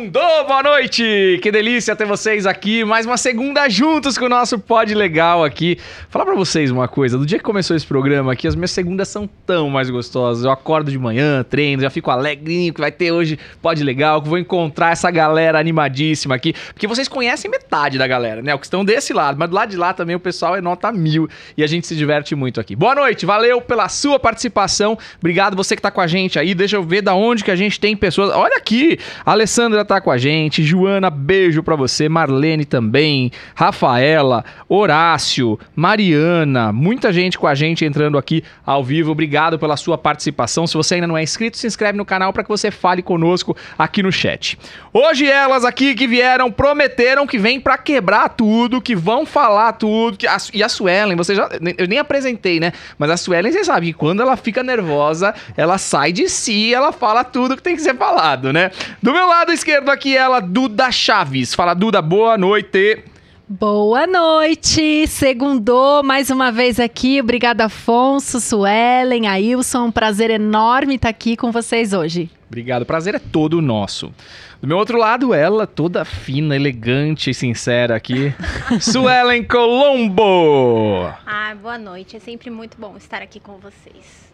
Segundo, boa noite! Que delícia ter vocês aqui, mais uma segunda juntos com o nosso Pod Legal aqui. Falar pra vocês uma coisa, do dia que começou esse programa aqui, as minhas segundas são tão mais gostosas. Eu acordo de manhã, treino, já fico alegrinho que vai ter hoje Pod Legal, que vou encontrar essa galera animadíssima aqui, porque vocês conhecem metade da galera, né? O que estão desse lado, mas do lado de lá também o pessoal é nota mil e a gente se diverte muito aqui. Boa noite, valeu pela sua participação, obrigado você que tá com a gente aí, deixa eu ver da onde que a gente tem pessoas. Olha aqui, Alessandra tá com a gente, Joana, beijo pra você, Marlene também, Rafaela, Horácio, Mariana, muita gente com a gente entrando aqui ao vivo. Obrigado pela sua participação. Se você ainda não é inscrito, se inscreve no canal para que você fale conosco aqui no chat. Hoje elas aqui que vieram prometeram que vem para quebrar tudo, que vão falar tudo, que a, e a Suelen, você já eu nem apresentei, né? Mas a Suelen, você sabe que quando ela fica nervosa, ela sai de si, ela fala tudo que tem que ser falado, né? Do meu lado esquerdo aqui ela, Duda Chaves. Fala, Duda, boa noite. Boa noite, segundou mais uma vez aqui. Obrigada, Afonso, Suelen, Ailson. Um prazer enorme estar aqui com vocês hoje. Obrigado, prazer é todo nosso. Do meu outro lado, ela, toda fina, elegante e sincera aqui, Suelen Colombo. Ah, boa noite. É sempre muito bom estar aqui com vocês.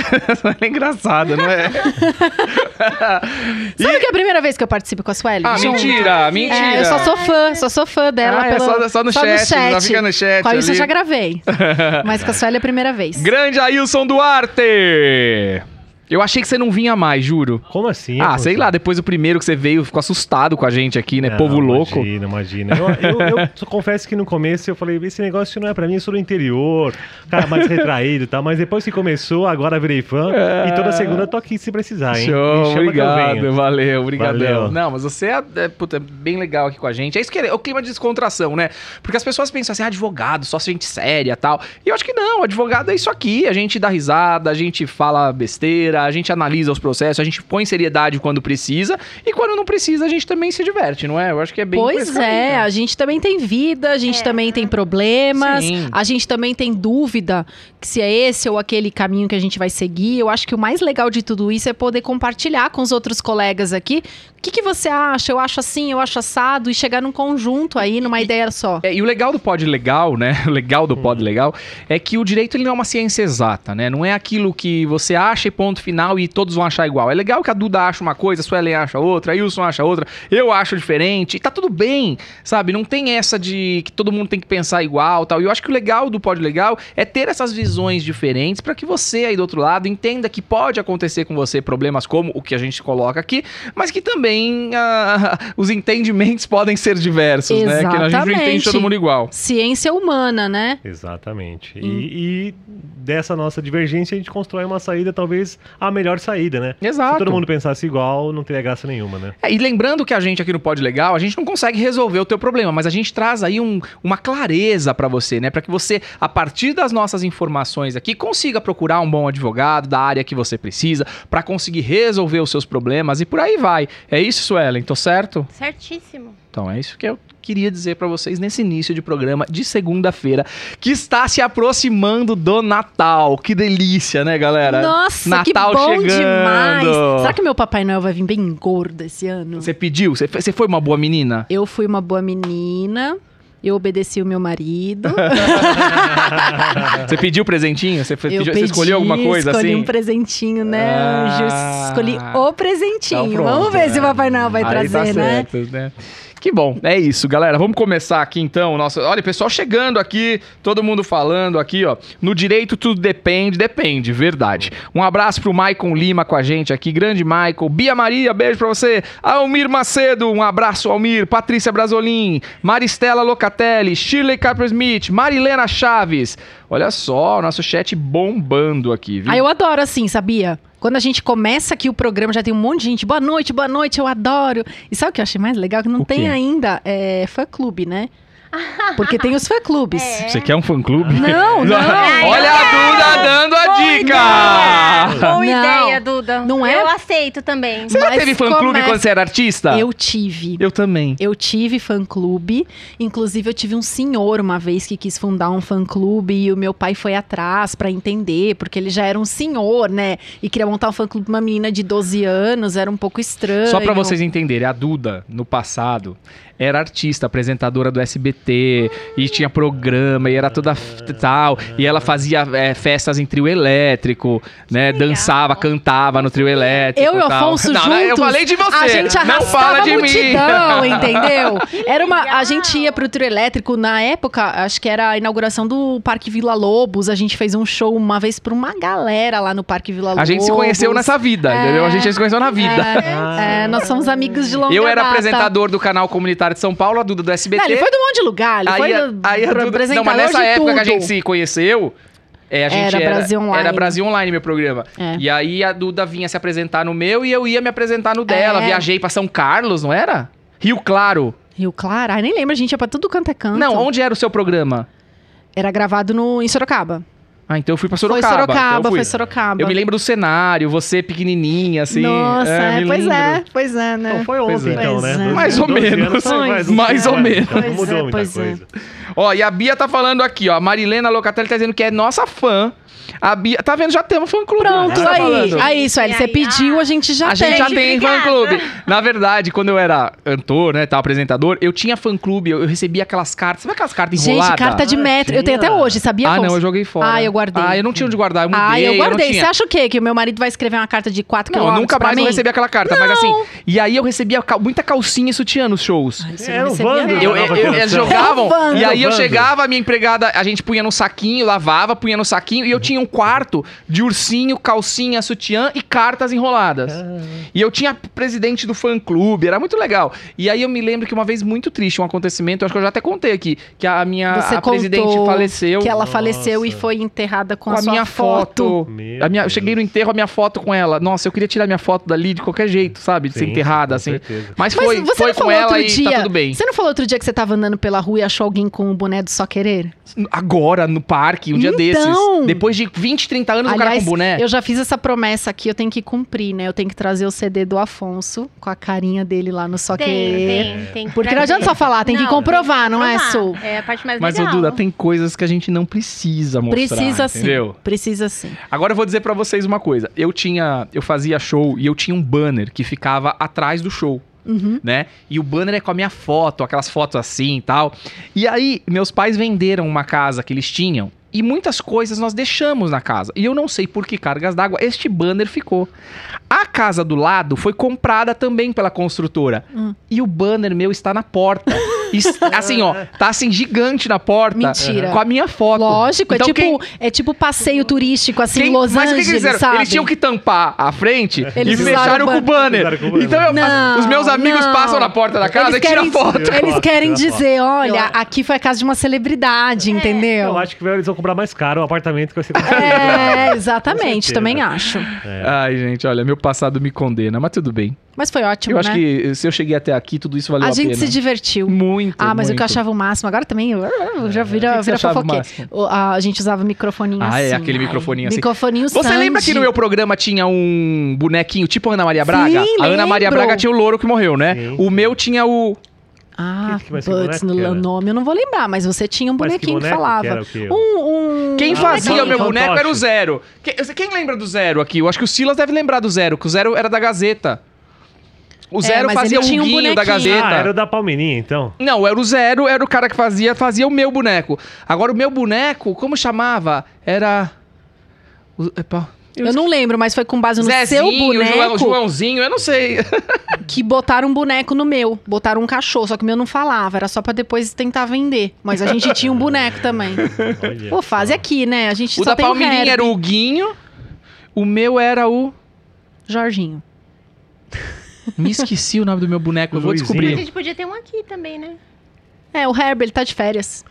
é engraçado, não é? Sabe que é a primeira vez que eu participo com a Sueli? Ah, mentira, mentira. É, eu só sou fã, só sou fã dela. Ah, é pelo, só, só, no, só chat, no chat, só fica no chat. Com a Wilson eu já gravei. Mas com a Sueli é a primeira vez. Grande Ailson Duarte! Eu achei que você não vinha mais, juro. Como assim? Ah, sei lá, depois do primeiro que você veio, ficou assustado com a gente aqui, né? Não, Povo louco. Imagina, imagina. Eu, eu, eu confesso que no começo eu falei, esse negócio não é pra mim, eu sou do interior, cara mais retraído e tal, mas depois que começou, agora virei fã é... e toda segunda eu tô aqui se precisar, hein? Show, obrigado, valeu, obrigadão. Não, mas você é, é, puta, bem legal aqui com a gente. É isso que é, é o clima de descontração, né? Porque as pessoas pensam assim, ah, advogado, só gente séria e tal. E eu acho que não, advogado é isso aqui, a gente dá risada, a gente fala besteira, a gente analisa os processos, a gente põe seriedade quando precisa e quando não precisa a gente também se diverte, não é? Eu acho que é bem Pois é, a gente também tem vida, a gente é. também tem problemas, Sim. a gente também tem dúvida se é esse ou aquele caminho que a gente vai seguir. Eu acho que o mais legal de tudo isso é poder compartilhar com os outros colegas aqui. O que, que você acha? Eu acho assim, eu acho assado e chegar num conjunto aí, numa e, ideia só. É, e o legal do pod legal, né? O legal do pod hum. legal é que o direito ele não é uma ciência exata, né? Não é aquilo que você acha e ponto final e todos vão achar igual. É legal que a Duda acha uma coisa, a Suelen acha outra, a Wilson acha outra, eu acho diferente, e tá tudo bem, sabe? Não tem essa de que todo mundo tem que pensar igual tal. E eu acho que o legal do Pod Legal é ter essas visões diferentes para que você aí do outro lado entenda que pode acontecer com você problemas como o que a gente coloca aqui, mas que também uh, os entendimentos podem ser diversos, Exatamente. né? Que a gente não entende todo mundo igual. Ciência humana, né? Exatamente. Hum. E, e dessa nossa divergência a gente constrói uma saída talvez a melhor saída, né? Exato. Se todo mundo pensasse igual, não teria graça nenhuma, né? É, e lembrando que a gente aqui no Pod Legal, a gente não consegue resolver o teu problema, mas a gente traz aí um, uma clareza para você, né? Para que você, a partir das nossas informações aqui, consiga procurar um bom advogado da área que você precisa para conseguir resolver os seus problemas e por aí vai. É isso, Suelen? Tô certo? Certíssimo. Então é isso que eu queria dizer para vocês nesse início de programa de segunda-feira, que está se aproximando do Natal. Que delícia, né, galera? Nossa, Natal que bom chegando. demais. Será que meu Papai Noel vai vir bem gordo esse ano? Você pediu? Você foi uma boa menina? Eu fui uma boa menina. Eu obedeci o meu marido. você pediu presentinho? Você, pediu, pedi, você escolheu alguma coisa escolhi assim? Escolhi um presentinho, né, ah, Escolhi o presentinho. Então Vamos ver se o Papai Noel vai Aí trazer, tá né? Certo, né? Que bom, é isso, galera. Vamos começar aqui então. Nossa, olha, pessoal chegando aqui, todo mundo falando aqui, ó. No direito tudo depende, depende, verdade. Um abraço pro Maicon Lima com a gente aqui, grande Michael. Bia Maria, beijo pra você. Almir Macedo, um abraço, Almir. Patrícia Brasolim, Maristela Locatelli, Shirley Carper Smith, Marilena Chaves. Olha só, o nosso chat bombando aqui, viu? Ah, eu adoro assim, sabia? Quando a gente começa aqui o programa, já tem um monte de gente. Boa noite, boa noite, eu adoro. E sabe o que eu achei mais legal? Que não o tem quê? ainda é, fã-clube, né? Porque tem os fã-clubes. É. Você quer um fã-clube? Não, não. Olha a Duda dando a dica! Boa Não. ideia, Duda. Não é? Eu aceito também. Você já teve fã-clube quando você era artista? Eu tive. Eu também. Eu tive fã-clube. Inclusive, eu tive um senhor uma vez que quis fundar um fã-clube e o meu pai foi atrás pra entender, porque ele já era um senhor, né? E queria montar um fã-clube pra uma menina de 12 anos, era um pouco estranho. Só pra vocês entenderem, a Duda, no passado, era artista, apresentadora do SBT, e tinha programa, e era toda tal, e ela fazia é, festas em trio elétrico, né? legal. Dançava, cantava no trio elétrico. Eu e o tal. Afonso não, juntos. não, eu falei de você. A gente não arrastava fala de a mim. multidão, entendeu? Era uma, a gente ia pro trio elétrico na época, acho que era a inauguração do Parque Vila Lobos. A gente fez um show uma vez pra uma galera lá no Parque Vila Lobos. A gente se conheceu nessa vida, É. entendeu? A gente se conheceu na vida. É, é, nós somos amigos de longa Eu era data. apresentador do canal comunitário de São Paulo, a Duda do SBT. Não, ele foi de um monte de lugar. Ele aí, foi do- aí a Duda... Não, mas nessa época que a tudo. gente se conheceu, é, a gente Era Brasil Online. Era Brasil Online, meu programa. É. E aí a Duda vinha se apresentar no meu e eu ia me apresentar no dela. É. Viajei pra São Carlos, não era? Rio Claro. Rio Claro? Ai, nem lembro, a gente ia pra tudo canto é canto. Não, onde era o seu programa? Era gravado no, em Sorocaba. Ah, então eu fui pra Sorocaba. Foi Então Sorocaba, eu fui. foi Sorocaba. Eu me lembro do cenário, você pequenininha, assim. Nossa, é, é, pois lembro. é, pois é, né? Então foi ontem, é. então, né? é. Mais ou 12 anos menos. Mais ou é, menos. então Não Pois mudou é, muita pois é. coisa. Ó, e a Bia tá falando aqui, ó. A Marilena Locatelli tá dizendo que é nossa fã. A Bia, tá vendo? Já temos fã clube. Pronto, né? Tá aí. Aí, Sueli, você Aí, pediu, ah. a gente já a tem. gente já Gente, tem fã obrigada. clube. Na verdade, quando eu era cantor, né, tal, apresentador, eu tinha fã clube, eu, eu recebia aquelas cartas. Sabe aquelas cartas Gente, enroladas? carta de Ah, metro. Eu tenho tinha. até hoje, sabia? Ah, não, eu joguei fora. Ah, eu guardei. Ah, eu não tinha onde guardar, eu mudei, Ah, eu guardei. não Você tinha. acha o quê? Que o meu marido vai escrever uma carta de 4 Não, eu nunca mais mim? vou receber aquela carta, mas assim... E aí eu recebia cal- muita calcinha e sutiã nos shows. Ai, não nada. Eu, eu- eu- eles jogavam, e aí eu chegava, a minha empregada, a gente punha no saquinho, lavava, punha no saquinho, e eu tinha um quarto de ursinho, calcinha, sutiã e cartas enroladas. E eu tinha presidente do fã-clube, era muito legal. E aí eu me lembro que uma vez muito triste, um acontecimento, eu acho que eu já até contei aqui, que a minha Você a presidente faleceu Que ela Nossa. faleceu e foi enterrada com, com a sua minha foto. Meu A minha, eu cheguei no enterro, a minha foto com ela. Nossa, eu queria tirar minha foto dali de qualquer jeito, sabe? De ser Sim, enterrada, com assim. certeza. Mas foi, você foi não com falou ela outro e dia, tá tudo bem. Você não falou outro dia que você tava andando pela rua e achou alguém com o boné do Só Querer? Agora, no parque, um dia Então. desses. Depois de 20, 30 anos, o cara com boné. eu já fiz essa promessa aqui, eu tenho que cumprir, né? Eu tenho que trazer o CD do Afonso com a carinha dele lá no Só Tem, Querer. tem, tem. que Porque não adianta só falar, tem que comprovar, não é, comprovar. Su? É a parte mais Mas, legal. Duda, tem coisas que a gente não precisa mostrar. Precisa sim. Entendeu? Precisa sim. Agora eu vou dizer pra vocês uma coisa. Eu tinha. Eu fazia show e eu tinha um banner que ficava atrás do show. Uhum. né? E o banner é com a minha foto, aquelas fotos assim e tal. E aí, meus pais venderam uma casa que eles tinham. E muitas coisas nós deixamos na casa. E eu não sei por que cargas d'água este banner ficou. A casa do lado foi comprada também pela construtora. Hum. E o banner meu está na porta. Assim, ó, tá assim gigante na porta. Mentira. Com a minha foto. Lógico, Então, é, tipo, quem- é tipo passeio turístico, assim, em quem- Los mas o que eles fizeram? sabe? Eles tinham que tampar a frente Eles e fecharam o com o banner. com o banner. Então eu- Não, os meus amigos não. passam na porta da casa e tiram foto. Eles querem dizer, olha, Eu- aqui foi a casa de uma celebridade, entendeu? Eu acho que eles vão comprar mais caro o apartamento que vai ser É, exatamente, também acho. Ai, gente, olha, meu passado me condena, mas tudo bem. Mas foi ótimo, eu né? acho que se eu cheguei até aqui, tudo isso valeu a, a gente pena. se divertiu. Muito, Ah, mas o muito. que eu achava o máximo, agora também eu, eu já O que vira, que vira achava o fofoqueiro. máximo? O- a, a gente usava microfoninho Ah, assim. é, aquele ai. microfoninho assim. Microfoninho Você Sandy. lembra que no meu programa tinha um bonequinho tipo Ana Maria Braga? Sim, a Ana Maria. Braga tinha o louro que morreu, né? Sim, o meu tinha o. Ah, Que- que boneco no que era? nome eu não vou lembrar, mas você tinha um que bonequinho que, que falava. o quê? Um, um... Quem Ah, fazia então, o meu fantoche. boneco era o Zero. Quem, quem lembra do Zero aqui? Eu acho que o Silas deve lembrar do Zero, que o Zero era da Gazeta. O Zero mas fazia o tinha um da. Gazeta. Ah, era o da Palmeirinha, então. Não, era o Zero, era o cara que fazia, fazia o meu boneco. Agora, o meu boneco, como chamava? Era. o- epa, Eu não lembro, mas foi com base no seu Zezinho, boneco João, Joãozinho, eu não sei. que botaram um boneco no meu. Botaram um cachorro, só que o meu não falava. Era só pra depois tentar vender. Mas a gente tinha um boneco também. Olha Pô, fase aqui, né? A gente o só da tem Palmeirinha Herbie. era o Guinho, o meu era o. Jorginho. Me esqueci o nome do meu boneco, eu vou Luizinho. A descobrir. gente podia ter um aqui também, né? É, o Herbie, ele tá de férias.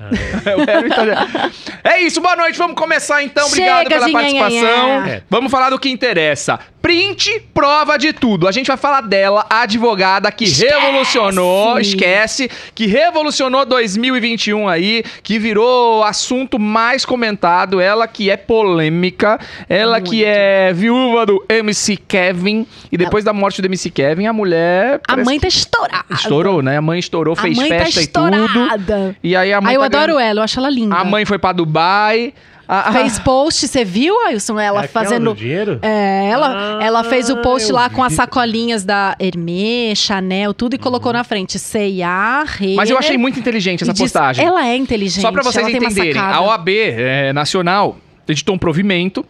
É, o É isso, boa noite. Vamos começar então. Obrigado Chega pela de participação. É. Vamos falar do que interessa. Print, prova de tudo. A gente vai falar dela, a advogada que Esquece. revolucionou, esquece, que revolucionou 2021 aí, que virou assunto mais comentado. Ela que é polêmica, ela que Muito. é viúva do MC Kevin. E depois da morte do MC Kevin, a mulher. A parece mãe tá estourada. que Estourou, né? A mãe estourou, A fez mãe tá festa e tudo. estourada. E aí a mãe Aí tá adoro ela, eu acho ela linda. A mãe foi pra Dubai. A, a- Fez post, você viu, Ailson? Ela É fazendo. do dinheiro? É, ela, Ah, ela fez o post lá com as vi. sacolinhas da Hermès, Chanel, tudo e colocou na frente C&A. Mas eu achei muito inteligente essa postagem. Ela é inteligente. Só pra vocês entenderem, a OAB é, Nacional editou um provimento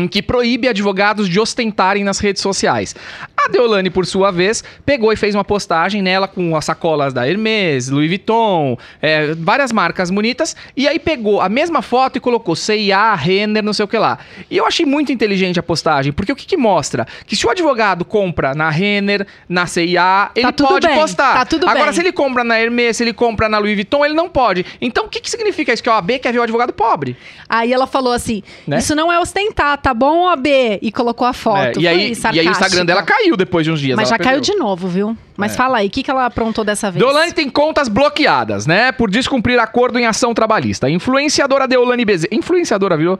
em que proíbe advogados de ostentarem nas redes sociais. A Deolane, por sua vez, pegou e fez uma postagem nela com as sacolas da Hermès, Louis Vuitton, é, várias marcas bonitas, e aí pegou a mesma foto e colocou CIA, Renner, não sei o que lá. E eu achei muito inteligente a postagem, porque o que, que mostra? Que se o advogado compra na Renner, na CIA, ele tudo pode bem, postar. tá tudo Agora, bem. se ele compra na Hermès, se ele compra na Louis Vuitton, ele não pode. Então, o que, que significa isso? Que a OAB quer ver o advogado pobre. Aí ela falou assim: Né? Isso não é ostentar, tá bom, OAB? E colocou a foto. É, e, aí, e aí o Instagram dela caiu depois de uns dias. Mas já caiu perdeu. de novo, viu? Mas É. fala aí, o que, que ela aprontou dessa vez? Deolane tem contas bloqueadas, né? Por descumprir acordo em ação trabalhista. A Influenciadora Deolane Bezerra. Influenciadora, viu?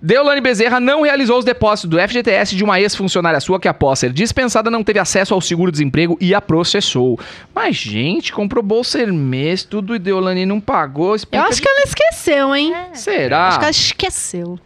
Deolane Bezerra não realizou os depósitos do FGTS de uma ex-funcionária sua que, após ser dispensada, não teve acesso ao seguro-desemprego e a processou. Mas, gente, comprou bolsa Hermès, tudo e Deolane não pagou. Eu explica acho que ela esqueceu, hein? de- Será? Acho que ela esqueceu.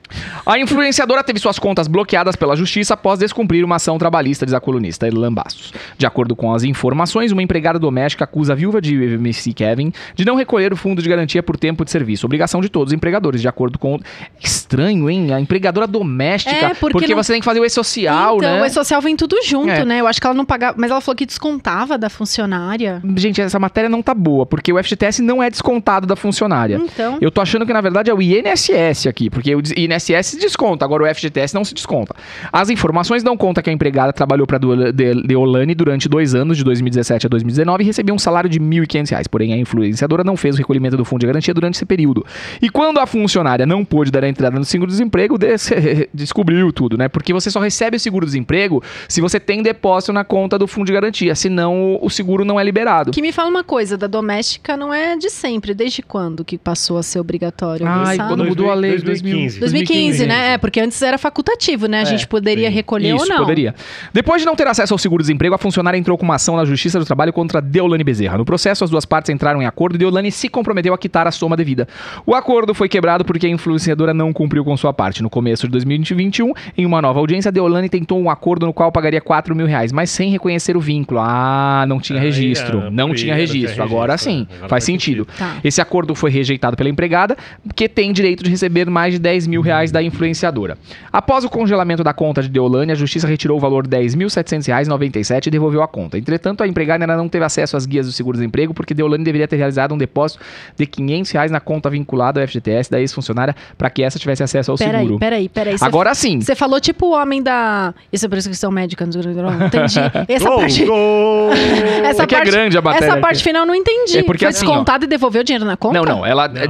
A influenciadora teve suas contas bloqueadas pela justiça após descumprir uma ação trabalhista, diz a colunista Irlan Bastos. De acordo com as informações, uma empregada doméstica acusa a viúva de MC Kevin de não recolher o fundo de garantia por tempo de serviço. Obrigação de todos os empregadores, de acordo com. Estranho, hein? A empregadora doméstica. É, porque não- você tem que fazer o E-Social, então, né? o E-Social vem tudo junto, É. né? Eu acho que ela não pagava. Mas ela falou que descontava da funcionária. Gente, essa matéria não tá boa, porque o FGTS não é descontado da funcionária. Então. Eu tô achando que, na verdade, é o INSS aqui, porque o INSS se desconta, agora o FGTS não se desconta. As informações dão conta que a empregada trabalhou para Deolane durante dois anos, de 2017 a 2019, e recebia um salário de 1.500 reais. Porém, a influenciadora não fez o recolhimento do fundo de garantia durante esse período. E quando a funcionária não pôde dar a entrada no seguro-desemprego, des- descobriu tudo, né? Porque você só recebe o seguro-desemprego se você tem depósito na conta do fundo de garantia, senão o seguro não é liberado. Que me fala uma coisa, da doméstica não é de sempre. Desde quando que passou a ser obrigatório? Sabe? quando mudou a lei de 2015. 2015, né? É, porque antes era facultativo, né? A gente poderia sim. recolher Isso, ou não. poderia. Depois de não ter acesso ao seguro-desemprego, a funcionária entrou com uma ação na Justiça do Trabalho contra Deolane Bezerra. No processo, as duas partes entraram em acordo e Deolane se comprometeu a quitar a soma devida. O acordo foi quebrado porque a influenciadora não cumpriu com sua parte. No começo de 2021, em uma nova audiência, Deolane tentou um acordo no qual pagaria 4 mil reais, mas sem reconhecer o vínculo. Ah, não tinha registro. ah, não tinha registro. tinha Agora registro, sim? Agora faz sentido. Tá. Esse acordo foi rejeitado pela empregada, que tem direito de receber mais de 10 mil reais da influenciadora. Após o congelamento da conta de Deolane, a justiça retirou o valor de R$ 10.700,97 e devolveu a conta. Entretanto, a empregada ainda não teve acesso às guias do seguro-desemprego, porque Deolane deveria ter realizado um depósito de 500 reais na conta vinculada ao FGTS da ex-funcionária para que essa tivesse acesso ao Peraí, seguro. peraí, peraí. Você Agora sim. Você falou tipo o homem da. Isso é prescrição médica. Não entendi. Essa Gol, parte. gol! Essa É que é parte, grande a matéria Essa aqui. parte final eu não entendi. É porque Foi assim, ó. descontado e devolveu o dinheiro na conta? Não, não. Ela, Não. é, é,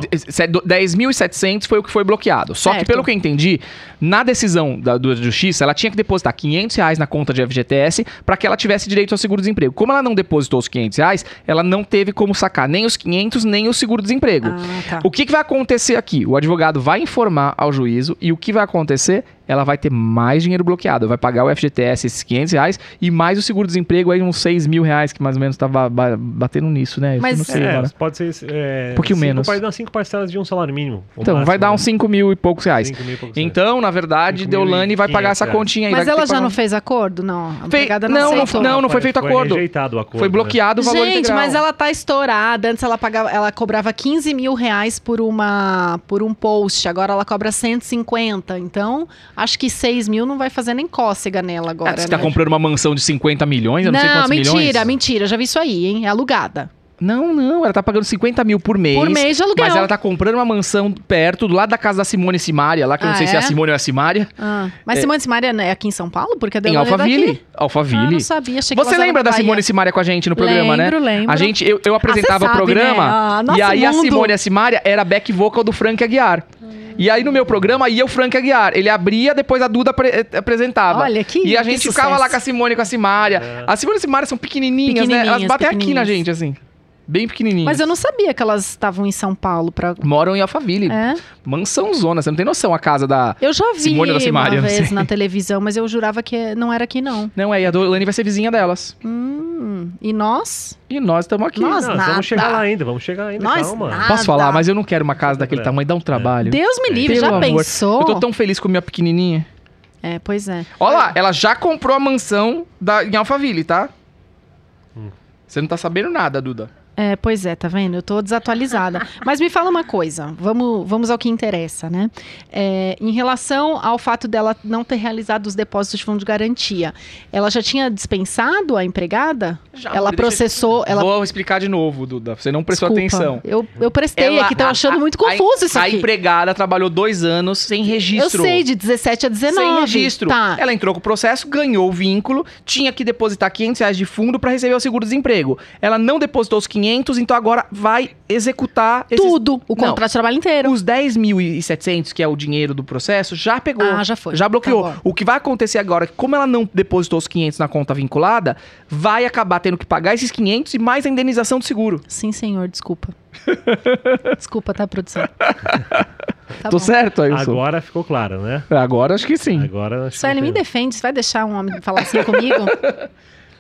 10.700 foi o que foi bloqueado. Só que, Certo. pelo que eu entendi, na decisão da, da justiça, ela tinha que depositar 500 reais na conta de FGTS para que ela tivesse direito ao seguro-desemprego. Como ela não depositou os 500 reais, ela não teve como sacar nem os 500, nem o seguro-desemprego. Ah, tá. O que, que vai acontecer aqui? O advogado vai informar ao juízo e o que vai acontecer? Ela vai ter mais dinheiro bloqueado. Vai pagar o FGTS esses 500 reais e mais o seguro-desemprego aí uns 6 mil reais, que mais ou menos tava ba- batendo nisso, né? Eu Mas- não sei É, agora. pode ser. É, Um pouquinho cinco menos. par- não, cinco parcelas de um salário mínimo. Então, vai máximo, dar né? uns 5 mil e poucos reais. Cinco mil e poucos reais. Então, na verdade, 5.500 Deolane vai pagar essa reais. continha aí. Mas vai ela já pagar não fez acordo? Não. A Fe- não, não, não, não, não foi feito acordo. rejeitado o acordo. Foi né? bloqueado o valor Gente, integral. mas ela tá estourada. Antes ela pagava, ela cobrava 15 mil reais por uma por um post. Agora ela cobra 150. Então, acho que 6 mil não vai fazer nem cócega nela agora. Ah, você né? tá comprando uma mansão de 50 milhões? Eu não, sei quantos mentira, milhões. mentira. Já vi isso aí, hein? É alugada. Não, não, ela tá pagando 50 mil por mês. Por mês de aluguel. Mas ela tá comprando uma mansão perto, do lado da casa da Simone Simaria, lá que eu não Ah, sei se é a é? Simone ou a Simaria. Ah, Mas É. Simone Simaria é aqui em São Paulo? Porque a Em é Alphaville. Ah, Alphaville. não sabia. Achei que Você lembra da Bahia. Simone Simaria com a gente no programa, Lembro, né? lembro. A gente, eu, eu apresentava Ah, o você sabe, programa né? Ah, nossa, e aí a mundo. Simone e a Simaria era back vocal do Frank Aguiar. E aí no meu programa ia o Frank Aguiar. Ele abria, depois a Duda eh, apresentava. Olha, que- E a gente ficava lá com a Simone e com a Simaria. A Simone e a Simaria são pequenininhas, né? Elas Pequenininhas, batem aqui na pequenininhas. gente, assim. Bem pequenininhas. Mas eu não sabia que elas estavam em São Paulo pra... Moram em Alphaville. É. Mansão zona, você não tem noção a casa da... Eu já vi Simone da Simaria, uma vez na televisão, mas eu jurava que não era aqui, não. Não, é, a Dolane vai ser vizinha delas. Hum, e nós? E nós estamos aqui. Nós Não, nada. vamos chegar lá ainda, vamos chegar ainda, Nós calma. nada. Posso falar, mas eu não quero uma casa daquele É. tamanho, dá um trabalho. Deus me livre, Pelo já amor. pensou? Eu tô tão feliz com a minha pequenininha. É, pois é. Olha lá, ela já comprou a mansão da, em Alphaville, tá? Você não tá sabendo nada, Duda. É, pois é, tá vendo? Eu tô desatualizada. Mas me fala uma coisa, vamos, vamos ao que interessa, né? É, em relação ao fato dela não ter realizado os depósitos de fundo de garantia, ela já tinha dispensado a empregada? Já, ela processou, ela... Vou explicar de novo, Duda. Você não prestou Desculpa, atenção. Eu, eu prestei Ela- aqui, tô a- achando a- muito a- confuso isso A aqui. empregada trabalhou dois anos sem Eu registro. sei, de 17 a 19. Sem registro. Tá. Ela entrou com o processo, ganhou o vínculo, tinha que depositar 500 reais de fundo para receber o seguro-desemprego. Ela não depositou os 500, então agora vai executar esses- Tudo, o Não. contrato de trabalho inteiro. Os 10.700, que é o dinheiro do processo, já pegou. Ah, já foi. Já bloqueou. Tá o que vai acontecer agora, é que como ela não depositou os 500 na conta vinculada, vai acabar tendo que pagar esses 500 e mais a indenização do seguro. Sim, senhor, desculpa. desculpa, tá, produção? Tá Tô bom. certo, Ailson? Agora ficou claro, né? Agora acho que sim. Agora acho Sueli, que me tem- defende, você vai deixar um homem falar assim comigo?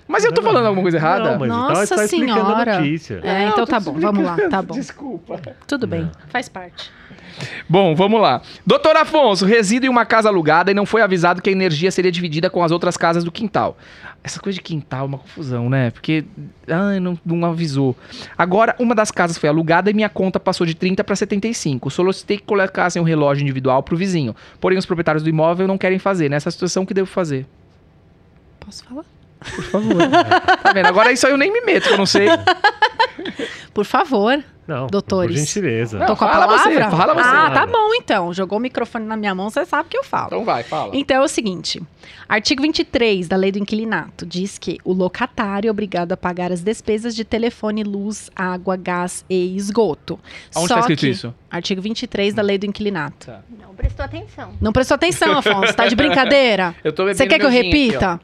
Mas eu tô falando alguma coisa errada? Não, mas Nossa tá, explicando Senhora. a notícia. É, então tá bom, vamos lá, tá bom. Desculpa. Tudo bem, faz parte. Bom, vamos lá. Doutor Afonso, reside em uma casa alugada e não foi avisado que a energia seria dividida com as outras casas do quintal. Essa coisa de quintal é uma confusão, né? Porque ai, não, não avisou. Agora, uma das casas foi alugada e minha conta passou de 30 para 75. Solicitei que colocassem um relógio individual pro vizinho. Porém, os proprietários do imóvel não querem fazer. Nessa situação, o que devo fazer? Posso falar? Por favor. tá vendo? Agora isso aí eu nem me meto, que eu não sei. Por favor. Não, Doutores. por gentileza. Não, Tô com a fala você, palavra? fala você. Ah, tá bom então. Jogou o microfone na minha mão, você sabe que eu falo. Então vai, fala. Então é o seguinte: artigo 23 da Lei do Inquilinato diz que o locatário é obrigado a pagar as despesas de telefone, luz, água, gás e esgoto. Aonde Só tá escrito que- isso? Artigo 23 da Lei do Inquilinato. Não prestou atenção. Não prestou atenção, Afonso? Tá de brincadeira? Eu tô Você quer que eu gin aqui, repita?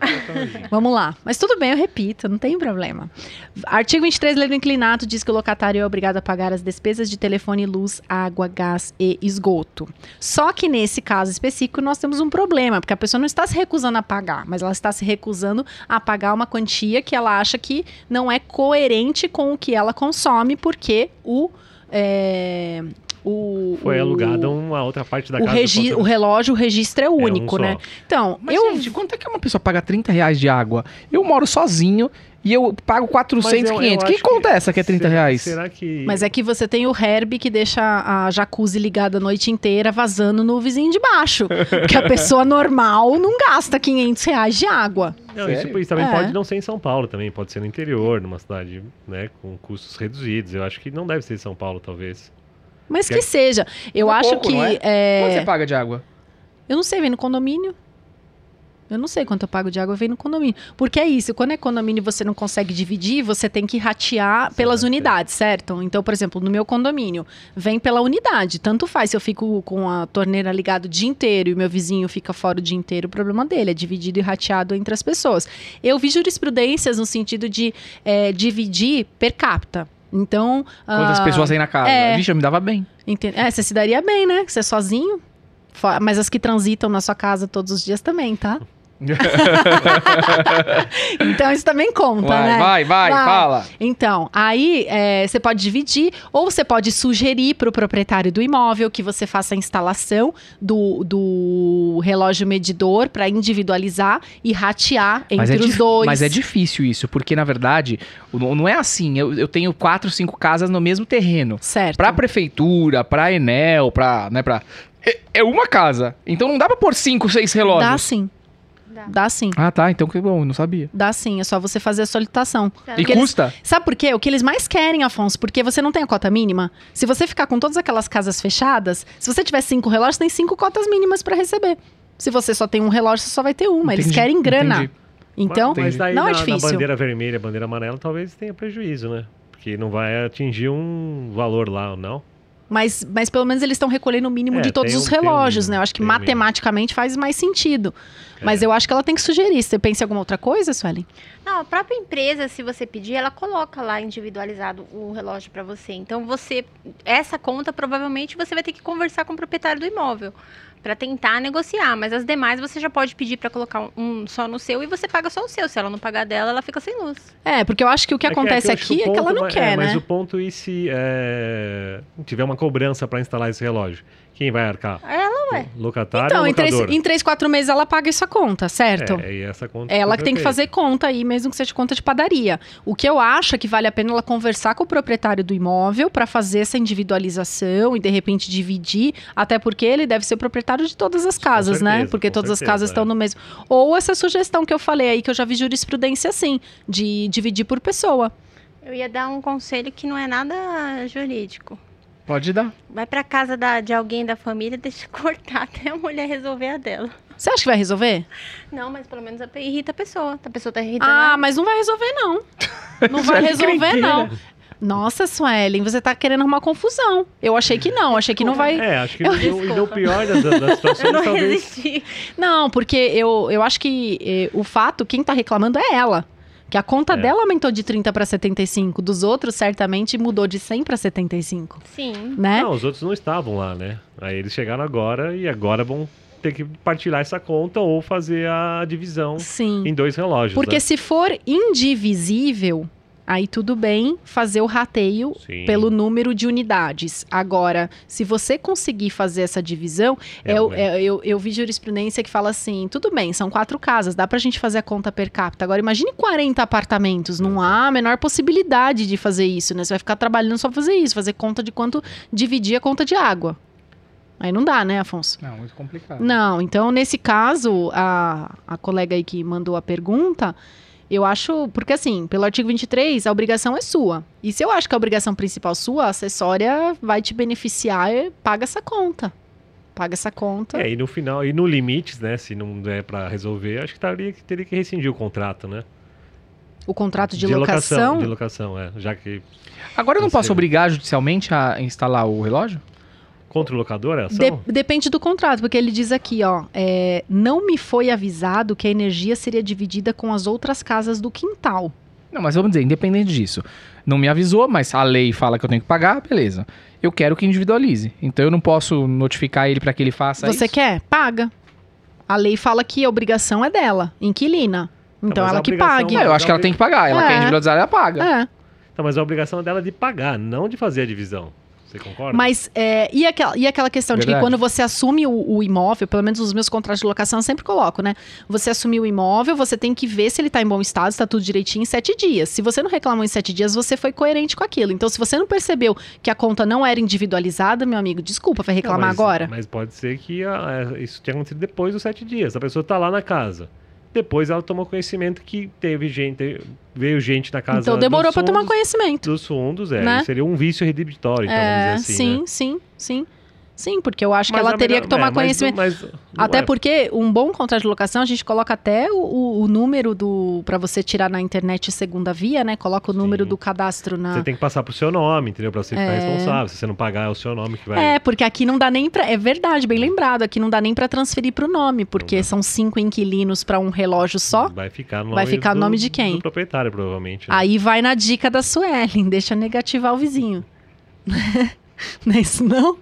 Vamos lá. Mas tudo bem, eu repito, não tem problema. Artigo 23 da Lei do Inclinato diz que o locatário é obrigado a pagar as despesas de telefone, luz, água, gás e esgoto. Só que nesse caso específico nós temos um problema, porque a pessoa não está se recusando a pagar, mas ela está se recusando a pagar uma quantia que ela acha que não é coerente com o que ela consome, porque o. é, o, Foi o- alugada uma outra parte da o, casa. regi- o relógio, o registro é um único, só. né? Então, Mas, eu gente, quanto é que uma pessoa paga 30 reais de água? Eu moro sozinho e eu pago 400, Mas eu- eu 500. Que acho conta é essa que é 30 será- reais? Será que. Mas é que você tem o Herb que deixa a jacuzzi ligada a noite inteira vazando no vizinho de baixo. Porque a pessoa normal não gasta 500 reais de água. Não, isso, Sério? isso também É. pode não ser em São Paulo também, pode ser no interior, numa cidade, né, com custos reduzidos. Eu acho que não deve ser em São Paulo, talvez. Mas Que que é- seja. Eu é acho pouco, que. é? é, Quanto você paga de água? Eu não sei, vem no condomínio. Eu não sei quanto eu pago de água, vem no condomínio. Porque é isso, quando é condomínio e você não consegue dividir, você tem que ratear pelas unidades, certo? Então, por exemplo, no meu condomínio, vem pela unidade. Tanto faz se eu fico com a torneira ligada o dia inteiro e o meu vizinho fica fora o dia inteiro, o problema dele é dividido e rateado entre as pessoas. Eu vi jurisprudências no sentido de é, dividir per capita. Então. Quantas ah, pessoas tem na casa? é. Vixe, eu me dava bem. Enten- É, você se daria bem, né? Você é sozinho. Mas as que transitam na sua casa todos os dias também, tá? então isso também conta, Vai, né? vai, vai, Vai. fala. Então, aí é, você pode dividir ou você pode sugerir para o proprietário do imóvel que você faça a instalação do, do relógio medidor para individualizar e ratear Mas entre é, os dois. mas é difícil isso, porque na verdade, não é assim. Eu, eu tenho quatro, cinco casas no mesmo terreno. Certo. Pra prefeitura, pra Enel, pra. Né, pra... É, é uma casa. Então não dá pra pôr cinco, seis relógios. Dá sim. Dá. Dá sim. Ah, tá. Então que bom, não sabia. Dá sim, é só você fazer a solicitação. Tá. E Porque eles- custa? Sabe por quê? O que eles mais querem, Afonso, porque você não tem a cota mínima. Se você ficar com todas aquelas casas fechadas, se você tiver cinco relógios, tem cinco cotas mínimas pra receber. Se você só tem um relógio, você só vai ter uma. Eles Entendi, querem grana. entendi. Então, mas, mas daí não na, é na difícil. bandeira vermelha, bandeira amarela, talvez tenha prejuízo, né? Porque não vai atingir um valor lá, não. Mas, mas pelo menos eles estão recolhendo o mínimo É, de todos um- os um relógios, mínimo, né? Eu acho que tem um matematicamente faz mais sentido. Mas É. eu acho que ela tem que sugerir. Você pensa em alguma outra coisa, Suelen? Não, a própria empresa, se você pedir, ela coloca lá individualizado o relógio para você. Então você, essa conta provavelmente você vai ter que conversar com o proprietário do imóvel para tentar negociar, mas as demais você já pode pedir para colocar um, só no seu e você paga só o seu. Se ela não pagar dela, ela fica sem luz. É, porque eu acho que o que É acontece eu acho aqui o é que ela não vai- quer, é, né? Mas o ponto e se é, tiver uma cobrança para instalar esse relógio? Quem vai arcar? Ela, ué. Locatário Então, ou em três, em três, quatro meses ela paga essa conta, certo? É, e essa conta ela que tem que fazer conta aí, mesmo que seja conta de padaria. O que eu acho é que vale a pena ela conversar com o proprietário do imóvel para fazer essa individualização e de repente dividir, até porque ele deve ser o proprietário de todas as casas, né? certeza, Porque com todas as certeza, casas é. estão no mesmo. Ou essa sugestão que eu falei aí, que eu já vi jurisprudência assim, de dividir por pessoa. Eu ia dar um conselho que não é nada jurídico. Pode dar. Vai para casa da- de alguém da família, deixa cortar até a mulher resolver a dela. Você acha que vai resolver? Não, mas pelo menos irrita a pessoa. A pessoa tá irritando. Ah, mas não vai resolver, não. Não vai resolver, não. Nossa, Suelen, você tá querendo arrumar confusão. Eu achei que não, achei que não vai. É, acho que Eu- no Desculpa. pior das, das situações, eu não talvez. resisti. Não, porque eu, eu acho que eh, o fato, quem tá reclamando é ela. Que a conta É. dela aumentou de 30 para 75. Dos outros, certamente, mudou de 100 para 75. Sim. Né? Não, os outros não estavam lá, né? Aí eles chegaram agora e agora vão ter que partilhar essa conta ou fazer a divisão Sim. em dois relógios. Porque né? se for indivisível, aí tudo bem fazer o rateio Sim. pelo número de unidades. Agora, se você conseguir fazer essa divisão, É, eu, é, eu, eu vi jurisprudência que fala assim: tudo bem, são quatro casas, dá pra gente fazer a conta per capita. Agora, imagine 40 apartamentos, não há a menor possibilidade de fazer isso, né? Você vai ficar trabalhando só pra fazer isso, fazer conta de quanto dividir a conta de água. Aí não dá, né, Afonso? Não, muito complicado. Não, então nesse caso, a, a colega aí que mandou a pergunta, eu acho. Porque assim, pelo artigo 23, a obrigação é sua. E se eu acho que a obrigação principal sua, a acessória vai te beneficiar, é- paga essa conta. Paga essa conta. É, e no final, e no limites, né? Se não der pra resolver, acho que teria, que- teria que rescindir o contrato, né? O contrato de, locação. De locação, é. Já que Agora eu não posso Você- obrigar judicialmente a instalar o relógio? Contra o locador é ação? de- depende do contrato, porque ele diz aqui, ó, é, não me foi avisado que a energia seria dividida com as outras casas do quintal. Não, mas vamos dizer, independente disso. Não me avisou, mas a lei fala que eu tenho que pagar, beleza. Eu quero que individualize. Então eu não posso notificar ele para que ele faça Você isso. quer? Paga. A lei fala que a obrigação é dela, inquilina. Então mas ela que pague. Ah, eu acho que ela tem que pagar. Ela É. quer individualizar, ela paga. É. Então, mas a obrigação é dela de pagar, não de fazer a divisão. Você concorda? Mas é, e, aquela, e aquela questão de que Verdade. quando você assume o, o imóvel, pelo menos os meus contratos de locação eu sempre coloco, né? Você assumiu o imóvel, você tem que ver se ele tá em bom estado, se tá tudo direitinho em sete dias. Se você não reclamou em sete dias, você foi coerente com aquilo. Então, se você não percebeu que a conta não era individualizada, meu amigo, desculpa, vai Não, reclamar mas- agora? Mas pode ser que a- é, isso tenha acontecido depois dos sete dias. A pessoa tá lá na casa. Depois ela tomou conhecimento que teve gente, veio gente na casa. Então demorou pra tomar conhecimento. Dos fundos, é. Né? Seria um vício redibitório, então, É, vamos dizer assim. sim, né? sim, sim. Sim, porque eu acho Mas que ela a teria melhor- que tomar é, mas conhecimento. mas não Até é. porque um bom contrato de locação, a gente coloca até o, o- número do. para você tirar na internet segunda via, né? Coloca o número Sim. do cadastro na. Você tem que passar pro seu nome, entendeu? Pra você ficar É. responsável. Se você não pagar, é o seu nome que vai. É, porque aqui não dá nem pra. É verdade, bem lembrado. Aqui não dá nem pra transferir pro nome, porque são cinco inquilinos pra um relógio só. Vai ficar no Vai nome, ficar do, no nome de quem? Do proprietário, provavelmente. né? Aí vai na dica da Suelen, deixa negativar o vizinho. não é isso, não?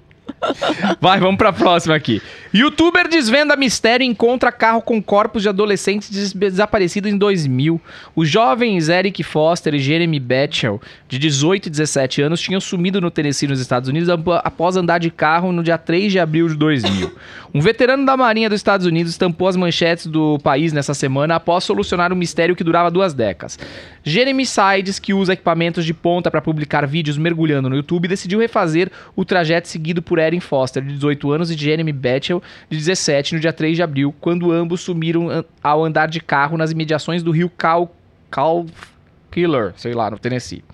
Vai, vamos pra próxima aqui. Youtuber desvenda mistério e encontra carro com corpos de adolescentes des- desaparecidos em 2000. Os jovens Eric Foster e Jeremy Betchell, de 18 e 17 anos, tinham sumido no Tennessee, nos Estados Unidos, ap- após andar de carro no dia 3 de abril de 2000. Um veterano da Marinha dos Estados Unidos estampou as manchetes do país nessa semana após solucionar um mistério que durava duas décadas. Jeremy Sides, que usa equipamentos de ponta para publicar vídeos mergulhando no YouTube, decidiu refazer o trajeto seguido por Erin Foster, de 18 anos, e Jeremy Betchel, de 17, no dia 3 de abril, quando ambos sumiram ao andar de carro nas imediações do rio Cal... Cal... Killer, sei lá, no Tennessee.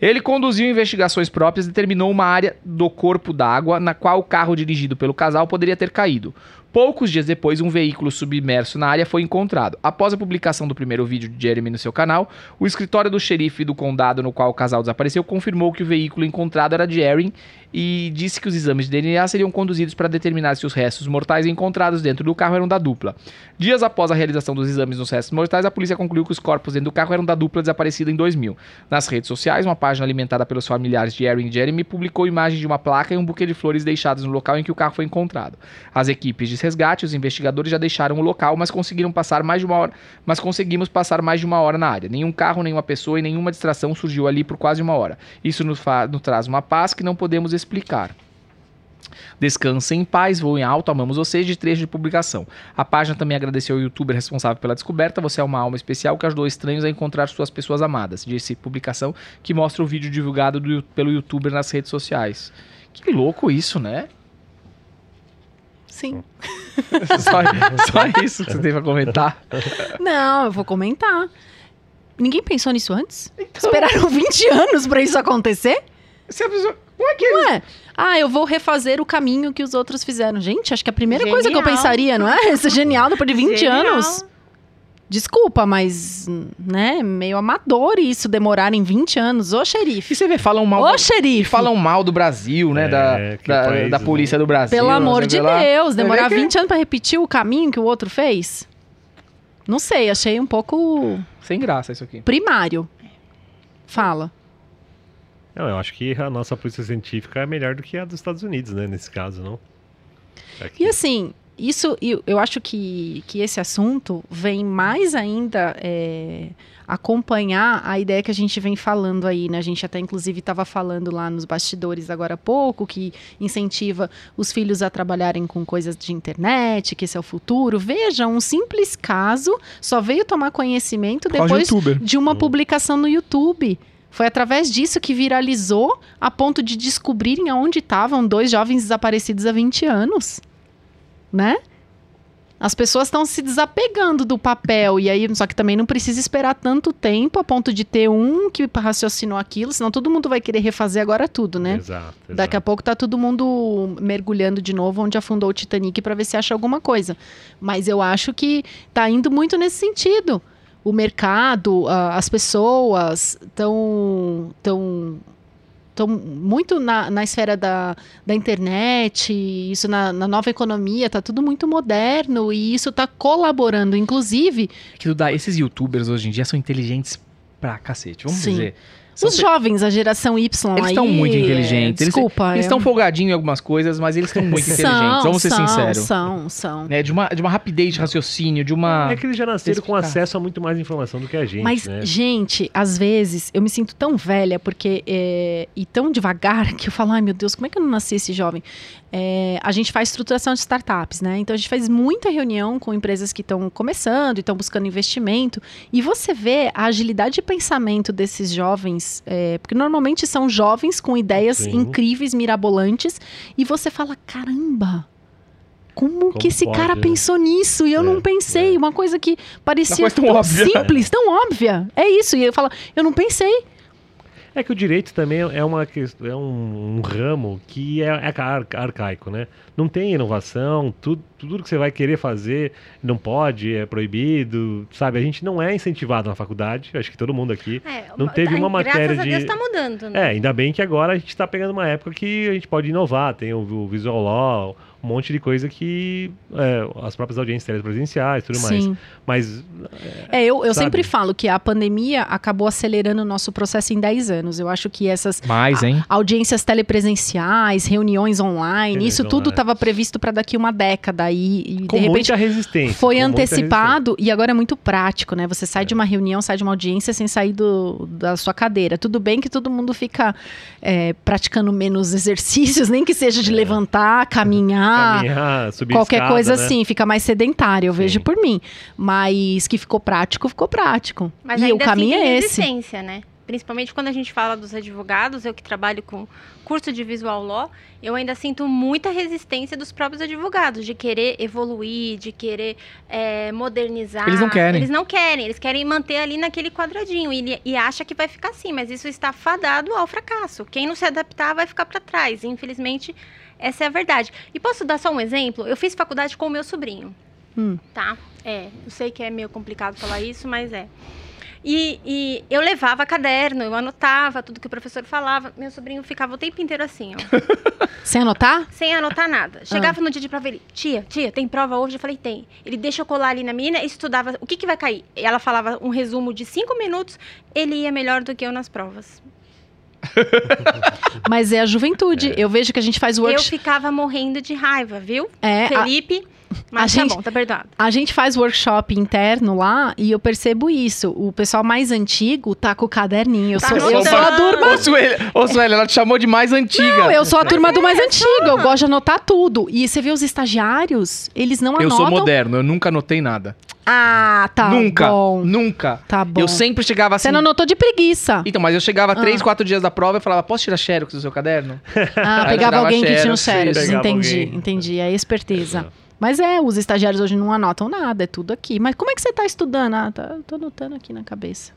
Ele conduziu investigações próprias e determinou uma área do corpo d'água na qual o carro dirigido pelo casal poderia ter caído. Poucos dias depois, um veículo submerso na área foi encontrado. Após a publicação do primeiro vídeo de Jeremy no seu canal, o escritório do xerife do condado no qual o casal desapareceu confirmou que o veículo encontrado era de Erin e disse que os exames de DNA seriam conduzidos para determinar se os restos mortais encontrados dentro do carro eram da dupla. Dias após a realização dos exames nos restos mortais, a polícia concluiu que os corpos dentro do carro eram da dupla desaparecida em 2000. Nas redes sociais, uma página alimentada pelos familiares de Erin e Jeremy publicou imagens de uma placa e um buquê de flores deixados no local em que o carro foi encontrado. As equipes de resgate, os investigadores já deixaram o local, mas conseguiram passar mais de uma hora, mas conseguimos passar mais de uma hora na área. Nenhum carro, nenhuma pessoa e nenhuma distração surgiu ali por quase uma hora. Isso nos, nos traz uma paz que não podemos explicar. Descansem em paz, voem alto, amamos vocês, de trecho de publicação. A página também agradeceu ao youtuber responsável pela descoberta. Você é uma alma especial que ajudou estranhos a encontrar suas pessoas amadas. Disse publicação que mostra o vídeo divulgado do- pelo youtuber nas redes sociais. Que louco isso, né? Sim. só, só isso que você tem pra comentar. Não, eu vou comentar. Ninguém pensou nisso antes? Esperaram 20 anos pra isso acontecer? Se a pessoa- Como é que Não é? Ah, eu vou refazer o caminho que os outros fizeram. Gente, acho que a primeira coisa que eu Genial. pensaria, não é? Isso é genial depois de 20 Genial. anos. Desculpa, mas, né, meio amador isso demorar em 20 anos. Ô, E xerife. você vê, falam mal. Ô, do- xerife. Falam mal do Brasil, né? É, da, da, país, da né? polícia do Brasil. Pelo amor de lá. Deus, Você demorar que- 20 anos pra repetir o caminho que o outro fez? Não sei, achei um pouco Sem graça isso aqui. primário. Fala. Não, eu acho que a nossa polícia científica é melhor do que a dos Estados Unidos, né? Nesse caso, não? Aqui. E assim, isso eu, eu acho que, que esse assunto vem mais ainda é, acompanhar a ideia que a gente vem falando aí, né? A gente até inclusive estava falando lá nos bastidores agora há pouco, que incentiva os filhos a trabalharem com coisas de internet, que esse é o futuro. Veja, um simples caso só veio tomar conhecimento depois de uma publicação no YouTube. Foi através disso que viralizou a ponto de descobrirem aonde estavam dois jovens desaparecidos há 20 anos. Né? As pessoas estão se desapegando do papel e aí, só que também não precisa esperar tanto tempo a ponto de ter um que raciocinou aquilo, senão todo mundo vai querer refazer agora tudo, né? Exato. Daqui a pouco tá todo mundo mergulhando de novo onde afundou o Titanic para ver se acha alguma coisa. Mas eu acho que tá indo muito nesse sentido. O mercado, a- as pessoas estão tão, tão muito na, na esfera da, da internet, isso na, na nova economia, tá tudo muito moderno e isso tá colaborando, inclusive, Que esses youtubers hoje em dia são inteligentes pra cacete. Vamos Sim. dizer. São os jovens, a geração Y Eles aí, estão muito inteligentes. Eles- Desculpa. Eles é estão folgadinhos em algumas coisas, mas eles estão muito inteligentes. São, Vamos ser são, sinceros. São, são. Né, de, uma, de uma rapidez de raciocínio, de uma. É que eles já nasceram com acesso a muito mais informação do que a gente, Mas, né? gente, às vezes eu me sinto tão velha porque é, e tão devagar que eu falo, ai meu Deus, como é que eu não nasci esse jovem? É, a gente faz estruturação de startups, né? Então a gente faz muita reunião com empresas que estão começando e estão buscando investimento. E você vê a agilidade de pensamento desses jovens, é, porque normalmente são jovens com ideias Sim. incríveis, mirabolantes, e você fala, caramba. Como, Como que esse pode, cara né? pensou nisso? E eu É, não pensei. é. Uma coisa que parecia tão tão óbvia. simples, tão óbvia. É isso. E eu falo, eu não pensei. É que o direito também é uma questão, é um, um ramo que é, é ar- arcaico, né? Não tem inovação, tudo, tudo que você vai querer fazer não pode, é proibido, sabe? A gente não é incentivado na faculdade, acho que todo mundo aqui. É, Não teve uma matéria Graças a Deus de- tá mudando, É, né? ainda bem que agora a gente está pegando uma época que a gente pode inovar, tem o, o visual law, um monte de coisa que é, as próprias audiências telepresenciais, tudo mais. Sim. Mas É, eu, eu Sabe? sempre falo que a pandemia acabou acelerando o nosso processo em 10 anos. Eu acho que essas Mais, hein? audiências telepresenciais, reuniões online, Reuniões isso tudo estava previsto para daqui uma década e, e com de repente muita resistência. foi antecipado e agora é muito prático, né? Você sai de uma reunião, sai de uma audiência sem sair do, da sua cadeira. Tudo bem que todo mundo fica é, praticando menos exercícios, nem que seja de levantar, caminhar, Caminhar, subir qualquer escada, coisa né? assim, fica mais sedentário, eu Sim. vejo por mim. Mas que ficou prático, ficou prático. Mas e ainda o caminho assim é esse. resistência, né? principalmente quando a gente fala dos advogados, eu que trabalho com curso de visual law, eu ainda sinto muita resistência dos próprios advogados de querer evoluir, de querer é, modernizar. Eles não querem. Eles não querem, eles querem manter ali naquele quadradinho e, e acha que vai ficar assim, mas isso está fadado ao fracasso. Quem não se adaptar vai ficar para trás. Infelizmente, essa é a verdade. E posso dar só um exemplo? Eu fiz faculdade com o meu sobrinho. Hum. Tá? É, eu sei que é meio complicado falar isso, mas é. E, e, eu levava caderno, eu anotava tudo que o professor falava. Meu sobrinho ficava o tempo inteiro assim, ó. Sem anotar? Sem anotar nada. Chegava ah. no dia de prova, ele, tia, tia, tem prova hoje? Eu falei, tem. Ele deixa eu colar ali na mina e estudava o que, que vai cair. E ela falava um resumo de cinco minutos, ele ia melhor do que eu nas provas. Mas é a juventude. É. Eu vejo que a gente faz workshop. Eu ficava morrendo de raiva, viu? É, Felipe. A... Mas a tá gente, bom, tá perdoado. A gente faz workshop interno lá e eu percebo isso. O pessoal mais antigo tá com o caderninho. Eu, Tá sou, eu sou a turma. Ô, Sueli, ô, Sueli, ela te chamou de mais antiga. Não, eu sou a turma do mais é antigo. Eu gosto de anotar tudo. E você vê os estagiários, eles não Eu anotam. sou moderno, eu nunca anotei nada. Ah, tá nunca, bom. nunca. Tá bom. Eu sempre chegava assim. Você não anotou de preguiça. Então, mas eu chegava três, Ah. quatro dias da prova e falava, posso tirar xerox do seu caderno? Ah, Aí pegava alguém que tinha um xerox, sim, Entendi, alguém. entendi. É esperteza. Mas é, os estagiários hoje não anotam nada, é tudo aqui. Mas como é que você tá estudando? Ah, tá, tô anotando aqui na cabeça.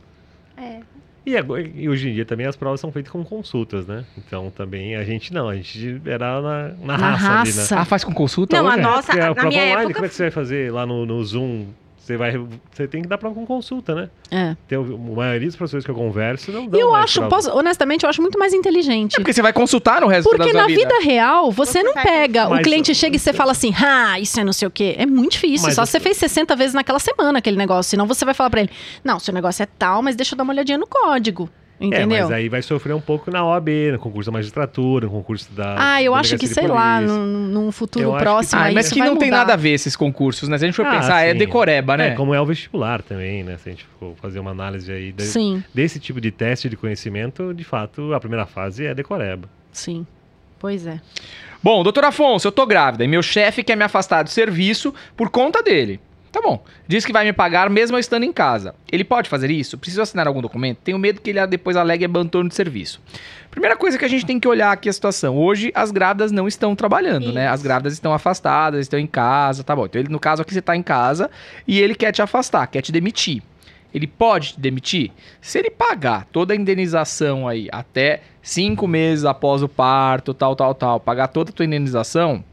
É. E, agora- e hoje em dia também as provas são feitas com consultas, né? Então também a gente não, a gente era na, na, Na raça, ali, né? raça. Ah, faz com consulta Não, hoje? a nossa, Porque a na prova minha online, época. como é que você vai fazer lá no, no Zoom? Você vai, você tem que dar prova com consulta, né? É. Tem, o- a maioria dos professores que eu converso não dão E eu mais acho, prova. posso- honestamente, eu acho muito mais inteligente. É porque você vai consultar no resto da Porque sua na vida. vida real, você, Você não pega. O Mas- cliente chega e você fala assim, ah, isso é não sei o quê. É muito difícil. Só eu- se você fez 60 vezes naquela semana aquele negócio. Senão você vai falar pra ele, não, seu negócio é tal, mas deixa eu dar uma olhadinha no código. É, Entendeu? mas aí vai sofrer um pouco na OAB, no concurso da magistratura, no concurso da. ah, eu acho que, sei lá, polícia. num, num futuro Eu acho que- próximo Ah, aí mas isso que vai não tem mudar. nada a ver esses concursos, né? Se a gente for Ah, pensar, é sim. decoreba, né? É, como é o vestibular também, né? Se a gente for fazer uma análise aí de- Sim, desse tipo de teste de conhecimento, de fato, a primeira fase é decoreba. sim. Pois é. Bom, doutor Afonso, eu tô grávida e meu chefe quer me afastar do serviço por conta dele. Tá bom. Diz que vai me pagar mesmo eu estando em casa. Ele pode fazer isso? Preciso assinar algum documento? Tenho medo que ele depois alegue abandono de serviço. Primeira coisa que a gente tem que olhar aqui a situação. Hoje as grávidas não estão trabalhando, né? Isso. As grávidas estão afastadas, estão em casa, tá bom. Então ele, no caso aqui você tá em casa e ele quer te afastar, quer te demitir. Ele pode te demitir? Se ele pagar toda a indenização aí até cinco meses após o parto, tal, tal, tal, pagar toda a tua indenização,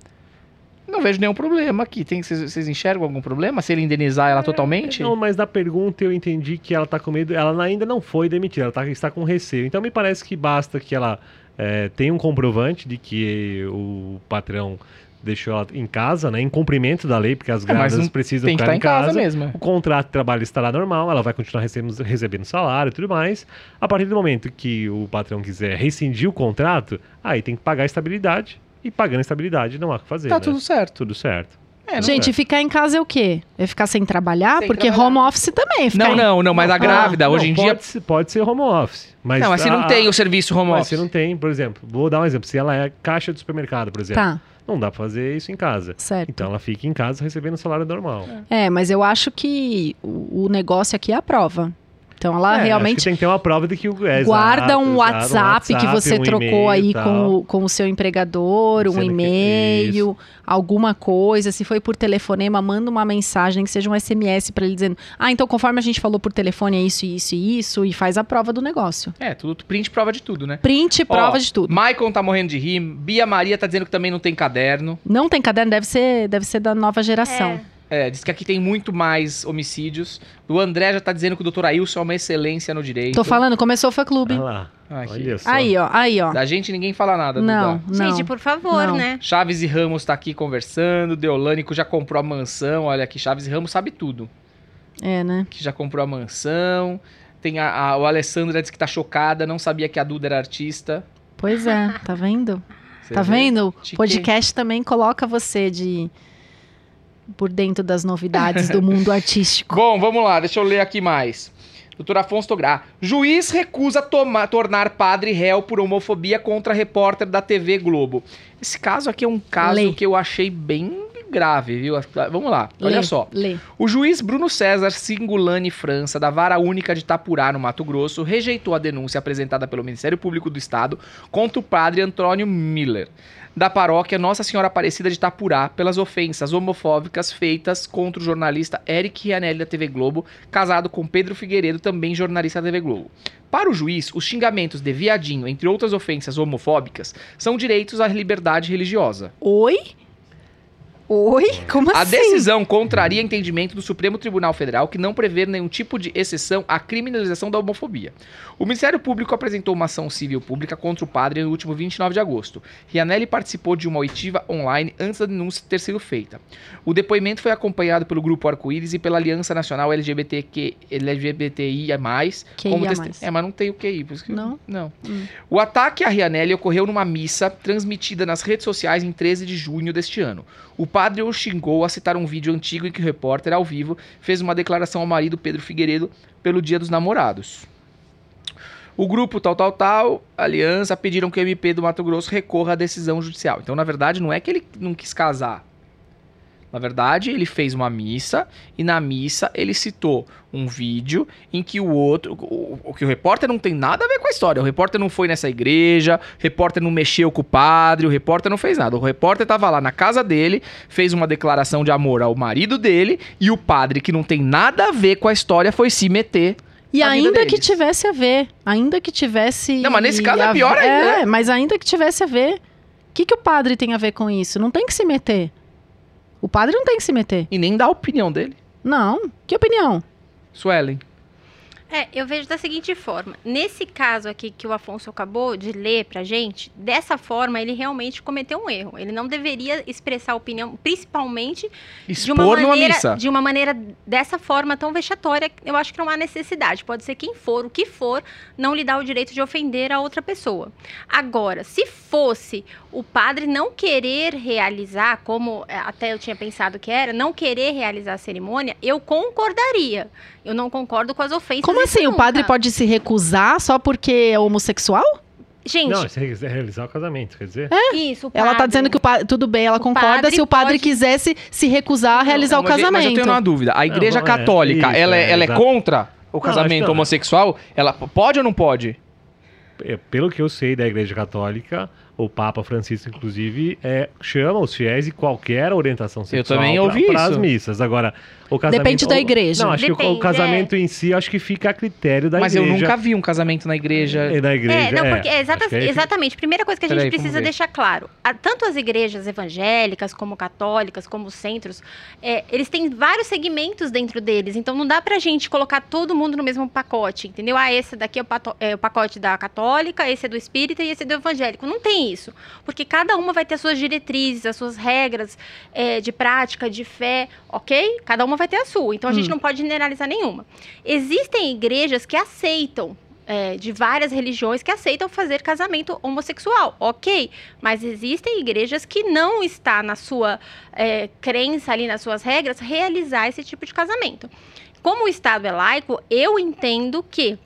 não vejo nenhum problema aqui. Tem, vocês, vocês enxergam algum problema se ele indenizar ela totalmente? Não, mas na pergunta eu entendi que ela tá com medo. Ela ainda não foi demitida, ela tá, está com receio. Então me parece que basta que ela é, tenha um comprovante de que o patrão deixou ela em casa, né? Em cumprimento da lei, porque as É, grávidas não precisam Tem que ficar estar em casa, mesmo. O contrato de trabalho estará normal, ela vai continuar recebendo, recebendo salário e tudo mais. A partir do momento que o patrão quiser rescindir o contrato, aí tem que pagar a estabilidade. E pagando a estabilidade não há o que fazer. Tá né? tudo certo. tudo certo. É, não- Gente, ficar em casa é o quê? É ficar sem trabalhar? Sem Porque trabalhar. home office também. é Ficar Não, em- não, não, mas a Ah, grávida, Não, hoje em pode, dia. ser- pode ser home office. Mas não, mas se não a- tem o serviço home Mas office. se não tem, por exemplo, vou dar um exemplo. Se ela é caixa do supermercado, por exemplo, Tá, não dá pra fazer isso em casa. certo. Então ela fica em casa recebendo salário normal. É, mas eu acho que o, o negócio aqui é a prova. Então ela É, acho realmente que tem que ter uma prova de que o é, guarda exato, um, exato, WhatsApp que você um trocou aí com, o- com o seu empregador, um Dizendo que- e-mail, alguma coisa. Se foi por telefonema, manda uma mensagem que seja um SMS pra ele dizendo: Ah, então conforme a gente falou por telefone é isso, isso e isso, e faz a prova do negócio. É, tudo print prova de tudo, né? Print, prova Ó, de tudo. Maicon tá morrendo de rir. Bia Maria tá dizendo que também não tem caderno. Não tem caderno, deve ser, deve ser da nova geração. É, diz que aqui tem muito mais homicídios. O André já tá dizendo que o doutor Ailson é uma excelência no direito. Tô falando, começou o fã clube. Olha lá. Olha só. Aí, ó, aí, ó. Da gente ninguém fala nada, Não, Duda. não. Gente, por favor, Não. né? Chaves e Ramos tá aqui conversando. Deolânico já comprou a mansão. Olha aqui, Chaves e Ramos sabe tudo. É, né? Que já comprou a mansão. Tem a, a- o Alessandra disse que tá chocada, não sabia que a Duda era artista. Pois é, tá vendo? Você Tá vê? vendo? Chique. Podcast também coloca você de por dentro das novidades do mundo artístico. Bom, vamos lá, deixa eu ler aqui mais. Doutor Afonso Tográ. Juiz recusa toma- tornar padre réu por homofobia contra repórter da TV Globo. Esse caso aqui é um caso Lei. que eu achei bem grave, viu? Vamos lá, olha Lê, só. Lê. O juiz Bruno César Singulani França, da Vara Única de Itapurá, no Mato Grosso, rejeitou a denúncia apresentada pelo Ministério Público do Estado contra o padre Antônio Miller, da paróquia Nossa Senhora Aparecida de Itapurá, pelas ofensas homofóbicas feitas contra o jornalista Eric Rianelli da TV Globo, casado com Pedro Figueiredo, também jornalista da TV Globo. Para o juiz, os xingamentos de viadinho, entre outras ofensas homofóbicas, são direitos à liberdade religiosa. Oi? Oi? Como A assim? decisão contraria entendimento do Supremo Tribunal Federal que não prevê nenhum tipo de exceção à criminalização da homofobia. O Ministério Público apresentou uma ação civil pública contra o padre no último 29 de agosto. Rianelli participou de uma oitiva online antes da denúncia ter sido feita. O depoimento foi acompanhado pelo Grupo Arco-Íris e pela Aliança Nacional LGBTQ, LGBTIA+. como QIA+. teste- É, mas não tem o QI. Por isso que... Não? Não. Hum. O ataque a Rianelli ocorreu numa missa transmitida nas redes sociais em 13 de junho deste ano. O padre o xingou a citar um vídeo antigo em que o repórter, ao vivo, fez uma declaração ao marido Pedro Figueiredo pelo Dia dos Namorados. O grupo tal, tal, tal, Aliança, pediram que o MP do Mato Grosso recorra à decisão judicial. Então, na verdade, não é que ele não quis casar. Na verdade, ele fez uma missa e na missa ele citou um vídeo em que o outro. O, o que o repórter não tem nada a ver com a história. O repórter não foi nessa igreja, o repórter não mexeu com o padre, o repórter não fez nada. O repórter tava lá na casa dele, fez uma declaração de amor ao marido dele e o padre, que não tem nada a ver com a história, foi se meter. E ainda que tivesse a ver. Ainda que tivesse. Não, mas nesse caso é pior ainda, É, né? mas ainda que tivesse a ver. O que, que o padre tem a ver com isso? Não tem que se meter. O padre não tem que se meter. E nem dá a opinião dele. Não. Que opinião? Suelen. É, eu vejo da seguinte forma. Nesse caso aqui que o Afonso acabou de ler pra gente, dessa forma ele realmente cometeu um erro. Ele não deveria expressar opinião, principalmente de uma Expor maneira, missa. de uma maneira dessa forma tão vexatória. Eu acho que não há necessidade. Pode ser quem for, o que for, não lhe dá o direito de ofender a outra pessoa. Agora, se fosse o padre não querer realizar, como é, até eu tinha pensado que era, não querer realizar a cerimônia, eu concordaria. Eu não concordo com as ofensas. Como assim? O nunca. padre pode se recusar só porque é homossexual? Gente, Não, se quiser realizar o casamento, quer dizer? isso. o Ela tá padre- dizendo que o padre. Tudo bem, ela O concorda padre se o padre pode- quisesse se recusar a realizar Não, o mas, casamento. Mas eu tenho uma dúvida. A igreja Não, é, católica, isso, ela, é, é, ela é contra o casamento não. homossexual? Ela pode ou não pode? É, Pelo que eu sei da Igreja Católica, o Papa Francisco, inclusive, é, chama os fiéis de qualquer orientação sexual também ouvi para isso. as missas. Agora, o casamento... Depende da igreja. Não, acho que o- o Depende, casamento em si, acho que fica a critério da mas igreja. eu nunca vi um casamento na igreja. É, da igreja, É, não, porque é exata- acho que aí fica- exatamente. Primeira coisa que a gente Peraí, precisa deixar claro: a- tanto as igrejas evangélicas, como católicas, como os centros, é, eles têm vários segmentos dentro deles. Então não dá pra gente colocar todo mundo no mesmo pacote, entendeu? Ah, esse daqui é o, pato- é o pacote da católica, esse é do espírita e esse é do evangélico. Não tem isso. Porque cada uma vai ter as suas diretrizes, as suas regras é, de prática, de fé, ok? Cada uma vai ter a sua. Então a gente Hum. não pode generalizar nenhuma. Existem igrejas que aceitam é, de várias religiões que aceitam fazer casamento homossexual, ok? Mas existem igrejas que não está na sua é, crença ali, nas suas regras, realizar esse tipo de casamento. Como o Estado é laico, eu entendo que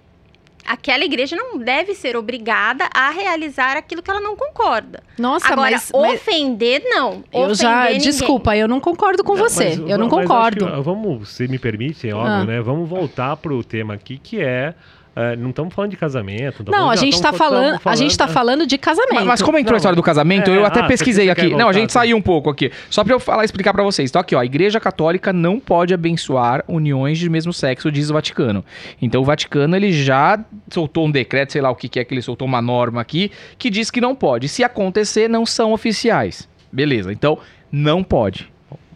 aquela igreja não deve ser obrigada a realizar aquilo que ela não concorda. Nossa, Agora, mas, mas ofender, não. eu Ofender já. ninguém. Desculpa, eu não concordo com você. mas eu não mas acho concordo. que, vamos, se me permite, é óbvio, Ah. né? Vamos voltar pro tema aqui, que é... eh, não estamos falando de casamento. Não, a gente tá falando, a gente tá falando de casamento. Mas, mas como entrou Não. a história do casamento, É, eu até ah, pesquisei aqui. quer Não, a voltar, gente tá? saiu um pouco aqui. Só pra eu falar, explicar pra vocês. Então aqui, ó, a Igreja Católica não pode abençoar uniões de mesmo sexo, diz o Vaticano. Então o Vaticano, ele já soltou um decreto, sei lá o que que é que ele soltou uma norma aqui, que diz que não pode. Se acontecer, não são oficiais. Beleza, então não pode.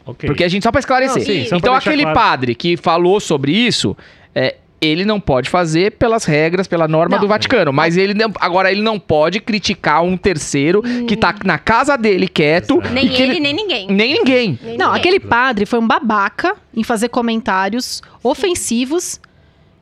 Ok. Porque a gente, só pra esclarecer. Não, sim, só então aquele claro. padre que falou sobre isso, é, ele não pode fazer pelas regras, pela norma Não. do Vaticano. Mas ele não, agora ele não pode criticar um terceiro que tá na casa dele quieto. Nem e que ele, nem ninguém. Nem ninguém. Nem Não, ninguém. aquele padre foi um babaca em fazer comentários ofensivos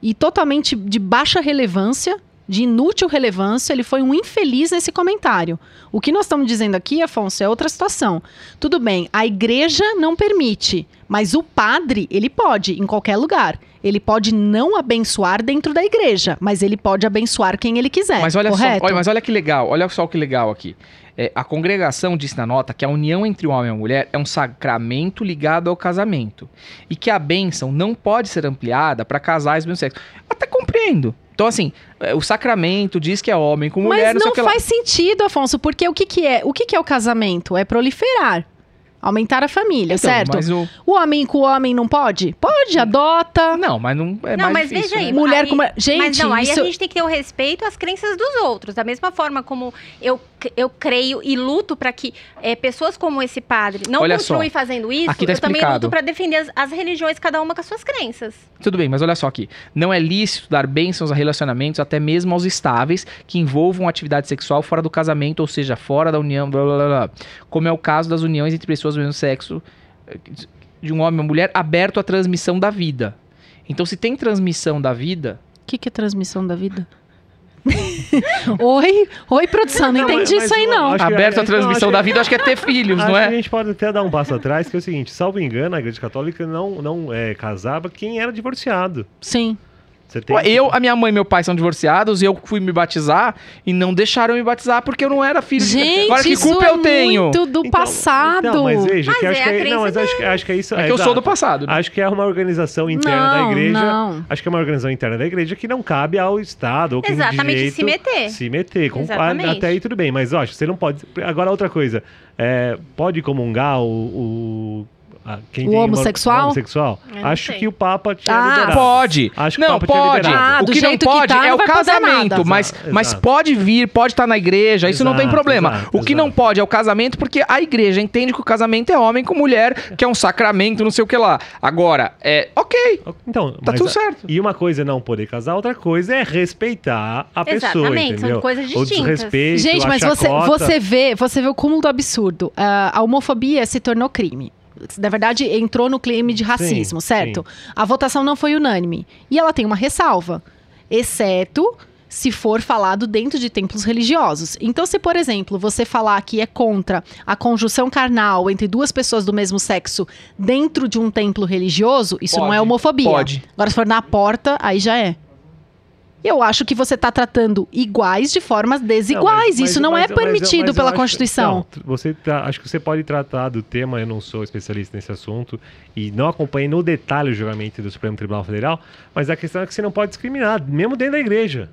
e totalmente de baixa relevância, de inútil relevância. Ele foi um infeliz nesse comentário. O que nós estamos dizendo aqui, Afonso, é outra situação. Tudo bem, a igreja não permite, mas o padre, ele pode, em qualquer lugar. Ele pode não abençoar dentro da igreja, mas ele pode abençoar quem ele quiser. Mas olha correto? só, olha, mas olha que legal, olha só que legal aqui. É, a congregação disse na nota que a união entre o homem e a mulher é um sacramento ligado ao casamento. E que a bênção não pode ser ampliada para casais do mesmo sexo. Até compreendo. Então, assim, é, o sacramento diz que é homem com mulher, Mas não, não faz sentido, Afonso, porque o que, que é? O que, que é o casamento? É proliferar. Aumentar a família, Então, certo? Mas o... O homem com o homem não pode? Pode, adota. Não, mas não é não, mais mas difícil, veja aí. né? Mulher aí- com mulher- Gente, mas não, aí isso- a gente tem que ter o respeito às crenças dos outros. Da mesma forma como eu, eu creio e luto para que eh, pessoas como esse padre não Olha só, continuem fazendo isso, aqui tá eu também explicado. luto para defender as, as religiões, cada uma com as suas crenças. Tudo bem, mas olha só aqui. Não é lícito dar bênçãos a relacionamentos, até mesmo aos estáveis, que envolvam atividade sexual fora do casamento, ou seja, fora da união, blá blá blá. blá. Como é o caso das uniões entre pessoas do mesmo sexo, eh, de um homem e uma mulher, aberto à transmissão da vida. Então, se tem transmissão da vida, O que, que é transmissão da vida? oi, oi, produção, não, Não, entendi mas isso aí não. aberto à acho- transmissão acho da que- vida, acho que é ter filhos, Acho não que é? a gente pode até dar um passo atrás, que é o seguinte, salvo engano, a Igreja Católica não, não é, casava quem era divorciado. Sim. Você tem Ué, que- Eu, a minha mãe e meu pai são divorciados e eu fui me batizar e não deixaram me batizar porque eu não era filho de Gente, Agora que isso culpa é eu tenho? muito do Então- passado. Então, mas veja, Mas que é acho a que é, não, mas acho, que- acho que é isso. É que eu sou do exato. passado. né? Acho que é uma organização interna Não, da igreja. não. Acho que é uma organização interna da igreja que não cabe ao Estado ou Exatamente, direito se meter. Se meter. Com-. Até aí tudo bem, mas ó, acho que você não pode. Agora outra coisa, é, pode comungar o, o- quem O homossexual? homossexual? Acho sei. que o Papa tinha Ah, liberado. Pode. Acho que o não, Papa tinha pode. liberado. Ah, o que não jeito que pode tá, é não o casamento, mas, Exato, mas exato. pode vir, pode estar na igreja, isso não tem Exato, problema. exato, o que não exato. pode é o casamento, porque a igreja entende que o casamento é homem com mulher, que é um sacramento, não sei o que lá. Agora, é ok, Então, tá tudo certo. E uma coisa é não poder casar, outra coisa é respeitar a pessoa, Exatamente, são entendeu? coisas O distintas. desrespeito, Gente, a mas você, você vê, você vê o cúmulo do absurdo. Ah, a homofobia se tornou crime. Na verdade, entrou no crime de racismo, Sim, certo? A votação não foi unânime. E ela tem uma ressalva. Exceto se for falado dentro de templos religiosos. Então, se, por exemplo, você falar que é contra a conjunção carnal entre duas pessoas do mesmo sexo dentro de um templo religioso, isso não Pode, é homofobia. pode. Agora, se for na porta, aí já é. Eu acho que você está tratando iguais de formas desiguais. Não, mas- Isso mas- não mas- é mas permitido mas pela acho- Constituição. não, você tra- acho que você pode tratar do tema, eu não sou especialista nesse assunto e não acompanhei no detalhe o julgamento do Supremo Tribunal Federal, mas a questão é que você não pode discriminar, mesmo dentro da igreja.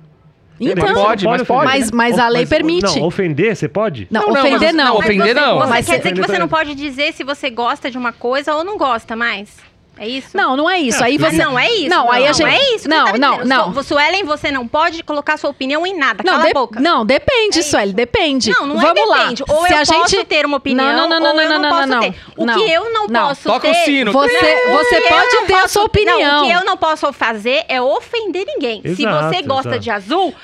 Então, Mas pode, mas pode. Mas- mas a lei permite. Não, ofender, você pode? Não, Não, ofender mas- não. não, ofender Mas você, não. Você Mas quer você- dizer que você não pode dizer se você gosta de uma coisa ou não gosta mais? É isso? Não, não é isso. Aí Ah, você não, é isso. Não, aí a gente é isso. Não, tá não, não. Su- Suelen, você não pode colocar sua opinião em nada. Não, Cala de- a boca. não, depende, É isso. depende. Não, não Vamos é lá. depende. Ou Se eu a posso gente ter uma opinião, Não, não, não, ou eu não, não, não, posso não, ter. O não. que eu não, Não. posso Toca o ter... sino. Você, você O pode não ter a posso- sua opinião. Não, o que eu não posso fazer é ofender ninguém. Se Exato, você gosta exato. de azul,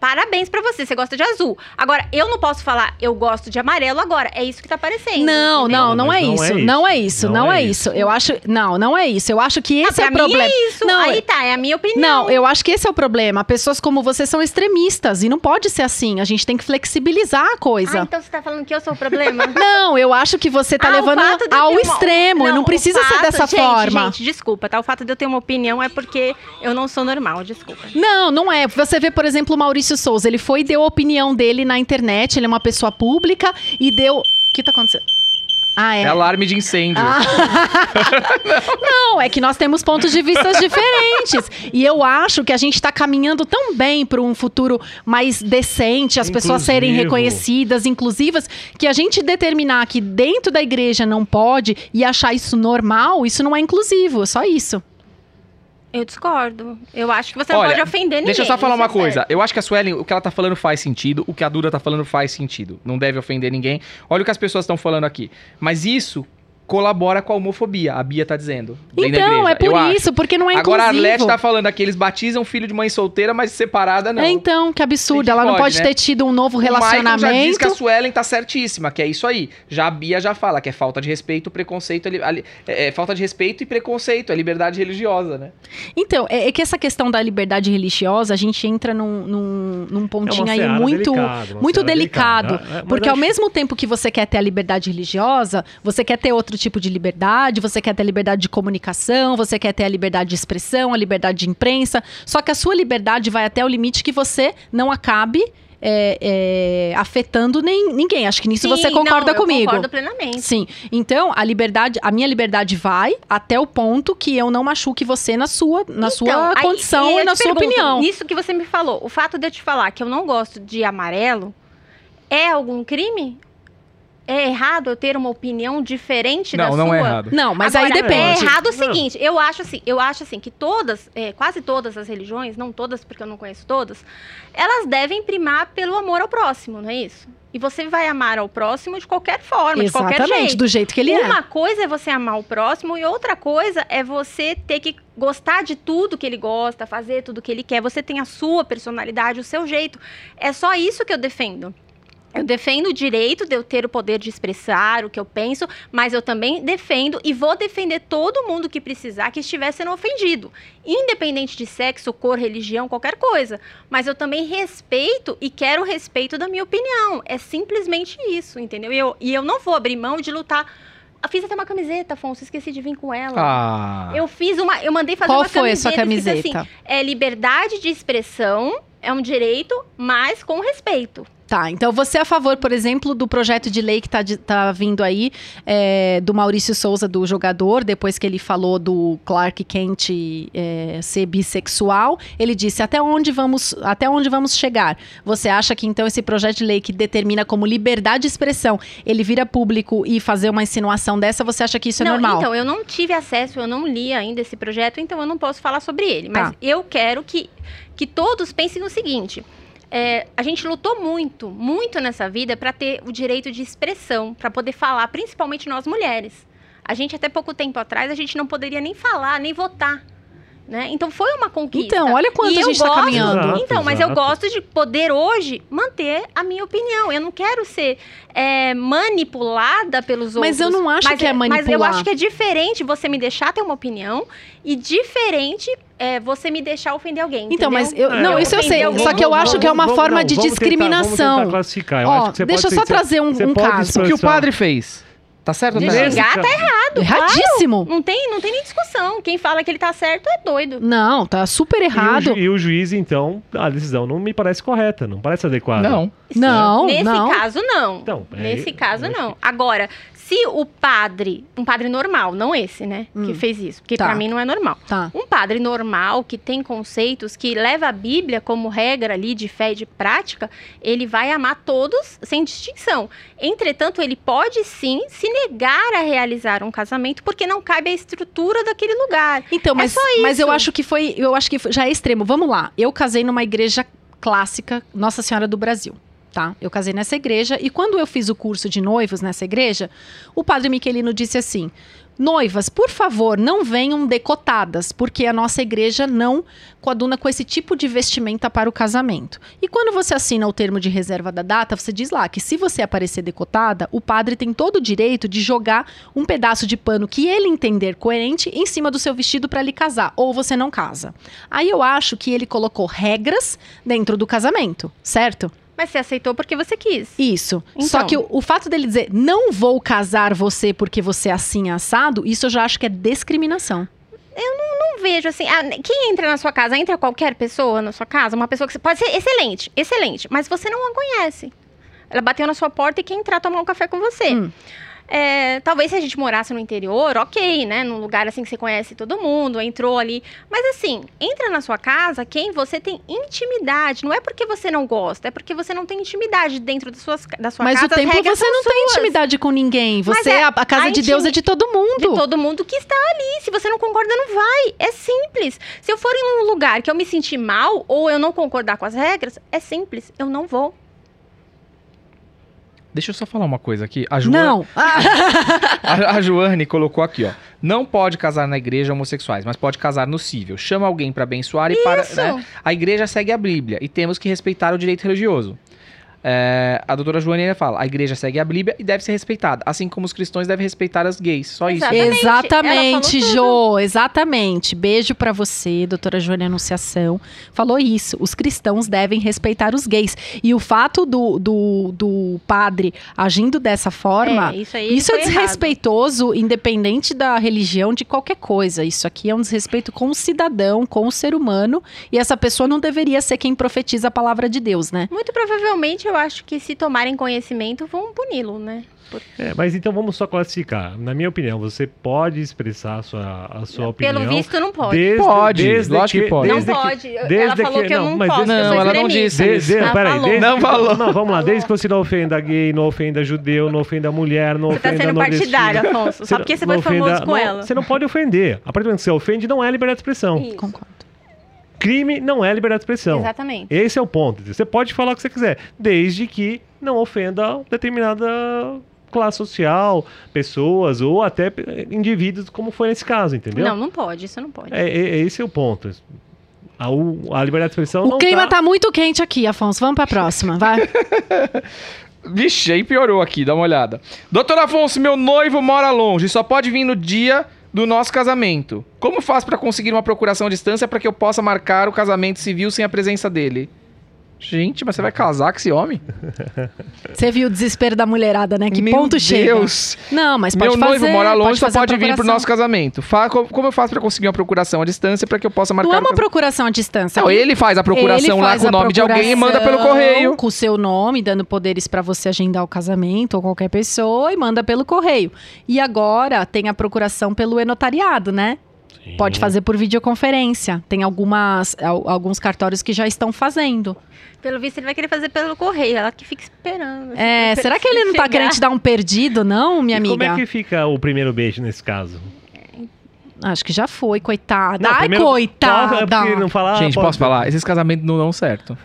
parabéns pra você, você gosta de azul. Agora, eu não posso falar eu gosto de amarelo agora. É isso que tá aparecendo. Não, entendeu? não, não Mas é não isso. é Não é isso. isso, Não não é é isso. Eu acho, não, não é isso. Eu acho que esse Ah, é o mim problema. é isso. Não, Aí tá, é a minha opinião. Não, eu acho que esse é o problema. Pessoas como você são extremistas e não pode ser assim. A gente tem que flexibilizar a Ah, coisa. então você tá falando que eu sou o problema? Não, eu acho que você tá Ah, levando ao uma- extremo. e não o precisa ser fato- dessa gente, forma. Gente, desculpa, tá? O fato de eu ter uma opinião é porque eu não sou normal, desculpa. Não, não é. Você vê, por exemplo, o Maurício Souza. Ele foi e deu a opinião dele na internet. Ele é uma pessoa pública e deu. O que tá acontecendo? Ah, é. É alarme de incêndio. Ah. Não, é que nós temos pontos de vista diferentes. E eu acho que a gente está caminhando tão bem para um futuro mais decente, as pessoas serem Inclusivo. reconhecidas, inclusivas, que a gente determinar que dentro da igreja não pode e achar isso normal, isso não é inclusivo, é só isso. Eu discordo. Eu acho que você não Olha, pode ofender ninguém. Deixa eu só falar uma é coisa. certo. Eu acho que a Suelen, o que ela tá falando faz sentido, o que a Duda tá falando faz sentido. Não deve ofender ninguém. Olha o que as pessoas estão falando aqui. Mas isso colabora com a homofobia, a Bia tá dizendo. Então, é por Eu acho. isso, porque não é Agora a inclusivo. Arlete tá falando aqui, eles batizam filho de mãe solteira, mas separada não. É, então, que absurdo. Ela não pode, né? ter tido um novo O Michael já diz relacionamento. que a Suelen tá certíssima, que é isso aí. Já a Bia já fala que é falta de respeito, preconceito, é, é, é, é falta de respeito e preconceito, é liberdade religiosa, né? Então, é, é que essa questão da liberdade religiosa, a gente entra num, num, num pontinho aí muito, delicada, uma muito delicado. delicada. É, porque ao acho- mesmo tempo que você quer ter a liberdade religiosa, você quer ter outro tipo de liberdade, você quer ter liberdade de comunicação, você quer ter a liberdade de expressão, a liberdade de imprensa. Só que a sua liberdade vai até o limite que você não acabe é, é, afetando nem, ninguém. Acho que nisso Sim, você concorda não, comigo. concordo plenamente. Sim. Então, a liberdade, a minha liberdade vai até o ponto que eu não machuque você na sua, na então, sua aí, condição e, e na sua pergunto, opinião. Isso que você me falou, o fato de eu te falar que eu não gosto de amarelo é algum crime? É errado eu ter uma opinião diferente não, da não sua? Não, não é errado. Não, mas Agora, aí depende. É errado o seguinte, eu acho assim, eu acho assim que todas, é, quase todas as religiões, não todas porque eu não conheço todas, elas devem primar pelo amor ao próximo, não é isso? E você vai amar ao próximo de qualquer forma, Exatamente, de qualquer jeito. do jeito que ele Uma é. Uma coisa é você amar o próximo e outra coisa é você ter que gostar de tudo que ele gosta, fazer tudo que ele quer. Você tem a sua personalidade, o seu jeito. É só isso que eu defendo. Eu defendo o direito de eu ter o poder de expressar o que eu penso, mas eu também defendo e vou defender todo mundo que precisar que estiver sendo ofendido, independente de sexo, cor, religião, qualquer coisa. Mas eu também respeito e quero o respeito da minha opinião. É simplesmente isso, entendeu? E eu, e eu não vou abrir mão de lutar. Eu fiz até uma camiseta, Afonso, esqueci de vir com ela. Ah. Eu fiz uma, eu mandei fazer Qual uma camiseta. Qual foi a sua camiseta? Assim, é liberdade de expressão, é um direito, mas com respeito. Tá, então você é a favor, por exemplo, do projeto de lei que está tá vindo aí, é, do Maurício Souza, do jogador, depois que ele falou do Clark Kent é, ser bissexual, ele disse até onde, vamos, até onde vamos chegar. Você acha que então esse projeto de lei que determina como liberdade de expressão, ele vira público e fazer uma insinuação dessa, você acha que isso é não, normal? Então, eu não tive acesso, eu não li ainda esse projeto, então eu não posso falar sobre ele. Mas tá. eu quero que, que todos pensem no seguinte é, a gente lutou muito, muito nessa vida para ter o direito de expressão, para poder falar, principalmente nós mulheres. A gente, até pouco tempo atrás, a gente não poderia nem falar, nem votar. Né? Então foi uma conquista. Então, olha quanto e a gente está caminhando. Exato, então, mas eu gosto de poder hoje manter a minha opinião. Eu não quero ser é, manipulada pelos outros. Mas eu não acho mas, que é manipular. Mas eu acho que é diferente você me deixar ter uma opinião e diferente é, você me deixar ofender alguém. Então, entendeu? mas eu, não, isso eu sei. Alguém. Só que eu acho que é uma vamos, forma não, de discriminação. Tentar, vamos tentar classificar. Eu Ó, deixa eu só trazer um, um caso. O que o padre fez? Tá certo de tá errado? xingar tá errado. Erradíssimo. Claro. Não, tem, não tem nem discussão. Quem fala que ele tá certo é doido. Não, tá super errado. E o, ju, e o juiz, então, a decisão não me parece correta, não parece adequada. Não. Não, Nesse não. caso, não. Então, é, Nesse caso, não. Agora, se o padre, um padre normal, não esse, né, hum. que fez isso, porque tá. para mim não é normal. Tá. Um padre normal que tem conceitos, que leva a Bíblia como regra ali de fé e de prática, ele vai amar todos sem distinção. Entretanto, ele pode sim se negar a realizar um casamento porque não cabe a estrutura daquele lugar. Então, mas, é mas eu acho que foi, eu acho que já é extremo. Vamos lá. Eu casei numa igreja clássica, Nossa Senhora do Brasil tá? Eu casei nessa igreja e quando eu fiz o curso de noivos nessa igreja, o padre Miquelino disse assim: Noivas, por favor, não venham decotadas, porque a nossa igreja não coaduna com esse tipo de vestimenta para o casamento. E quando você assina o termo de reserva da data, você diz lá que se você aparecer decotada, o padre tem todo o direito de jogar um pedaço de pano que ele entender coerente em cima do seu vestido para lhe casar, ou você não casa. Aí eu acho que ele colocou regras dentro do casamento, certo? Mas você aceitou porque você quis. Isso. Então. Só que o, o, fato dele dizer não vou casar você porque você é assim assado, isso eu já acho que é discriminação. Eu não, não vejo assim. Ah, quem entra na sua casa, entra qualquer pessoa na sua casa, uma pessoa que pode ser excelente, excelente, mas você não a conhece. Ela bateu na sua porta e quer entrar tomar um café com você. Hum. É, talvez se a gente morasse no interior, ok, né? Num lugar assim que você conhece todo mundo, entrou ali. Mas assim, entra na sua casa quem você tem intimidade. Não é porque você não gosta, é porque você não tem intimidade dentro da, suas, da sua Mas casa. Mas o templo você não suas. tem intimidade com ninguém. Você, é, a, a casa a de Deus é de todo mundo. De todo mundo que está ali. Se você não concorda, não vai. É simples. Se eu for em um lugar que eu me sentir mal ou eu não concordar com as regras, é simples. Eu não vou. Deixa eu só falar uma coisa aqui. A Joane, não! a, a Joane colocou aqui, ó. Não pode casar na igreja homossexuais, mas pode casar no cível. Chama alguém para abençoar Isso. e para. Né? A igreja segue a Bíblia e temos que respeitar o direito religioso. É, a doutora Joana fala: a igreja segue a Bíblia e deve ser respeitada, assim como os cristãos devem respeitar as gays. Só isso. Exatamente. Exatamente, Ela Jo, exatamente. Beijo pra você, doutora Joana Anunciação. Falou isso. Os cristãos devem respeitar os gays. E o fato do, do, do padre agindo dessa forma. É, isso aí Isso é foi errado. desrespeitoso, independente da religião, de qualquer coisa. Isso aqui é um desrespeito com o cidadão, com o ser humano. E essa pessoa não deveria ser quem profetiza a palavra de Deus, né? Muito provavelmente eu acho que se tomarem conhecimento vão puni-lo, né? É, mas então vamos só classificar. Na minha opinião, você pode expressar a sua, a sua opinião. Pelo visto não pode. Desde, Pode, desde lógico que pode. Não desde pode. desde ela falou que, eu não, não mas posso. desde- eu Não, ela não disse De, isso. de, Ela peraí, falou. desde, Não falou. Não, vamos lá. Desde que você não ofenda gay, não ofenda judeu, não ofenda mulher, não Você tá ofenda sendo nordestino. partidário, Afonso. Só porque você foi ofenda- famoso com não- ela. Você não pode ofender. A partir do momento que você ofende, não é liberdade de expressão. Isso. Concordo. Crime não é liberdade de expressão. Exatamente. Esse é o ponto. Você pode falar o que você quiser, desde que não ofenda determinada classe social, pessoas ou até indivíduos, como foi nesse caso, entendeu? Não, não pode. Isso não pode. É, é- esse é o ponto. A, a liberdade de expressão O não clima tá... tá muito quente aqui, Afonso. Vamos pra próxima, vai. Vixe, aí piorou aqui, dá uma olhada. Doutor Afonso, meu noivo mora longe, só pode vir no dia do nosso casamento. Como faço pra conseguir uma procuração à distância para que eu possa marcar o casamento civil sem a presença dele? Gente, mas você vai casar com esse homem? Você viu o desespero da mulherada, né? Que Meu ponto chega. Deus. Não, mas pode Meu fazer. noivo mora longe, só fazer a pode vir pro nosso casamento. Como eu faço pra conseguir uma procuração à distância para que eu possa marcar Não é uma procuração à distância. Não, ele faz a procuração Ele lá faz com o nome de alguém e manda pelo correio. Com o seu nome, dando poderes pra você agendar o casamento ou qualquer pessoa e manda pelo correio. E agora tem a procuração pelo e-notariado, né? Sim. Pode fazer por videoconferência. Tem algumas, al- alguns cartórios que já estão fazendo. Pelo visto, ele vai querer fazer pelo correio. Ela que fica esperando. É, será que ele não tá Chegar. querendo te dar um perdido, não, minha E amiga? Como é que fica o primeiro beijo nesse caso? Acho que já foi, coitada. Não, Ai, primeiro- coitada. É porque não falar, Gente, pode- posso falar? Esses casamentos não dão certo.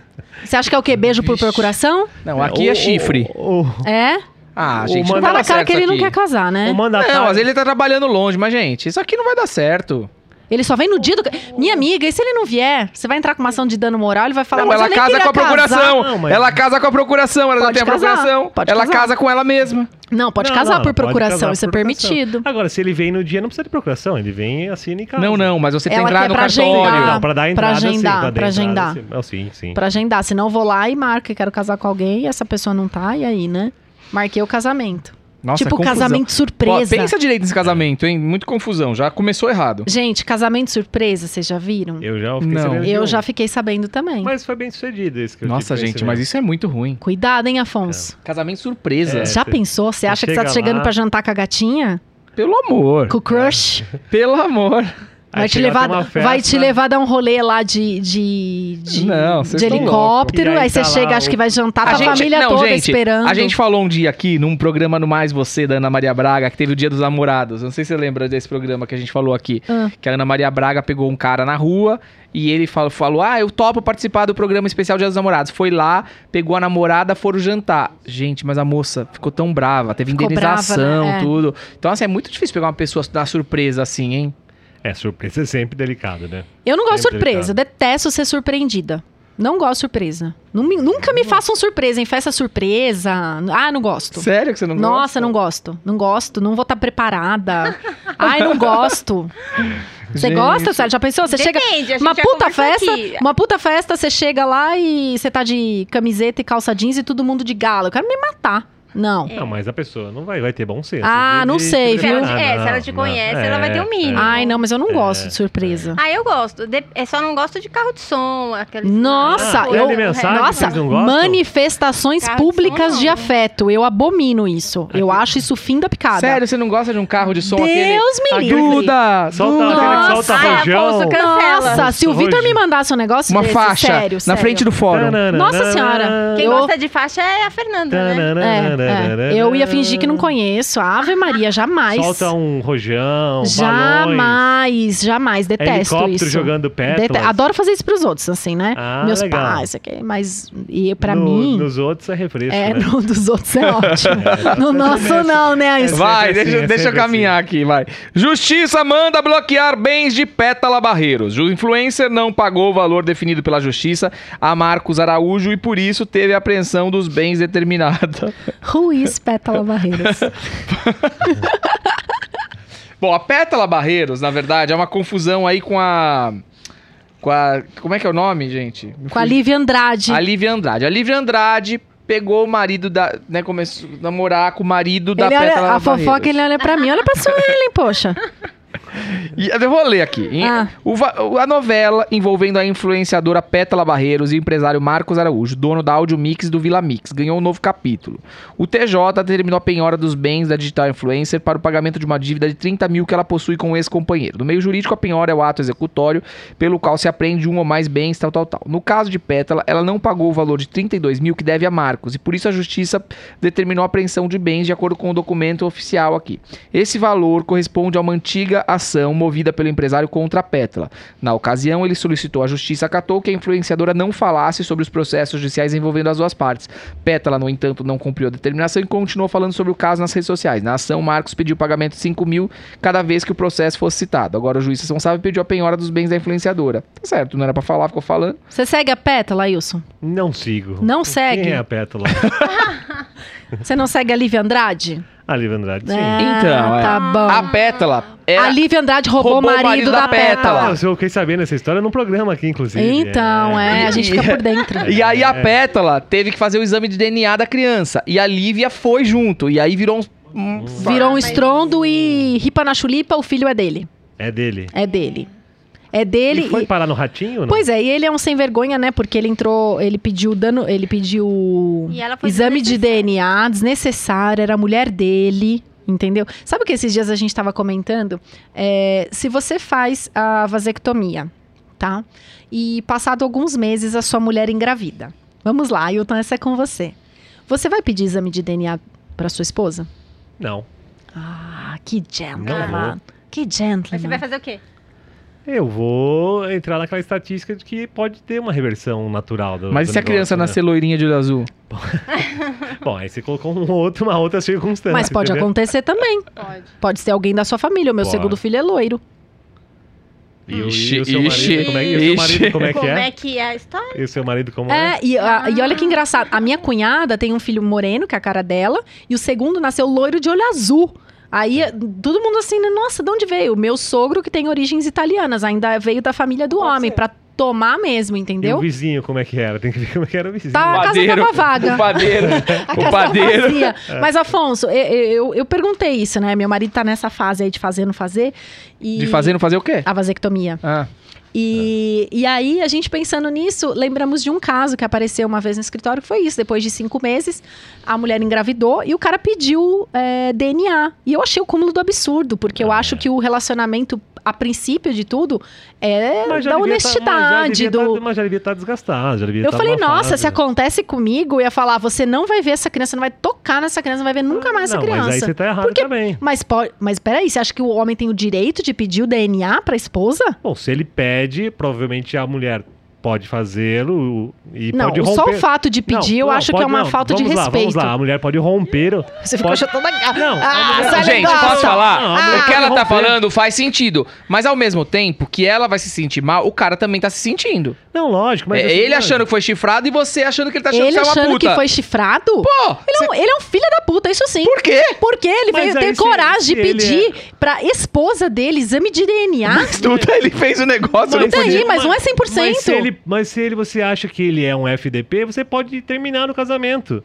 Você acha que é o quê? Beijo por procuração? Não, aqui é O- chifre. O, o, É? Ah, o gente, não Tá na cara que ele isso não aqui. quer casar, né? o mandatário... Não, às vezes ele tá trabalhando longe, mas, gente, isso aqui não vai dar certo. Ele só vem no dia do. Minha amiga, e se ele não vier? Você vai entrar com uma ação de dano moral, ele vai falar, não, mas ela casa com a procuração. casar." Não, mas- Ela casa com a procuração, ela já Pode tem a casar, procuração. pode ela casar. casa com ela mesma. Não, pode Não, casar não, por procuração, casar isso é procuração. permitido. Agora, se ele vem no dia, não precisa de procuração. Ele vem assina em casa. Não, não, mas você tem que Ela entrar quer no pra cartório. agendar. Não, pra dar a Pra entrada, sim. agendar, dar a pra entrada, agendar. sim. Oh, sim, sim. Pra agendar, senão eu vou lá e marco e quero casar com alguém e essa pessoa não tá, e aí, né? Marquei o casamento. Nossa, tipo, confusão. casamento surpresa. Ó, pensa direito nesse casamento, hein? Muito confusão. Já começou errado. Gente, casamento surpresa, vocês já viram? Eu, Eu já fiquei Não. sabendo de um. já fiquei sabendo também. Mas foi bem sucedido esse que eu Nossa, gente, mas isso é muito ruim. Cuidado, hein, Afonso? Casamento surpresa. É. Já você- pensou? Você acha que você tá chega chegando lá- pra jantar com a gatinha? Pelo amor. Com o crush? Pelo amor. Vai te, levar, vai te levar a dar um rolê lá de, de, de, Não, de helicóptero. Aí, aí você tá chega, lá acho o- que vai jantar com a, gente- família não, toda gente, esperando. A gente falou um dia aqui, num programa no Mais Você, da Ana Maria Braga, que teve o Dia dos Namorados. Não sei se você lembra desse programa que a gente falou aqui. Ah. Que a Ana Maria Braga pegou um cara na rua e ele falou, falou: Ah, eu topo participar do programa especial Dia dos Namorados. Foi lá, pegou a namorada, foram jantar. Gente, mas a moça ficou tão brava, teve Ficou indenização, brava, né? É. tudo. Então, assim, é muito difícil pegar uma pessoa dar surpresa assim, hein? É, surpresa é sempre delicado, né? Eu não gosto de surpresa, detesto ser surpreendida. Não gosto de surpresa. Nunca me façam surpresa, em festa surpresa. Ah, não gosto. Sério que você não gosta? Nossa, não gosto. Não gosto, não vou estar preparada. Ai, não gosto. Você Gente. gosta, Sérgio? Já pensou? Você chega. Depende, Uma puta festa, aqui. uma puta festa, você chega lá e você tá de camiseta e calça jeans e todo mundo de gala. Eu quero me matar. Não. É. Não, mas a pessoa não vai, vai ter bom senso. Ah, de- não de- sei, de- Se ela, viu? te- é, se ela te não, conhece, é, ela vai ter um mínimo. Ai, não, mas eu não gosto É, de surpresa. Ah, eu gosto. De- é só não gosto de carro de som. Aqueles, Nossa, Ah, eu, mensagem, nossa, manifestações Carro de públicas som, de afeto. Eu abomino isso. Eu acho isso fim da picada. Sério, você não gosta de um carro de som aquele? Deus me aquele- livre. Duda! Solta Nossa. solta Ai. Afonso, cancela. Nossa, se o Vitor me mandasse um negócio Uma desse, faixa sério, na sério. frente do fórum. Nossa senhora. Quem Eu- gosta de faixa é a Fernanda, né? tanana, É, eu ia fingir que não conheço. Ave Maria, jamais. Solta um rojão, balões, Jamais, jamais. Detesto helicóptero isso. jogando pétalas. Dete- Adoro fazer isso pros outros, assim, né? Ah, Meus legal. pais, isso aqui, mas e pra No- mim. Nos outros é refresco, É, né? no dos outros é ótimo. no nosso não, né? Isso. Vai, deixa, assim, é deixa eu sempre caminhar aqui, vai. Justiça manda bloquear bens de Pétala Barreiros. O influencer não pagou o valor definido pela justiça a Marcos Araújo e por isso teve a apreensão dos bens determinada. Is Pétala Barreiros? Bom, a Pétala Barreiros, na verdade, é uma confusão aí com a. Com a. Como é que é o nome, gente? Me Com a. Lívia Andrade. A Lívia Andrade. A Lívia Andrade pegou o marido da. né, começou a namorar com o marido da olha- Pétala a fofoca, Barreiros. ele olha pra mim, olha pra Suelen, poxa. E eu vou ler aqui. Ah. o a novela envolvendo a influenciadora Pétala Barreiros e o empresário Marcos Araújo, dono da Audio Mix do Vila Mix, ganhou um novo capítulo. O TJ determinou a penhora dos bens da digital influencer para o pagamento de uma dívida de 30 mil que ela possui com o ex-companheiro. No meio jurídico, a penhora é o ato executório pelo qual se apreende um ou mais bens, tal, tal, tal. No caso de Pétala, ela não pagou o valor de 32 mil que deve a Marcos e por isso a justiça determinou a apreensão de bens de acordo com o documento oficial aqui. Esse valor corresponde a uma antiga ação movida pelo empresário contra a Pétala. Na ocasião, ele solicitou à justiça acatou que a influenciadora não falasse sobre os processos judiciais envolvendo as duas partes. Pétala, no entanto, não cumpriu a determinação e continuou falando sobre o caso nas redes sociais. Na ação, Marcos pediu pagamento de 5 mil cada vez que o processo fosse citado. Agora, o juiz responsável pediu a penhora dos bens da influenciadora. Tá certo, não era pra falar, ficou falando. Você segue a Pétala, Wilson? Não sigo. Não segue? Quem é a pétala? Você não segue a Lívia Andrade? A Lívia Andrade, sim. É, Então, é. Tá bom. A Pétala é A Lívia Andrade roubou, roubou o marido, da, Pétala. Ah, eu fiquei sabendo essa história num programa aqui, inclusive. Então, é, a gente fica por dentro. E aí a É. Pétala teve que fazer o exame de DNA da criança. E a Lívia foi junto. E aí virou um. um- Virou um estrondo e ripa na chulipa, o filho é dele. É dele. É dele. É dele. Ele foi e- parar no ratinho? Não? Pois é, e ele é um sem vergonha, né? Porque ele entrou, ele pediu dano, ele pediu E exame de. DNA desnecessário, era a mulher dele, entendeu? Sabe o que esses dias a gente estava comentando? É, se você faz a vasectomia, tá? E passado alguns meses a sua mulher engravida. Vamos lá, Ailton, essa é com você. Você vai pedir exame de DNA para sua esposa? Não. Ah, que Não gentleman. vou. Que Mas você vai gentleman. fazer o quê? Eu vou entrar naquela estatística de que pode ter uma reversão natural do Mas do e se a criança negócio, nascer loirinha de olho azul? né? Bom, aí você colocou um outro, uma outra circunstância. Mas pode entendeu? acontecer também. Pode. Pode ser alguém da sua família. O meu Pode. segundo filho é loiro. E o, Ixi, e o seu ixi, marido, como é, e o marido, como é que Como é? é que é a história? E o seu marido como é? É, e, a- e olha que engraçado. A minha cunhada tem um filho moreno, que é a cara dela, e o segundo nasceu loiro de olho azul. Aí todo mundo assim, né, nossa, de onde veio? O meu sogro, que tem origens italianas, ainda veio da família do Pode homem, pra tomar mesmo, E o entendeu? vizinho, como é que era? Tem que ver como é que era o vizinho. Tá. A casa tava vaga. O padeiro. A o padeiro. vazia. Mas, Afonso, eu, eu, eu perguntei isso, né? Meu marido tá nessa fase aí de fazer, não fazer. E... De fazer, não fazer o quê? A vasectomia. Ah. E, e aí, a gente pensando nisso, lembramos de um caso que apareceu uma vez no escritório, que foi isso. Depois de cinco meses, a mulher engravidou e o cara pediu é, DNA. E eu achei o cúmulo do absurdo, porque eu Ah, acho é. que o relacionamento, a princípio de tudo, é da honestidade. Tá, mas, já devia do... tá, mas já devia estar desgastado. Já devia Eu tá falei, nossa, fase. se acontece comigo, eu ia falar, você não vai ver essa criança, não vai tocar nessa criança, não vai ver nunca mais essa não, criança. Mas aí você tá errado Porque- também. Mas, pode, mas peraí, você acha que o homem tem o direito de pedir o DNA pra esposa? Bom, se ele pede, provavelmente a mulher pode fazê-lo e não, pode só romper. o fato de pedir, Não, eu não, acho que pode é uma não. falta de lá, respeito. Vamos lá, a mulher pode romper. o- Você ficou pode- chutando a... Não, ah, a mulher- sai Gente, posso falar? Ah, o que ela tá falando faz sentido. Mas ao mesmo tempo que ela vai se sentir mal, o cara também tá se sentindo. Não, lógico, mas É, assim, ele achando que foi chifrado e você achando que ele tá achando Ele que você é uma achando puta. que foi chifrado? Pô, Ele, é um, ele é um filho da puta, isso sim. por quê? Porque ele Mas veio ter se- coragem se de ele pedir pra esposa dele exame de DNA. Tudo ele fez o negócio, não Mas- podia. Mas não é 100%. Mas se, ele, mas se ele, você acha que ele é um FDP, você pode terminar no casamento.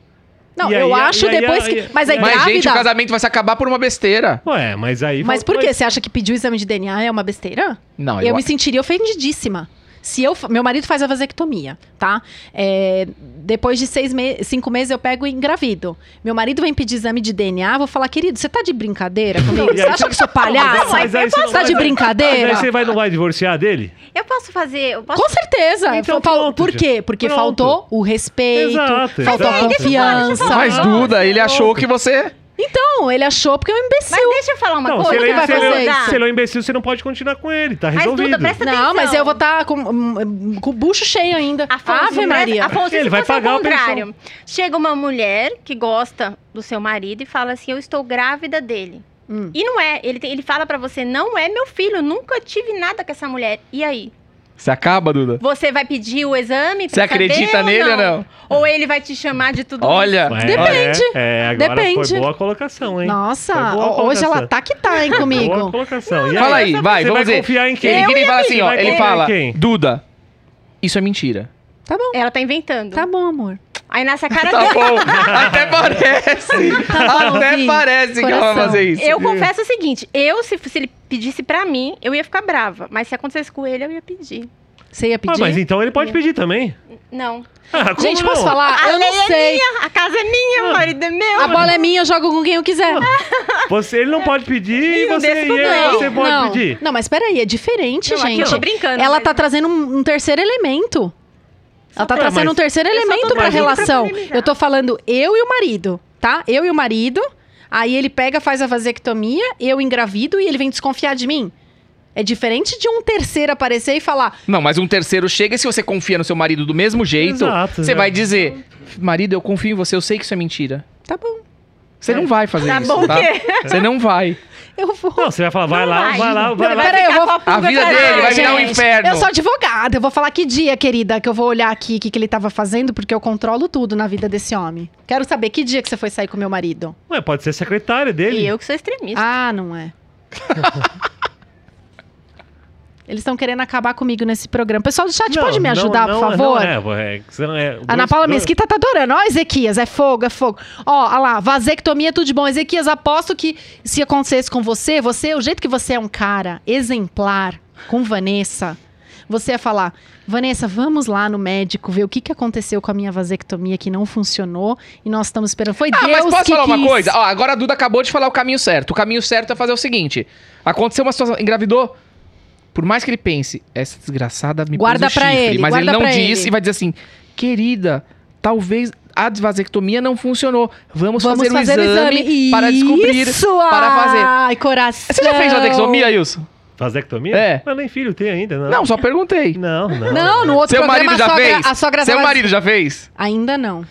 Não, E aí- eu acho e aí- depois aí- que. Mas aí, Mas, grávida. gente, o casamento vai se acabar por uma besteira. Ué, mas aí... Mas por quê? Você acha que pedir o exame de DNA é uma besteira? Não, eu eu, me sentiria ofendidíssima. Se eu, meu marido faz a vasectomia, tá? É, depois de seis me cinco meses eu pego e engravido. Meu marido vem pedir exame de DNA, vou falar, querido, você tá de brincadeira comigo? Você acha você- que eu sou palhaça? Mas você tá vai- de Mas brincadeira? aí você vai, não vai divorciar dele? Eu posso fazer. Eu posso Com certeza. Então Fal- pronto, Por quê? Porque Pronto. faltou o respeito, Exato, faltou a confiança. Mas Duda, ele achou que você. Não, ele achou porque é um imbecil. Mas deixa eu falar uma Não, se coisa. ele, que vai se, ele, fazer se ele é um imbecil, você não pode continuar com ele, tá Mas, resolvido. Duda, presta Não, atenção. mas eu vou estar com, hum, com o bucho cheio ainda. Afonso, Ave Maria. Afonso, Ele se vai fosse pagar ao contrário. Chega uma mulher que gosta do seu marido e fala assim: Eu estou grávida dele. Hum. E não é. Ele, tem- ele fala pra você: Não é meu filho, eu nunca tive nada com essa mulher. E aí? Você acaba, Duda? Você vai pedir o exame? Você acredita nele ou não? Ou ele vai te chamar de tudo Olha. É, Depende. É, agora Depende. foi boa colocação, hein? Nossa, boa ho- hoje colocação. ela tá que tá, hein, Boa comigo. colocação. E Fala aí, vai, vamos vai ver. confiar em quem? Ele, fala assim, ó. Ele fala, quem? Duda, isso é mentira. Tá bom, Ela tá inventando. tá bom, amor. Aí nessa cara Tá dele. bom, até parece. Tá bom, até Vi. parece que ela vai Coração. fazer isso. Eu confesso o seguinte: eu, se, se ele pedisse pra mim, eu ia ficar brava. Mas se acontecesse com ele, eu ia pedir. Você ia Ah, pedir? mas então ele pode pedir também. Não. Ah, como Gente, não? posso falar? A eu lei não é sei. minha, a casa é minha, o marido é meu. A bola é minha, eu jogo com quem eu quiser. Você, ele não pode pedir e você, e ele- você pode não. pedir. Não, mas peraí, é diferente, Não, aqui gente. eu tô brincando, Ela mas- tá trazendo um, um terceiro elemento. Ela tá trazendo mas- um terceiro elemento pra relação. Eu tô falando eu e o marido, tá? Eu e o marido. Aí ele pega, faz a vasectomia, eu engravido e ele vem desconfiar de mim. É diferente de um terceiro aparecer e falar: Não, mas um terceiro chega e se você confia no seu marido do mesmo jeito, Exato, você né? vai dizer, marido, eu confio em você, eu sei que isso é mentira. tá bom, Você não vai fazer Tá isso, bom tá? o quê? Você não vai. Eu vou. Não, você vai falar, vai lá, vai. vai lá, vai lá. Peraí, eu vou- a vida dele vai virar um inferno. Eu sou advogada, eu vou falar que dia, querida, que eu vou olhar aqui o que, que ele tava fazendo, porque eu controlo tudo na vida desse homem. Quero saber que dia que você foi sair com meu marido. Ué, pode ser secretária dele. E eu que sou extremista. Ah, não é. Eles estão querendo acabar comigo nesse programa. Pessoal do chat, Não, pode me não, ajudar, não, por favor? Não, é, é, senão é A Ana dois- Paula dois- Mesquita tá adorando. Ó, Ezequias, é fogo, é fogo. Ó, olha lá, vasectomia, tudo de bom. Ezequias, aposto que se acontecesse com você, você, o jeito que você é um cara exemplar com Vanessa, você ia falar: Vanessa, vamos lá no médico ver o que, que aconteceu com a minha vasectomia que não funcionou e nós estamos esperando. Foi Ah, Deus mas posso que falar uma quis. coisa? Ó, agora a Duda acabou de falar o caminho certo. O caminho certo é fazer o seguinte: aconteceu uma situação, engravidou. Por mais que ele pense, essa desgraçada me Guarda pôs o pra chifre, ele, mas ele não disse ele. e vai dizer assim: querida, talvez a vasectomia não funcionou. Vamos, Vamos fazer, fazer o exame, para descobrir, Isso, para fazer. Ai, coração. Você já fez vasectomia, Wilson? Vasectomia? É. Mas nem filho tem ainda, não. Não, só perguntei. Não, não. Não, no outro Seu programa marido já a sogra, fez? a sogra Seu marido já fez? Ainda não.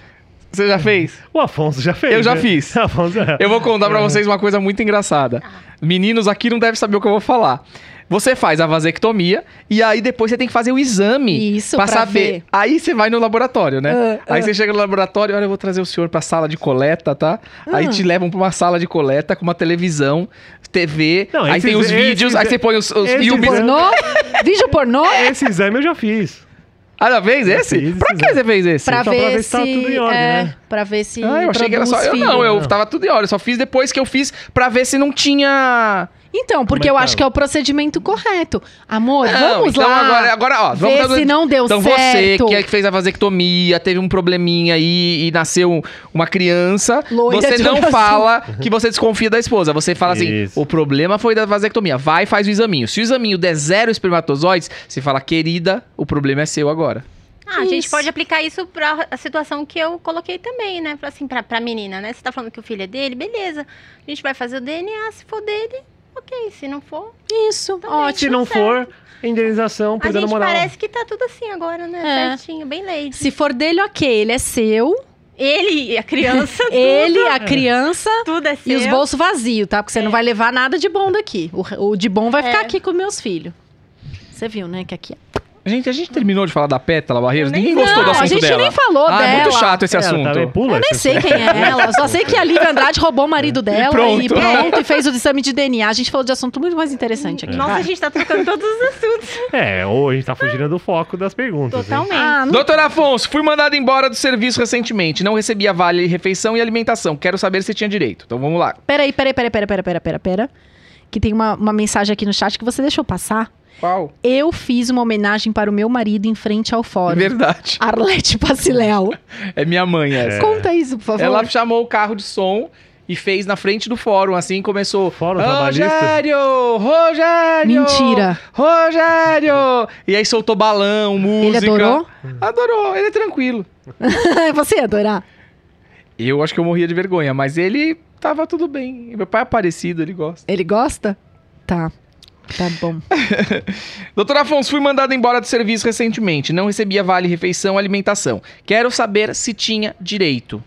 Você já fez? O Afonso já fez. Eu já né? fiz. Afonso. Eu vou contar pra vocês uma coisa muito engraçada. Meninos aqui não devem saber o que eu vou falar. Você faz a vasectomia e aí depois você tem que fazer o exame Isso, pra pra saber. ver. Aí você vai no laboratório, né? Ah, aí ah. você chega no laboratório, olha, eu vou trazer o senhor pra sala de coleta, tá? Aí Ah. te levam pra uma sala de coleta com uma televisão, TV, Não, aí tem os vídeos, aí você põe os, os filmes. Pornô? Vídeo pornô? Esse exame eu já fiz. Ah, já fez esse? fiz pra que você fez esse? Pra Só pra ver, ver se... se tá tudo em ordem, é, né? Pra ver se Ah, eu achei que era só. Eu não, eu Não. tava tudo em ordem. Eu só fiz depois que eu fiz pra ver se não tinha. Então, porque é eu acho tá? que é o procedimento correto. Amor, Não, vamos então lá. Agora, agora, ó, vamos ver dar- se não deu então certo. você que, é que fez a vasectomia, teve um probleminha aí e nasceu uma criança, Loira você não fala que você desconfia da esposa. Você fala assim: Isso. o problema foi da vasectomia. Vai e faz o examinho. Se o examinho der zero espermatozoides, você fala, querida, o problema é seu agora. Ah, a gente pode aplicar isso pra a situação que eu coloquei também, né? Assim, pra, pra menina, né? Você tá falando que o filho é dele, beleza. A gente vai fazer o DNA, se for dele, ok. Se não for, Isso, Também. ótimo. Se não for, indenização por a dano gente moral. parece que tá tudo assim agora, né? É. Certinho, bem lei. Se for dele, ok. Ele é seu. Ele e a criança, ele, a criança tudo é seu. e os bolsos vazios, tá? Porque você não vai levar nada de bom daqui. O, o de bom vai ficar É. aqui com meus filhos. Você viu, né? Que aqui. Gente, a gente terminou de falar da Pétala Barreiros? Nem- Ninguém gostou do não, assunto a gente dela. nem falou ah, dela. é muito chato esse Ela assunto. também pula Eu nem esse sei quem é ela. Só sei que a Lívia Andrade roubou o marido dela pronto. e pronto, e fez o exame de DNA. A gente falou de assunto muito mais interessante aqui. Nossa, a gente tá trocando todos os assuntos. É, ou a gente tá fugindo do foco das perguntas. Totalmente. Ah, não... Doutor Afonso, fui mandado embora do serviço recentemente. Não recebia vale refeição e alimentação. Quero saber se tinha direito. Então vamos lá. Peraí, peraí, peraí, peraí, peraí, peraí, peraí, pera. Que tem uma, uma mensagem aqui no chat que você deixou passar. Qual? Eu fiz uma homenagem para o meu marido em frente ao fórum. Verdade. Arlete Paciléu. É minha mãe essa. Conta isso, por favor. Ela chamou o carro de som e fez na frente do fórum, assim, começou... Fórum trabalhista? Rogério! Rogério! Mentira. Rogério! E aí soltou balão, música. Ele adorou? Adorou, ele é tranquilo. Você ia adorar? Eu acho que eu morria de vergonha, mas ele tava tudo bem. Meu pai é parecido, ele gosta. Ele gosta? Tá. Tá bom. Doutor Afonso, fui mandado embora do serviço recentemente. Não recebia vale refeição alimentação. Quero saber se tinha direito.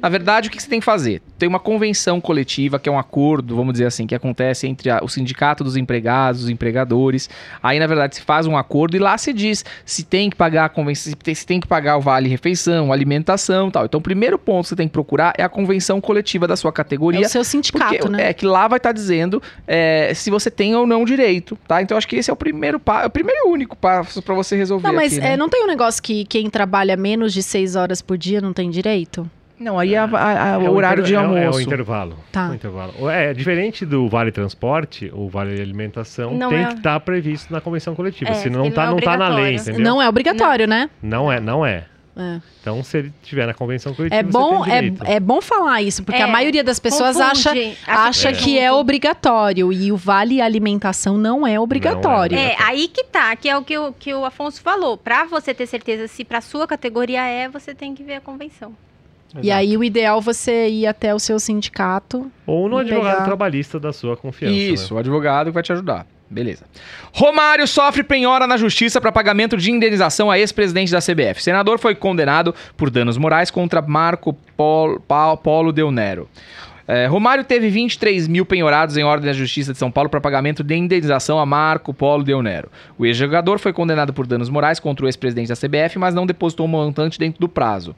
Na verdade, o que você tem que fazer? Tem uma convenção coletiva, que é um acordo, vamos dizer assim, que acontece entre a- o sindicato dos empregados, os empregadores. Aí, na verdade, se faz um acordo e lá se diz se tem que pagar a convenção, se tem, que pagar o vale refeição, alimentação e tal. Então, o primeiro ponto que você tem que procurar é a convenção coletiva da sua É categoria. o seu sindicato, Porque né? é que lá vai estar dizendo é, se você tem ou não direito, tá? Então acho que esse é o primeiro pa- é o primeiro e único passo pra você resolver. Não, mas aqui, né? é, não tem um negócio que quem trabalha menos de seis horas por dia não tem direito? Não, aí é, a- a- a- É o horário inter- de é o- É, o almoço. intervalo. Tá. O intervalo. É, diferente do vale transporte, o vale alimentação Não tem é- que estar previsto na convenção coletiva. É, senão não ele tá, não é não tá na lei, obrigatório. entendeu? Não é obrigatório, né? Não é, não é. É. Então, se ele tiver na convenção coletiva, É bom, você tem é, é bom falar isso, porque a É, maioria das pessoas acha, Confunde, acha que é obrigatório e o vale alimentação não é obrigatório. É, aí que tá, que é o que o, que o Afonso falou. Pra você ter certeza se pra sua categoria é, você tem que ver a convenção. E aí o ideal é você ir até o seu sindicato. Ou no advogado pegar- trabalhista da sua confiança. Isso, né? o advogado que vai te ajudar. Beleza. Romário sofre penhora na justiça para pagamento de indenização a ex-presidente da CBF. Senador foi condenado por danos morais contra Marco Polo, Polo Del Nero. É, Romário teve 23 mil penhorados em ordem da Justiça de São Paulo para pagamento de indenização a Marco Polo Del Nero. O ex-jogador foi condenado por danos morais contra o ex-presidente da CBF, mas não depositou o montante dentro do prazo.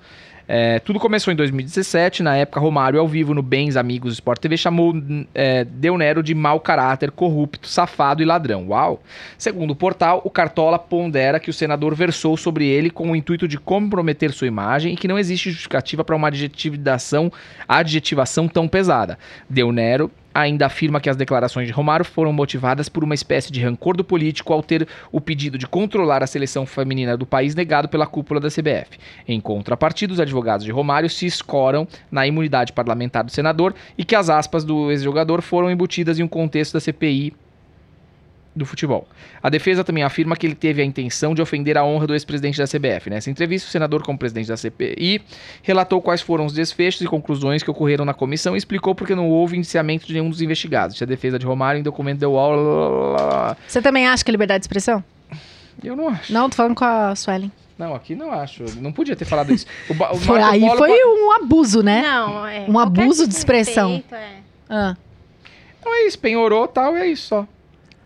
É, tudo começou em 2017, na época Romário, ao vivo no Bens Amigos Sport TV, chamou é, Nero de mau caráter, corrupto, safado e ladrão. Uau! Segundo o portal, o Cartola pondera que o senador versou sobre ele com o intuito de comprometer sua imagem e que não existe justificativa para uma adjetivação, adjetivação tão pesada. Del Nero ainda afirma que as declarações de Romário foram motivadas por uma espécie de rancor do político ao ter o pedido de controlar a seleção feminina do país negado pela cúpula da CBF. Em contrapartida, os advogados de Romário se escoram na imunidade parlamentar do senador e que as aspas do ex-jogador foram embutidas em um contexto da CPI do futebol. A defesa também afirma que ele teve a intenção de ofender a honra do ex-presidente da CBF. Nessa entrevista, o senador, como presidente da CPI, relatou quais foram os desfechos e conclusões que ocorreram na comissão e explicou porque não houve indiciamento de nenhum dos investigados. Isso é a defesa de Romário em documento deu UOL. Você também acha que é liberdade de expressão? Eu não acho. Não, tô falando com a Suelen. Não, aqui não acho. Não podia ter falado isso. O, o Foi, aí Polo foi um abuso, né? Não, é. Um abuso de desrespeito, expressão. é. Ah. Então é isso, penhorou tal, é isso só.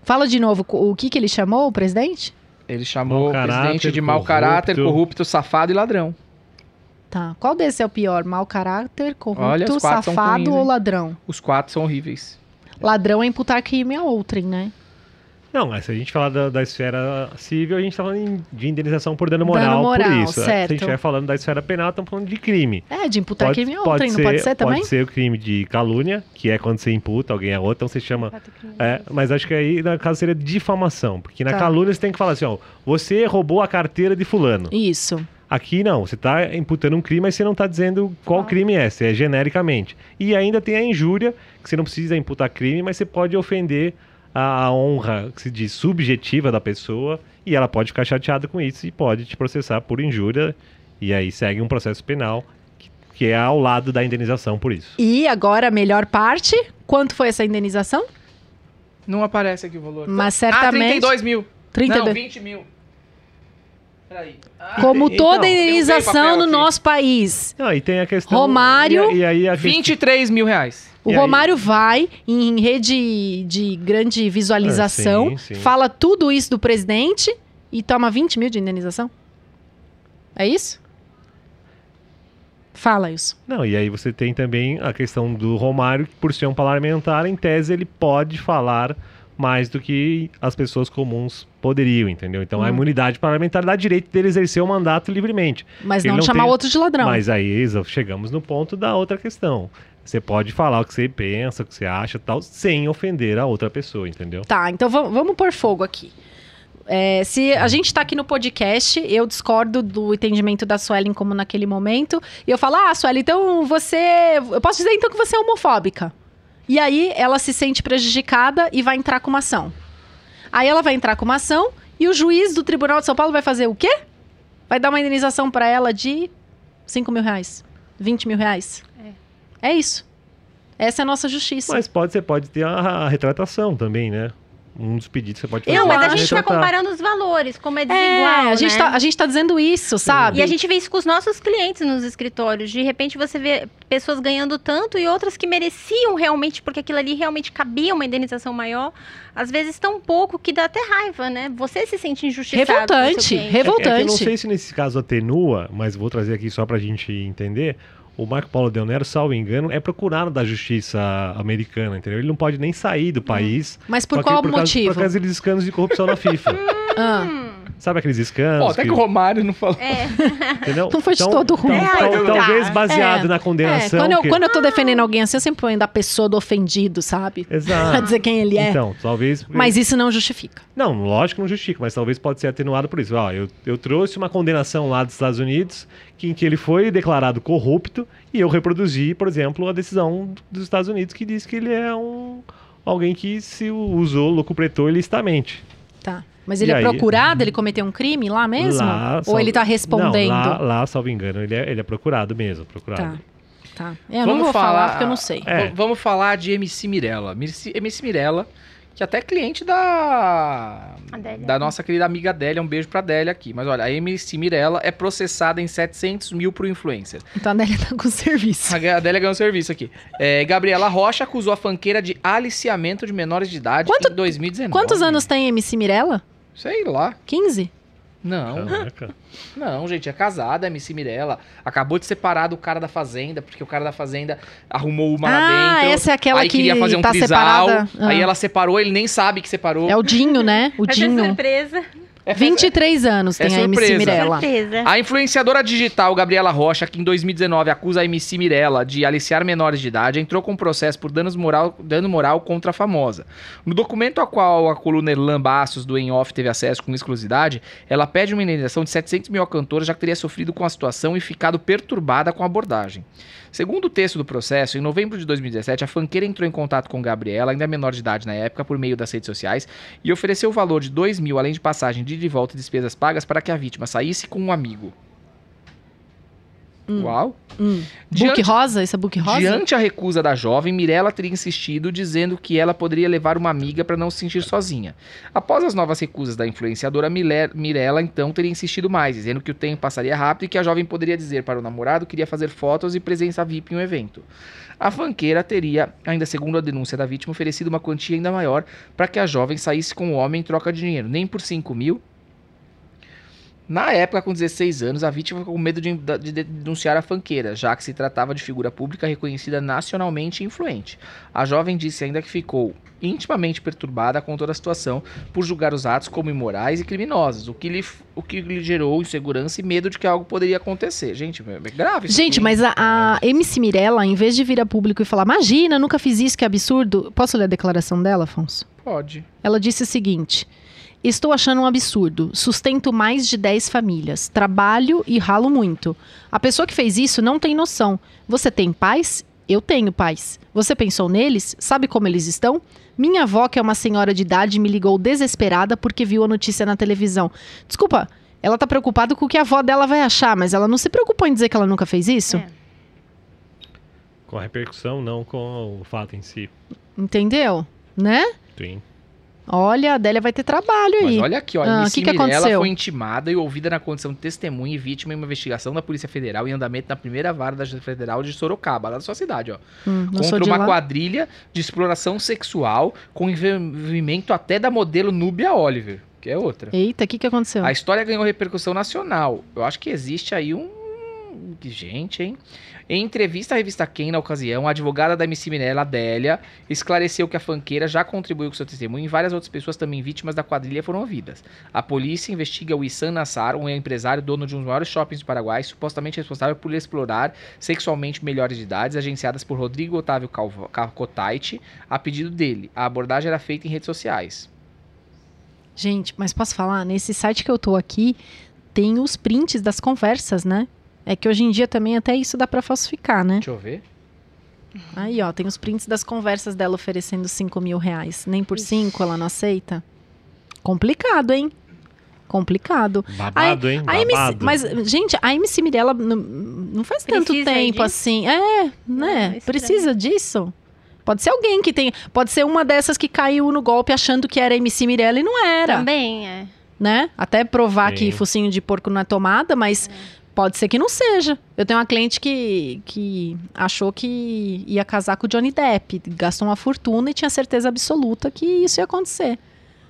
Fala de novo, o que que ele chamou, o presidente? Ele chamou Mau o presidente caráter, de mau corrupto. caráter, corrupto, safado e ladrão. Tá. Qual desses é o pior? Mau caráter, corrupto, Olha, safado ruins, ou ladrão? Os quatro são horríveis. Ladrão é imputar crime a outrem, né? Não, mas se a gente falar da, da esfera civil, a gente tá falando de indenização por dano Dano moral, moral, por isso. É, Se a certo. gente estiver falando da esfera penal, estamos falando de crime. É, de imputar crime a outrem, não pode ser também? Pode ser o crime de calúnia, que é quando você imputa alguém a outro, então você chama... É, mas acho que aí, no caso, seria difamação. Porque na Tá. calúnia você tem que falar assim, ó, você roubou a carteira de fulano. Isso. Aqui não, você está imputando um crime, mas você não está dizendo qual crime é, você é genericamente. E ainda tem a injúria, que você não precisa imputar crime, mas você pode ofender a, a honra, que se diz, subjetiva da pessoa, e ela pode ficar chateada com isso e pode te processar por injúria, e aí segue um processo penal, que, que é ao lado da indenização por isso. E agora a melhor parte, quanto foi essa indenização? Não aparece aqui o valor. Mas Ah, certamente... 32 mil. 32. Não, 20 mil. Ah, Como tem- toda então, indenização no nosso país. Não, e tem a questão... Romário- E, e aí a questão- 23 mil reais. O E aí? Romário vai em rede de grande visualização, Ah, sim, sim. fala tudo isso do presidente e toma 20 mil de indenização? É isso? Fala isso. Não, e aí você tem também a questão do Romário, que por ser um parlamentar, em tese ele pode falar mais do que as pessoas comuns poderiam, entendeu? Então a Hum. imunidade parlamentar dá direito dele exercer o mandato livremente. Mas não, não chamar tem- outro de ladrão. Mas aí chegamos no ponto da outra questão. Você pode falar o que você pensa, o que você acha tal, sem ofender a outra pessoa, entendeu? Tá, então vamos, pôr fogo aqui. É, se a gente tá aqui no podcast, eu discordo do entendimento da Suelen como naquele momento, e eu falo, ah, Suelen, então você. Eu posso dizer então que você é homofóbica. E aí ela se sente prejudicada e vai entrar com uma ação. Aí ela vai entrar com uma ação e o juiz do Tribunal de São Paulo vai fazer o quê? Vai dar uma indenização para ela de 5 mil reais, 20 mil reais. É. é isso. Essa é a nossa justiça. Mas pode, você pode ter a, a retratação também, né? Um dos pedidos que você pode fazer. Eu, mas a gente está comparando os valores, como é desigual, é, a gente né? tá, a tá dizendo isso, sabe? E a gente vê isso com os nossos clientes nos escritórios. De repente você vê pessoas ganhando tanto e outras que mereciam realmente, porque aquilo ali realmente cabia uma indenização maior. Às vezes tão pouco que dá até raiva, né? Você se sente injustiçado. Revoltante, revoltante. É, é eu não sei se nesse caso atenua, mas vou trazer aqui só pra gente entender o Marco Paulo Del Nero, salvo engano, é procurado da justiça americana, entendeu? Ele não pode nem sair do país. Mas por qual por motivo? Causa, por causa dos escândalos de corrupção na FIFA. ah. Sabe aqueles escândalos? Pô, até que... que o Romário não falou. É. Entendeu? Não foi de então, todo ruim. Então, talvez baseado é. na condenação. É. Quando, eu, que... quando eu tô defendendo alguém assim, eu sempre ponho da pessoa do ofendido, sabe? Exato. pra dizer quem ele é. Então, talvez. Mas isso não justifica. Não, lógico que não justifica, mas talvez pode ser atenuado por isso. Ó, eu, eu trouxe uma condenação lá dos Estados Unidos que, em que ele foi declarado corrupto e eu reproduzi, por exemplo, a decisão dos Estados Unidos que diz que ele é um alguém que se usou, lucupletou ilicitamente. Tá. Mas ele e é aí, procurado? Ele cometeu um crime lá mesmo? Lá, Ou ele está respondendo? Não, lá, lá, salvo engano, ele é, ele é procurado mesmo. Procurado. Tá. Tá. É, eu vamos não vou falar, falar porque eu não sei. É. Vamos falar de MC Mirella. MC Mirella que até é cliente da da nossa querida amiga Adélia. Um beijo pra Adélia aqui. Mas olha, a MC Mirella é processada em 700 mil pro influencer. Então a Adélia tá com serviço. A Adélia ganhou serviço aqui. É, Gabriela Rocha acusou a fanqueira de aliciamento de menores de idade Quanto, em 2019. Quantos anos tem MC Mirella? Sei lá. 15? Não. Caraca. Não, gente, é casada, a MC Mirella. Acabou de separar do cara da Fazenda, porque o cara da Fazenda arrumou uma ah, lá dentro. essa é aquela aí que queria fazer um tá trisal. Separada. Aí ah. ela separou, ele nem sabe que separou. É o Dinho, né? O Mas Dinho. É surpresa. É 23 anos tem é a MC Mirella. Surpresa. A influenciadora digital Gabriela Rocha, que em 2019 acusa a MC Mirella de aliciar menores de idade, entrou com um processo por danos moral, dano moral contra a famosa. No documento a qual a coluna Erlan Bastos do Em Off teve acesso com exclusividade, ela pede uma indenização de 700 mil à cantora, já que teria sofrido com a situação e ficado perturbada com a abordagem. Segundo o texto do processo, em novembro de 2017, a fanqueira entrou em contato com Gabriela, ainda menor de idade na época, por meio das redes sociais, e ofereceu o valor de 2 mil, além de passagem de volta e despesas pagas, para que a vítima saísse com um amigo. Hum. Uau. Hum. Diante, book rosa? Isso é book rosa? Diante a recusa da jovem, Mirella teria insistido, dizendo que ela poderia levar uma amiga para não se sentir sozinha. Após as novas recusas da influenciadora, Mirella então teria insistido mais, dizendo que o tempo passaria rápido e que a jovem poderia dizer para o namorado que iria fazer fotos e presença VIP em um evento. A fanqueira teria, ainda segundo a denúncia da vítima, oferecido uma quantia ainda maior para que a jovem saísse com o homem em troca de dinheiro, nem por 5 mil, na época, com 16 anos, a vítima ficou com medo de, de, de, denunciar a fanqueira, já que se tratava de figura pública reconhecida nacionalmente e influente. A jovem disse ainda que ficou intimamente perturbada com toda a situação por julgar os atos como imorais e criminosos, o que lhe, o que lhe gerou insegurança e medo de que algo poderia acontecer. Gente, é grave isso Gente, mas a, a MC Mirella, em vez de vir a público e falar, imagina, nunca fiz isso, que absurdo. Posso ler a declaração dela, Afonso? Pode. Ela disse o seguinte... Estou achando um absurdo. Sustento mais de 10 famílias. Trabalho e ralo muito. A pessoa que fez isso não tem noção. Você tem pais? Eu tenho pais. Você pensou neles? Sabe como eles estão? Minha avó, que é uma senhora de idade, me ligou desesperada porque viu a notícia na televisão. Desculpa, ela tá preocupada com o que a avó dela vai achar, mas ela não se preocupou em dizer que ela nunca fez isso? É. Com a repercussão, não com o fato em si. Entendeu? Né? Sim. Olha, a Adélia vai ter trabalho aí. Mas olha aqui, ó. Ah, que que aconteceu? foi intimada e ouvida na condição de testemunha e vítima em uma investigação da Polícia Federal em andamento na primeira vara da Justiça Federal de Sorocaba, lá da sua cidade, ó. Hum, contra uma lá. quadrilha de exploração sexual com envolvimento até da modelo Núbia Oliver, que é outra. Eita, o que, que aconteceu? A história ganhou repercussão nacional. Eu acho que existe aí um que gente, hein? Em entrevista à revista Quem, na ocasião, a advogada da MC Mirella, Adélia, esclareceu que a fanqueira já contribuiu com seu testemunho e várias outras pessoas também vítimas da quadrilha foram ouvidas. A polícia investiga o Issan Nassar, um empresário dono de um dos maiores shoppings do Paraguai, supostamente responsável por explorar sexualmente melhores de idades, agenciadas por Rodrigo Otávio Cotaiti, a pedido dele. A abordagem era feita em redes sociais. Gente, mas posso falar? Nesse site que eu tô aqui, tem os prints das conversas, né? É que hoje em dia também até isso dá para falsificar, né? Deixa eu ver. Aí, ó, tem os prints das conversas dela oferecendo 5 mil reais. Nem por 5 ela não aceita. Complicado, hein? Complicado. Babado, hein? A MC, Babado. mas, gente, a MC Mirella não, não faz tanto Precisa tempo disso? assim. É, né? Não, é. Precisa disso. Pode ser alguém que tem. Pode ser uma dessas que caiu no golpe achando que era MC Mirella e não era. Também, é. né? Até provar Sim. que focinho de porco não é tomada, mas pode ser que não seja. Eu tenho uma cliente que, que achou que ia casar com o Johnny Depp, gastou uma fortuna e tinha certeza absoluta que isso ia acontecer.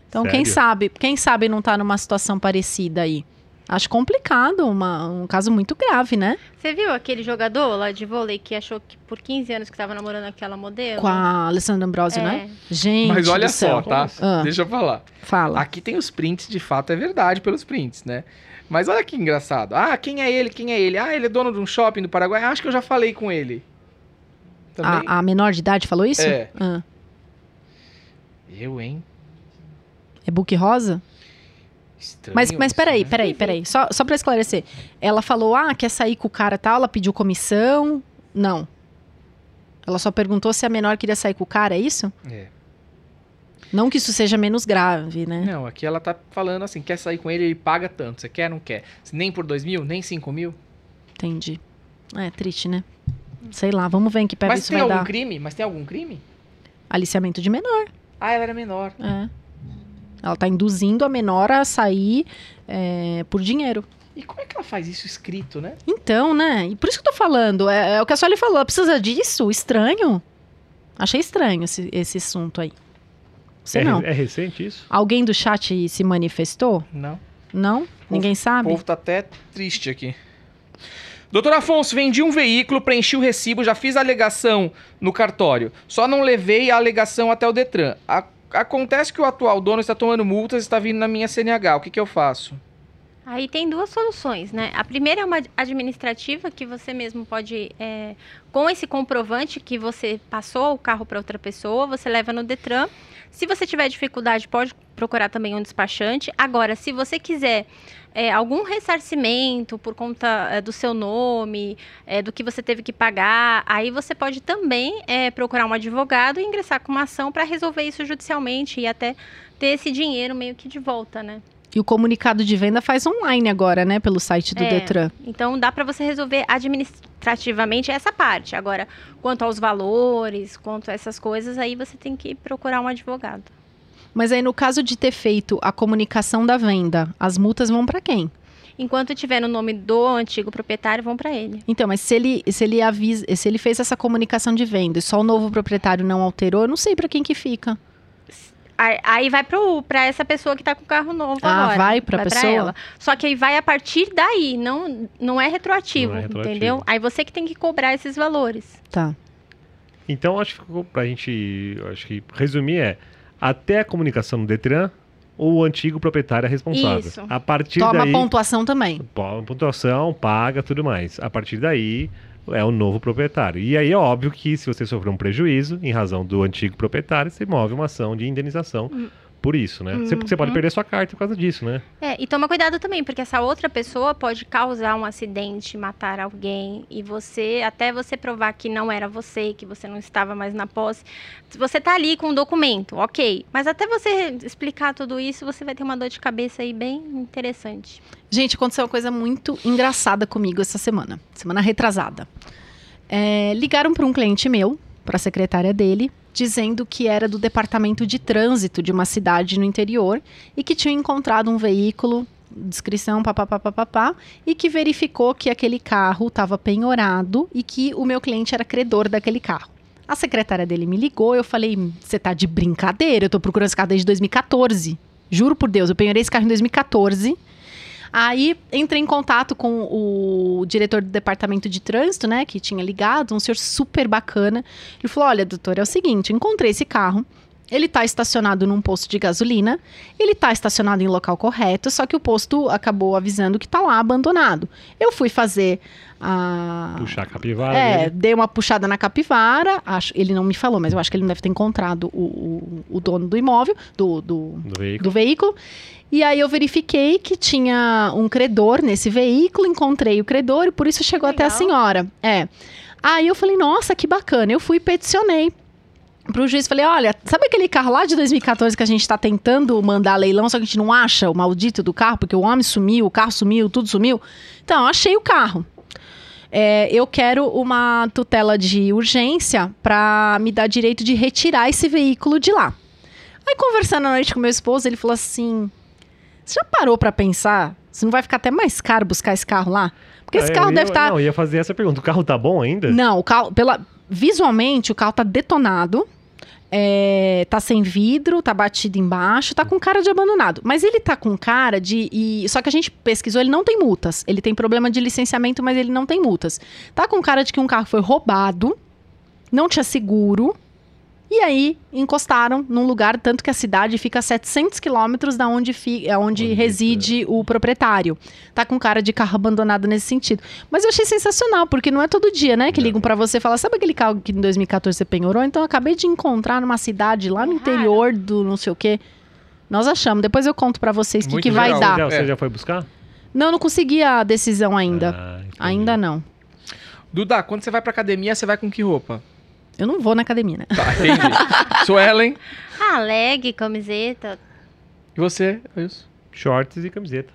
Então, quem Sério? sabe, quem sabe não tá numa situação parecida aí. Acho complicado, uma- um caso muito grave, né? Você viu aquele jogador lá de vôlei que achou que por 15 anos que tava namorando aquela modelo? Com a Alessandra Ambrosio, É. né? Gente, Mas olha do céu. só, tá? Ah. Deixa eu falar. Fala. Aqui tem os prints, de fato, é verdade pelos prints, né? Mas olha que engraçado. Ah, quem é ele? Quem é ele? Ah, ele é dono de um shopping do Paraguai. Acho que eu já falei com ele. A, a menor de idade falou isso? É. Ah. Eu, hein? É book rosa? Estranho Mas, mas peraí, né? peraí, peraí. Só, só pra esclarecer. Ela falou, ah, quer sair com o cara tal, ela pediu comissão. Não. Ela só perguntou se a menor queria sair com o cara, é isso? É. Não que isso seja menos grave, né? Não, aqui ela tá falando assim, quer sair com ele, ele paga tanto. Você quer, não quer? Nem por dois mil, nem cinco mil? Entendi. É triste, né? Sei lá, vamos ver em que pé Mas isso tem vai algum dar. crime? Mas tem algum crime? Aliciamento de menor. Ah, ela era menor. É. Ela tá induzindo a menor a sair é, por dinheiro. E como é que ela faz isso escrito, né? Então, né? E por isso que eu tô falando. É, é o que a Sueli falou. Ela precisa disso? Estranho. Achei estranho esse, esse assunto aí. Você é, não. é recente isso? Alguém do chat se manifestou? Não. Não? Ninguém O sabe? povo tá até triste aqui. Doutor Afonso, vendi um veículo, preenchi o recibo, já fiz a alegação no cartório. Só não levei a alegação até o Detran. A- acontece que o atual dono está tomando multas e está vindo na minha CNH. O que, que eu faço? Aí tem duas soluções, né? A primeira é uma administrativa que você mesmo pode, é, com esse comprovante que você passou o carro para outra pessoa, você leva no Detran. Se você tiver dificuldade, pode procurar também um despachante. Agora, se você quiser é, algum ressarcimento por conta é, do seu nome, é, do que você teve que pagar, aí você pode também é, procurar um advogado e ingressar com uma ação para resolver isso judicialmente e até ter esse dinheiro meio que de volta, né? E o comunicado de venda faz online agora, né? Pelo site do É. Detran. Então dá para você resolver administrativamente essa parte. Agora, quanto aos valores, quanto a essas coisas, aí você tem que procurar um advogado. Mas aí, no caso de ter feito a comunicação da venda, as multas vão pra quem? Enquanto tiver no nome do antigo proprietário, vão para ele. Então, mas se ele, se ele avisa, se ele fez essa comunicação de venda e só o novo proprietário não alterou, eu não sei pra quem que fica. Aí, vai para essa pessoa que tá com o carro novo Ah, agora. vai pra pessoa? ela. Só que aí vai a partir daí, não, não é retroativo, Não é retroativo. entendeu? Aí você que tem que cobrar esses valores. Tá. Então, acho que ficou pra gente, acho que resumir é, até a comunicação no Detran, o antigo proprietário é responsável. Isso. A partir Toma daí, pontuação também. pontuação, paga, tudo mais. A partir daí, é o novo proprietário. E aí é óbvio que se você sofreu um prejuízo em razão do antigo proprietário, você move uma ação de indenização por isso, né? Você, você pode Uhum. perder sua carta por causa disso, né? É, e toma cuidado também, porque essa outra pessoa pode causar um acidente, matar alguém, e você, até você provar que não era você, que você não estava mais na posse, se você tá ali com um documento, ok, mas até você explicar tudo isso, você vai ter uma dor de cabeça aí bem interessante. Gente, aconteceu uma coisa muito engraçada comigo essa semana. Semana retrasada. É, ligaram para um cliente meu, para a secretária dele, dizendo que era do departamento de trânsito de uma cidade no interior e que tinha encontrado um veículo, descrição, papapá, e que verificou que aquele carro estava penhorado e que o meu cliente era credor daquele carro. A secretária dele me ligou, eu falei: "Você tá de brincadeira? Eu tô procurando esse carro desde 2014. Juro por Deus, eu penhorei esse carro em 2014. Aí entrei em contato com o diretor do departamento de trânsito, né, que tinha ligado, um senhor super bacana. Ele falou: Olha, doutor, é o seguinte, encontrei esse carro. Ele está estacionado num posto de gasolina, ele está estacionado em local correto, só que o posto acabou avisando que está lá abandonado. Eu fui fazer a. Puxar a capivara. É, dele. dei uma puxada na capivara. Acho, ele não me falou, mas eu acho que ele não deve ter encontrado o, o, o dono do imóvel, do, do, do veículo. do veículo. E aí eu verifiquei que tinha um credor nesse veículo, encontrei o credor e por isso chegou até a Legal. senhora. É. Aí eu falei, nossa, que bacana. Eu fui e peticionei pro juiz, falei, olha, sabe aquele carro lá de 2014 que a gente tá tentando mandar leilão, só que a gente não acha o maldito do carro, porque o homem sumiu, o carro sumiu, tudo sumiu? Então, eu achei o carro. É, eu quero uma tutela de urgência para me dar direito de retirar esse veículo de lá. Aí, conversando à noite com meu esposo, ele falou assim: Você já parou para pensar se não vai ficar até mais caro buscar esse carro lá? Porque esse É, carro eu deve estar. Não, eu ia fazer essa pergunta. O carro tá bom ainda? Não, o carro, pela, visualmente, o carro tá detonado. é, tá sem vidro, tá batido embaixo, tá com cara de abandonado. Mas ele tá com cara de. e- só que a gente pesquisou, ele não tem multas. Ele tem problema de licenciamento, mas ele não tem multas. Tá com cara de que um carro foi roubado, não tinha seguro. E aí encostaram num lugar, tanto que a cidade fica a 700 quilômetros da onde, fi, é onde Bonito. reside o proprietário. Tá com cara de carro abandonado nesse sentido. Mas eu achei sensacional, porque não é todo dia, né, que Não. ligam pra você e falam, sabe aquele carro que em 2014 você penhorou? Então eu acabei de encontrar numa cidade lá no É interior do não sei o quê. Nós achamos. Depois eu conto pra vocês o que, que vai legal. dar. Já- Você É. já foi buscar? Não, não consegui a decisão ainda. Ah, ainda não. Duda, quando você vai pra academia, você vai com que roupa? Eu não vou na academia, né? Tá, entendi. Suelen. Ah, leg, camiseta. E você? Isso. Shorts e camiseta.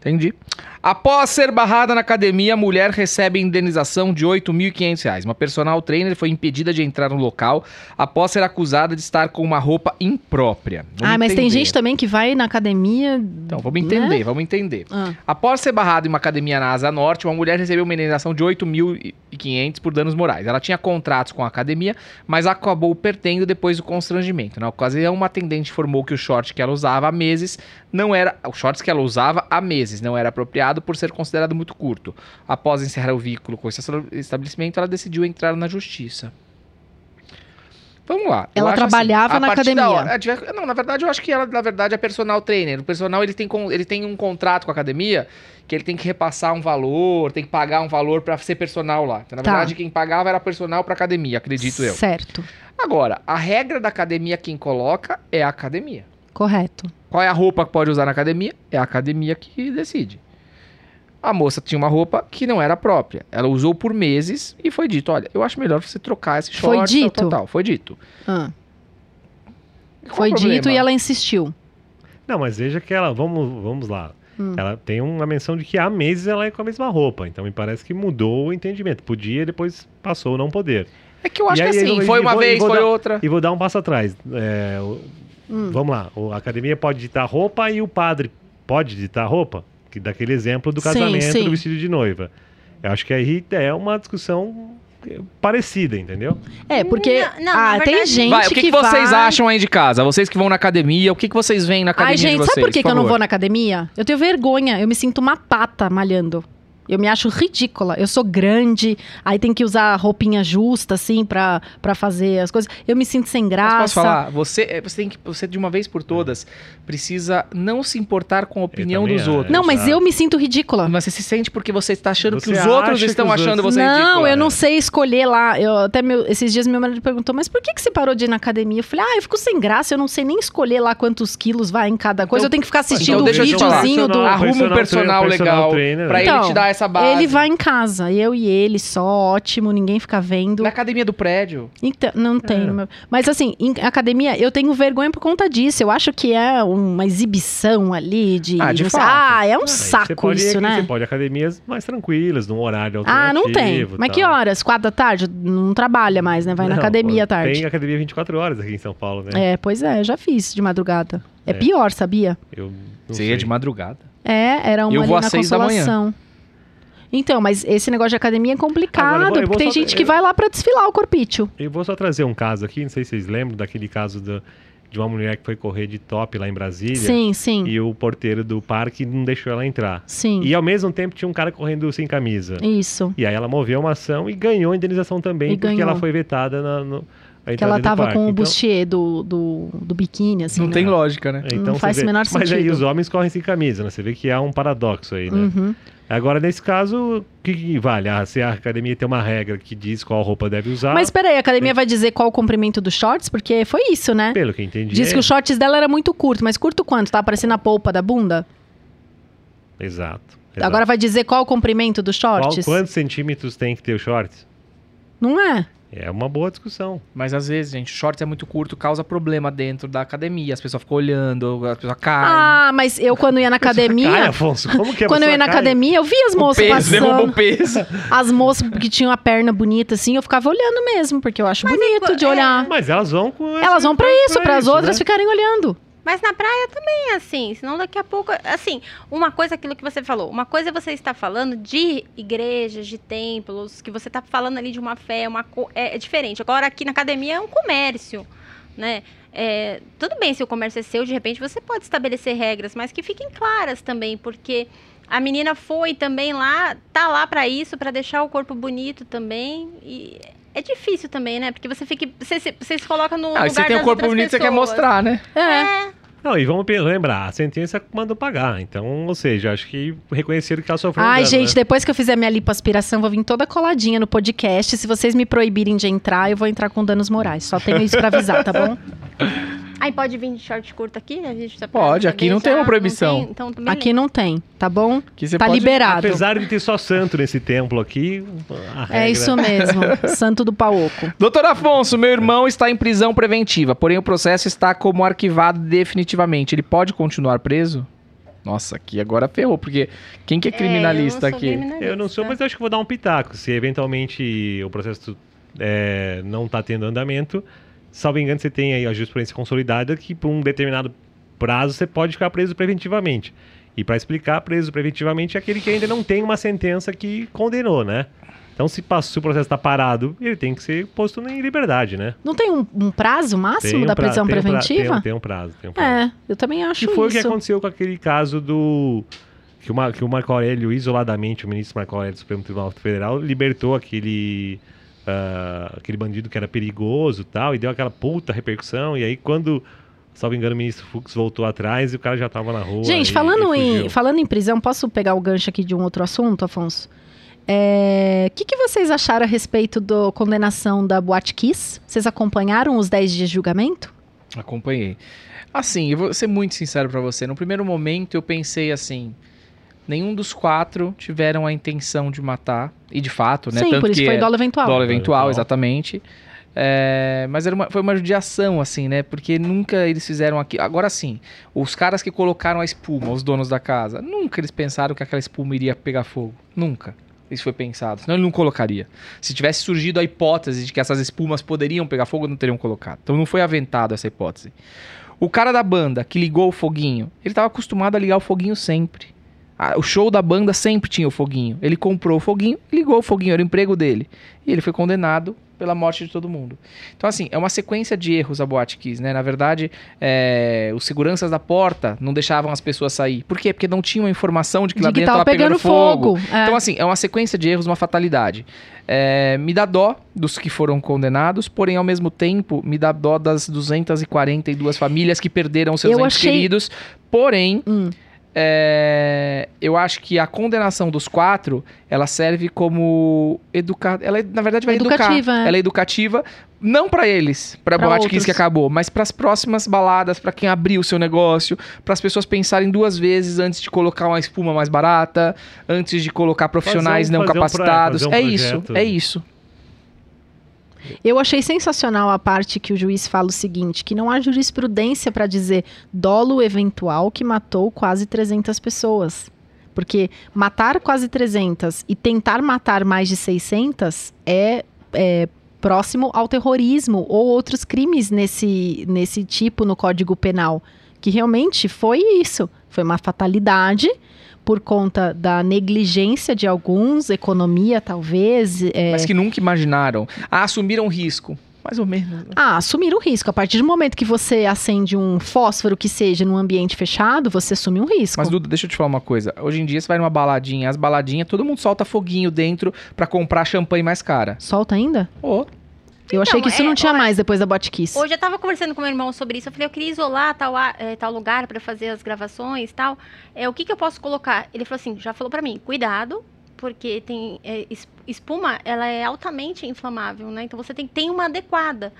Entendi. Após ser barrada na academia, a mulher recebe indenização de 8.500 reais. Uma personal trainer foi impedida de entrar no local após ser acusada de estar com uma roupa imprópria. Vamos ah, mas tem entender. gente também que vai na academia. Então, vamos entender, vamos entender. Ah, Após ser barrada em uma academia na Asa Norte, uma mulher recebeu uma indenização de R$ 8.500 por danos morais. Ela tinha contratos com a academia, mas acabou perdendo depois do constrangimento. Na ocasião, uma atendente informou que o short que ela usava há meses não era... Os shorts que ela usava há meses não era apropriado por ser considerado muito curto. Após encerrar o veículo com esse estabelecimento, ela decidiu entrar na justiça. Vamos lá. Ela assim, trabalhava a na academia. hora- é, não, na verdade, eu acho que ela, na verdade, é personal trainer. O personal, ele tem, ele tem um contrato com a academia que ele tem que repassar um valor, tem que pagar um valor pra ser personal lá. Então, na Tá. verdade, quem pagava era personal pra academia, acredito eu. Certo. Agora, a regra da academia, quem coloca é a academia. Correto. Qual é a roupa que pode usar na academia? É a academia que decide. A moça tinha uma roupa que não era própria. Ela usou por meses e foi dito: olha, eu acho melhor você trocar esse short. Foi tal, dito? Tal, tal. Foi dito. Ah, foi dito e ela insistiu. Não, mas veja que ela, vamos, vamos lá. Hum. Ela tem uma menção de que há meses ela é com a mesma roupa. Então me parece que mudou o entendimento. Podia, depois passou não poder. É que eu acho E que aí, assim, foi uma vou- vez, vou foi dar- outra. E vou dar um passo atrás. É, Hum. Vamos lá. A academia pode ditar roupa e o padre pode ditar roupa? Que daquele exemplo do Sim, casamento, sim. do vestido de noiva. Eu acho que aí é uma discussão parecida, entendeu? É, porque Não, não, ah, na tem verdade- gente Vai, o que, que vocês vai... acham aí de casa? Vocês que vão na academia, o que, que vocês veem na academia Ai, gente, de vocês? sabe por que, que eu não vou na academia? Eu tenho vergonha, eu me sinto uma pata malhando. Eu me acho ridícula. Eu sou grande, aí tem que usar roupinha justa, assim, pra, pra fazer as coisas. Eu me sinto sem Mas graça. posso falar? Você, é, você tem que, você de uma vez por todas, precisa não se importar com a opinião dos acho. outros. Não, mas eu me sinto ridícula. Mas você se sente porque você está achando Você que os outros estão os achando outros- você não, ridícula. eu né? não sei escolher lá. Eu, até meu- esses dias meu marido perguntou, mas por que, que você parou de ir na academia? Eu falei, ah, eu fico sem graça, eu não sei nem escolher lá quantos quilos vai em cada coisa. Então- eu tenho que ficar assistindo então o eu videozinho do. Arruma um personal legal personal trainer. pra Então, ele te dar essa base. Ele vai em casa, eu e ele só, ótimo, ninguém fica vendo. Na academia do prédio. Então, não tem. É. Mas assim, em academia, eu tenho vergonha por conta disso. Eu acho que é uma exibição ali de. Ah, de ah, é um você saco pode, isso, Você né? pode academias mais tranquilas, num horário Ah, não tem. Mas que horas? Quatro da tarde? Não trabalha mais, né? Vai na Não, academia à pô, tarde. Tem academia 24 horas aqui em São Paulo, né? É, pois é, já fiz de madrugada. É, É. pior, sabia? Eu não Você sei. ia de madrugada. É, era uma Eu ali vou às na seis da manhã. consolação. Então, mas esse negócio de academia é complicado, Agora, eu vou- eu vou porque tem só- gente que eu- vai lá pra desfilar o corpício. Eu vou só trazer um caso aqui, não sei se vocês lembram daquele caso do, de uma mulher que foi correr de top lá em Brasília. Sim, sim. E o porteiro do parque não deixou ela entrar. Sim. E ao mesmo tempo tinha um cara correndo sem camisa. Isso. E aí ela moveu uma ação e ganhou a indenização também, E porque ganhou. ela foi vetada na, no, Que ela tava com o Então- bustier do, do, do biquíni, assim. Não né? tem lógica, né? Então Não faz o menor Mas aí sentido. os homens correm sem camisa, né? Você vê que há um paradoxo aí, né? Uhum. Agora, nesse caso, o que, vale? Ah, se a academia tem uma regra que diz qual roupa deve usar, Mas peraí, a academia vai dizer qual o comprimento dos shorts? Porque foi isso, né? pelo que entendi. Diz é- que o shorts dela era muito curto, mas curto quanto? Tá aparecendo a polpa da bunda? Exato. exato. Agora vai dizer qual o comprimento dos Qual- shorts? quantos centímetros tem que ter o short? Não é? É uma boa discussão. Mas às vezes, gente, short é muito curto, causa problema dentro da academia. As pessoas ficam olhando, as pessoas caem. Ah, mas eu quando ia na academia. Cai, Afonso, como que a Quando eu ia na cai? academia, eu via as o moças peso, derruba o passando. peso. As moças que tinham a perna bonita, assim, eu ficava olhando mesmo, porque eu acho bonito é- de olhar. Mas elas vão com. Elas vão pra isso, para as outras né? ficarem olhando. Mas na praia também é assim, senão daqui a pouco, assim, uma coisa aquilo que você falou, uma coisa é você estar falando de igrejas, de templos, que você está falando ali de uma fé, uma é, é diferente. Agora aqui na academia é um comércio, né? É, tudo bem se o comércio é seu, de repente você pode estabelecer regras, mas que fiquem claras também, porque a menina foi também lá, tá lá para isso, para deixar o corpo bonito também e é difícil também, né? Porque você fica, você, se- você se coloca no Ah, lugar você tem o das corpo bonito, você quer pessoas. mostrar, né? É. É. Não, e vamos lembrar, a sentença mandou pagar. Então, ou seja, acho que reconheceram que ela sofreu um Ai, dano, gente, né? depois que eu fizer minha lipoaspiração, vou vir toda coladinha no podcast. Se vocês me proibirem de entrar, eu vou entrar com danos morais. Só tenho isso pra avisar, tá bom? Aí pode vir de short curto aqui? A gente tá Pode, aqui não tem uma proibição. tem? Então, também Aqui não tem, tá bom? Que você Tá pode- liberado. Apesar de ter só santo nesse templo aqui, a regra... É isso mesmo. Santo do Paoco. Doutor Afonso, meu irmão está em prisão preventiva, porém o processo está como arquivado definitivamente. Ele pode continuar preso? Nossa, aqui agora ferrou, porque quem que é criminalista eu não sou aqui? criminalista. Eu não sou, mas eu acho que vou dar um pitaco. Se eventualmente o processo é, não está tendo andamento, salvo engano, você tem aí a jurisprudência consolidada que por um determinado prazo você pode ficar preso preventivamente. E para explicar, preso preventivamente é aquele que ainda não tem uma sentença que condenou, né? Então, se, passou, se o processo está parado, ele tem que ser posto em liberdade, né? Não tem um, um prazo máximo Tem um da prisão um preventiva? tem, um- tem um prazo, tem um prazo. É, eu também acho Que foi o que isso. aconteceu com aquele caso do. Que que o Marco Aurélio, isoladamente, o ministro Marco Aurélio do Supremo Tribunal Federal, libertou aquele. Ah, aquele bandido que era perigoso e tal, e deu aquela puta repercussão. E aí, quando, salvo engano, o ministro Fux voltou atrás e o cara já tava na rua. Gente, e- falando, e em, falando em prisão, posso pegar o gancho aqui de um outro assunto, Afonso? É, O que, que vocês acharam a respeito da condenação da Boate Kiss? Vocês acompanharam os 10 dias de julgamento? Acompanhei. Assim, eu vou ser muito sincero pra você. No primeiro momento eu pensei assim, nenhum dos quatro tiveram a intenção de matar. E de fato, né? Sim, Tanto por isso que foi é dolo eventual. eventual, eventual. exatamente. É, mas era uma- foi uma judiação, assim, né? Porque nunca eles fizeram aquilo. Agora sim, os caras que colocaram a espuma, os donos da casa, nunca eles pensaram que aquela espuma iria pegar fogo. Nunca. Isso foi pensado. Senão ele não colocaria. Se tivesse surgido a hipótese de que essas espumas poderiam pegar fogo, não teriam colocado. Então não foi aventado essa hipótese. O cara da banda que ligou o foguinho, ele estava acostumado a ligar o foguinho sempre. O show da banda sempre tinha o foguinho. Ele comprou o foguinho, ligou o foguinho, era o emprego dele. E ele foi condenado pela morte de todo mundo. Então, assim, é uma sequência de erros a Boate Kiss, né? Na verdade, é, os seguranças da porta não deixavam as pessoas sair. Por quê? Porque não tinham a informação de que De lá que dentro tava tava pegando, fogo. É. Então, assim, é uma sequência de erros, uma fatalidade. É, me dá dó dos que foram condenados, porém, ao mesmo tempo, me dá dó das 242 famílias que perderam seus Eu entes achei- queridos. Porém, Hum. É, eu acho que a condenação dos quatro, ela serve como educar. Ela, é- na verdade, vai Educativa, educar. é. Ela é educativa, não pra eles, pra Pra Boate outros. Que acabou, mas pras próximas baladas, pra quem abriu o seu negócio, para as pessoas pensarem duas vezes antes de colocar uma espuma mais barata, antes de colocar profissionais Fazer um- não fazer um pro- capacitados. fazer um é isso, projeto. é isso. Eu achei sensacional a parte que o juiz fala o seguinte, que não há jurisprudência para dizer dolo eventual que matou quase 300 pessoas. Porque matar quase 300 e tentar matar mais de 600 é, é próximo ao terrorismo ou outros crimes nesse, nesse tipo no Código Penal. Que realmente foi isso. Foi uma fatalidade por conta da negligência de alguns, economia talvez. é, Mas que nunca imaginaram. Ah, assumiram risco. Mais ou menos. Ah, assumir o risco. A partir do momento que você acende um fósforo que seja num ambiente fechado, você assume um risco. Mas, Duda, deixa eu te falar uma coisa. Hoje em dia, você vai numa baladinha, as baladinhas, todo mundo solta foguinho dentro pra comprar champanhe mais cara. Solta ainda? Ô, Eu achei que isso é, não tinha mais depois da Botkiss. Hoje eu tava conversando com meu irmão sobre isso. Eu falei, eu queria isolar tal, eh, tal lugar pra fazer as gravações e tal. É, o que, que eu posso colocar? Ele falou assim, já falou pra mim, cuidado, porque tem es- espuma, ela é altamente inflamável, né? Então você tem, tem uma adequada.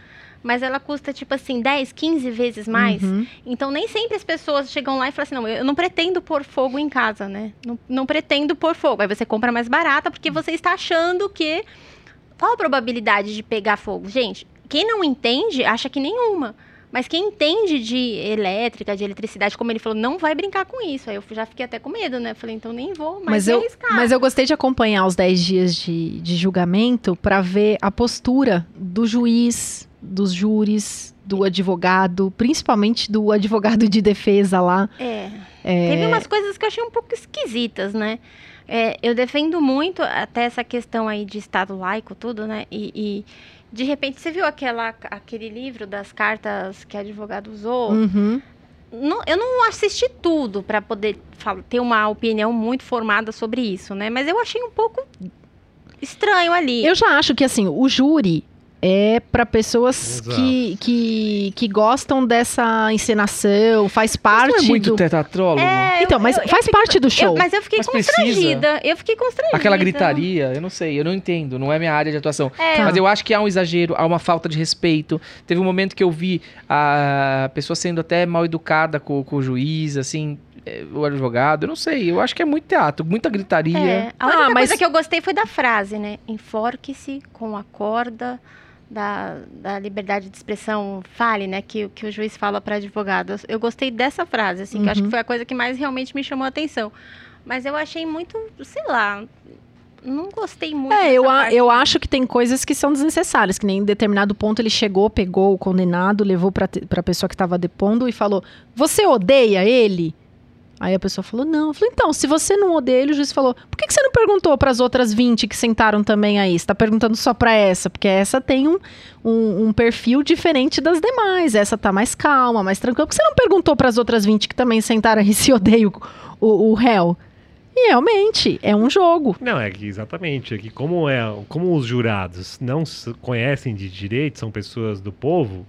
Mas ela custa, tipo assim, 10, 15 vezes mais. Uhum. Então, nem sempre as pessoas chegam lá e falam assim: não, eu não pretendo pôr fogo em casa, né? Não, não pretendo pôr fogo. Aí você compra mais barata porque você está achando que. Qual a probabilidade de pegar fogo? Gente, quem não entende, acha que nenhuma. Mas quem entende de elétrica, de eletricidade, como ele falou, não vai brincar com isso. Aí eu já fiquei até com medo, né? Falei, então nem vou, mas, Mas eu, arriscar. mas eu gostei de acompanhar os 10 dias de, de julgamento para ver a postura do juiz, dos júris, do advogado, principalmente do advogado de defesa lá. É. Teve umas coisas que eu achei um pouco esquisitas, né? É, eu defendo muito até essa questão aí de Estado laico, tudo, né? E, e, de repente, você viu aquela, aquele livro das cartas que a advogado usou? Uhum. Não- eu não assisti tudo para poder ter uma opinião muito formada sobre isso, né? Mas eu achei um pouco estranho ali. Eu já acho que assim, o júri é para pessoas Exato. que, que, que gostam dessa encenação, faz parte não é muito do... tetatrólogo? É, Então, eu- mas eu- eu faz fiquei- parte do show. eu- mas eu fiquei Mas precisa? constrangida. Eu fiquei constrangida. Aquela gritaria, eu não sei, eu não entendo, não é minha área de atuação. É, Tá. Mas eu acho que há um exagero, há uma falta de respeito. Teve um momento que eu vi a pessoa sendo até mal educada com, com o juiz, assim, eh, o advogado, eu não sei, eu acho que é muito teatro, muita gritaria. É, a Ah, única mas- coisa que eu gostei foi da frase, né? Enforque-se com a corda da, da liberdade de expressão, fale, né? Que, que o juiz fala para advogado. Eu gostei dessa frase, assim, que eu acho Uhum. que foi a coisa que mais realmente me chamou a atenção. Mas eu achei muito, sei lá, não gostei muito. É, eu, a- eu acho que tem coisas que são desnecessárias, que nem em determinado ponto ele chegou, pegou o condenado, levou te- pra pessoa que tava depondo e falou: Você odeia ele? Aí a pessoa falou: Não. Eu falei: Então, se você não odeia ele, o juiz falou: Por que, que você não perguntou para as outras 20 que sentaram também aí? Você tá perguntando só pra essa? Porque essa tem um, um, um perfil diferente das demais. Essa tá mais calma, mais tranquila. Por que você não perguntou para as outras 20 que também sentaram aí se odeiam o, o, o réu? E realmente, é um jogo. Não, é que exatamente. É que como, é, como os jurados não conhecem de direito, são pessoas do povo,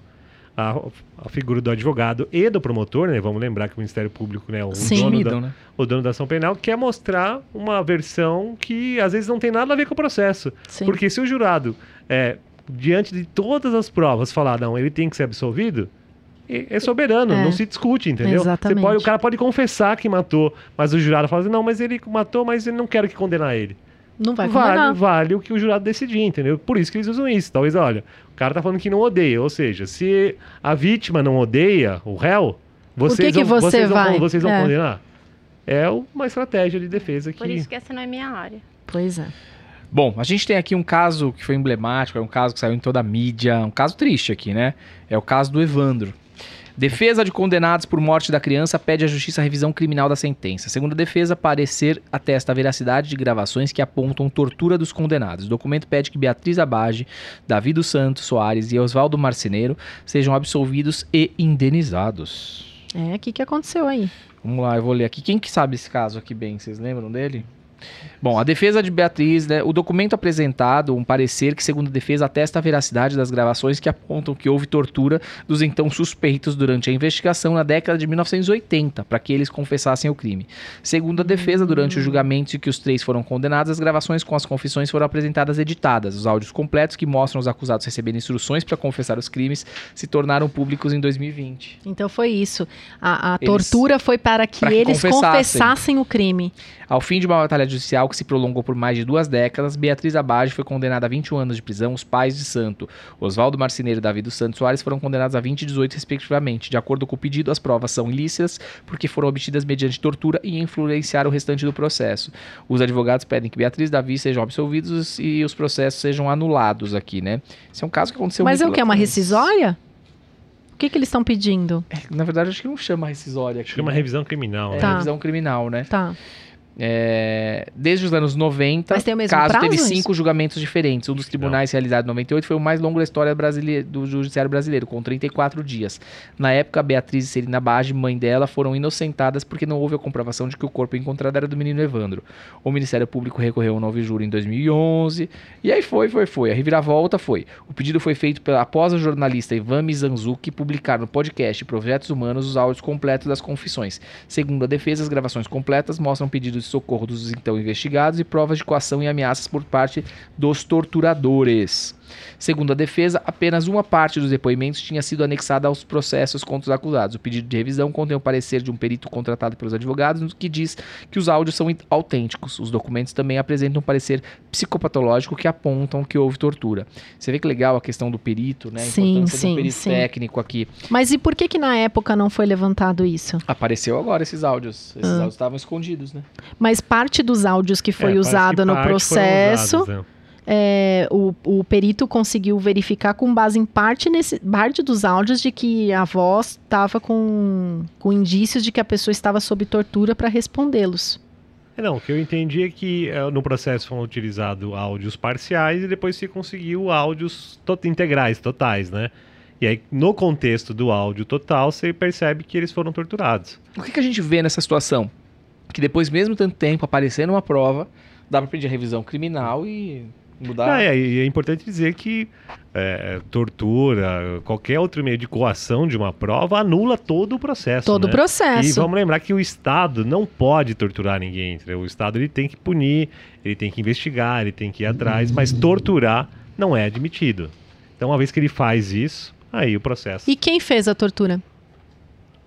a, a figura do advogado e do promotor, né? Vamos lembrar que o Ministério Público, né? O Sim. dono, da, Intimidam, né? o dono da ação penal quer mostrar uma versão que às vezes não tem nada a ver com o processo. Sim. Porque se o jurado, é, diante de todas as provas, falar, não, ele tem que ser absolvido, é é soberano, É. não se discute, entendeu? Exatamente. Você pode, o cara pode confessar que matou, mas o jurado fala assim, não, mas ele matou, mas eu não quero que condenar ele. Não vai vale, condenar. vale o que o jurado decidir, entendeu? Por isso que eles usam isso. Talvez, olha, o cara tá falando que não odeia, ou seja, se a vítima não odeia o réu, vocês, que vão, você vocês, vai? vão, vocês vão É. condenar. É uma estratégia de defesa que... Por isso que essa não é minha área. Pois é. Bom, a gente tem aqui um caso que foi emblemático, é um caso que saiu em toda a mídia, um caso triste aqui, né? É o caso do Evandro. Defesa de condenados por morte da criança pede à justiça a revisão criminal da sentença. Segundo a defesa, parecer atesta a veracidade de gravações que apontam tortura dos condenados. O documento pede que Beatriz Abage, Davi dos Santos Soares e Oswaldo Marceneiro sejam absolvidos e indenizados. É, o que, que aconteceu aí? Vamos lá, eu vou ler aqui. Quem que sabe esse caso aqui bem? Vocês lembram dele? Bom, a defesa de Beatriz, né, o documento apresentado, um parecer que, segundo a defesa, atesta a veracidade das gravações que apontam que houve tortura dos então suspeitos durante a investigação na década de 1980, para que eles confessassem o crime. Segundo a defesa, durante o julgamento em que os três foram condenados, as gravações com as confissões foram apresentadas editadas. Os áudios completos que mostram os acusados recebendo instruções para confessar os crimes se tornaram públicos em 2020. Então foi isso. A, a Eles- tortura foi para que para que eles confessassem. confessassem o crime. Ao fim de uma batalha judicial que se prolongou por mais de duas décadas, Beatriz Abage foi condenada a 21 anos de prisão. Os pais de Santo, Oswaldo Marceneiro e Davi dos Santos Soares, foram condenados a 20 e 18, respectivamente. De acordo com o pedido, as provas são ilícitas porque foram obtidas mediante tortura e influenciaram o restante do processo. Os advogados pedem que Beatriz e Davi sejam absolvidos e os processos sejam anulados aqui, né? Esse é um caso que aconteceu Mas é o que? É uma rescisória? O que, que eles estão pedindo? É, Na verdade, acho que não chama rescisória aqui. Acho que é uma né? revisão criminal. É né? Tá. revisão criminal, né? Tá. É, desde os anos 90, Mas tem o mesmo caso prazo, teve isso? cinco julgamentos diferentes. Um dos tribunais realizado em 98 foi o mais longo da história brasileira, do judiciário brasileiro, com 34 dias. Na época, Beatriz e Celina Bage, mãe dela, foram inocentadas porque não houve a comprovação de que o corpo encontrado era do menino Evandro. O Ministério Público recorreu ao novo júri em 2011. E aí foi, foi, foi. A reviravolta foi. O pedido foi feito pela, após a jornalista Ivan Mizanzuki publicar no podcast Projetos Humanos os áudios completos das confissões. Segundo a defesa, as gravações completas mostram pedidos de socorro dos então investigados e provas de coação e ameaças por parte dos torturadores. Segundo a defesa, apenas uma parte dos depoimentos tinha sido anexada aos processos contra os acusados. O pedido de revisão contém o parecer de um perito contratado pelos advogados, que diz que os áudios são autênticos. Os documentos também apresentam um parecer psicopatológico que apontam que houve tortura. Você vê que legal a questão do perito, né? A Sim, importância sim, do perito sim. técnico aqui. Mas e por que que na época não foi levantado isso? Apareceu agora esses áudios. Esses Ah. áudios estavam escondidos, né? Mas parte dos áudios que foi É, usada no processo, usados, né? É, o, o perito conseguiu verificar com base em parte, nesse, parte dos áudios de que a voz estava com, com indícios de que a pessoa estava sob tortura para respondê-los. É, Não, o que eu entendi é que eh, no processo foram utilizados áudios parciais e depois se conseguiu áudios to- integrais, totais, né? E aí, no contexto do áudio total, você percebe que eles foram torturados. O que, que a gente vê nessa situação? Que depois, mesmo tanto tempo, aparecendo uma prova, dá pra pedir a revisão criminal e mudar. Ah, é, e é importante dizer que eh, tortura, qualquer outro meio de coação de uma prova anula todo o processo. Todo o né? E processo. vamos lembrar que o Estado não pode torturar ninguém. entendeu? O Estado ele tem que punir, ele tem que investigar, ele tem que ir atrás, mas torturar não é admitido. Então, uma vez que ele faz isso, aí o processo. E quem fez a tortura?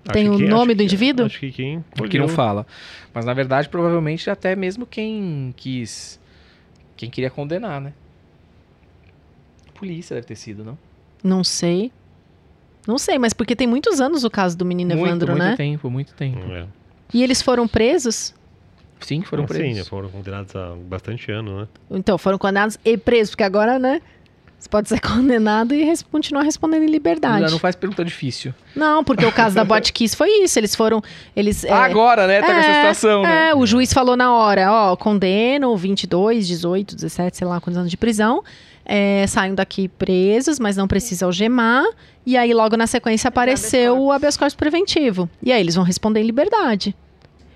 Acho tem o que- nome acho do que- indivíduo? Acho que quem. Porque não fala. Mas na verdade, provavelmente até mesmo quem quis. Quem queria condenar, né? Polícia deve ter sido, não? Não sei. Não sei, mas porque tem muitos anos o caso do menino muito, Evandro, muito né? tempo, muito tempo. É. E eles foram presos? Sim, foram Ah, Sim, presos. foram condenados há bastante ano, né? Então, foram condenados e presos, porque agora, né? Você pode ser condenado e res- continuar respondendo em liberdade. Já não faz pergunta difícil. Não, porque o caso da Botkiss foi isso. Eles foram. Eles, é, Agora, né? Tá com essa é, situação, né? É, o juiz falou na hora, ó, condeno 22, 18, 17, sei lá quantos anos de prisão. É, saem daqui presos, mas não precisa algemar. E aí, logo na sequência, apareceu o habeas corpus preventivo. E aí, eles vão responder em liberdade.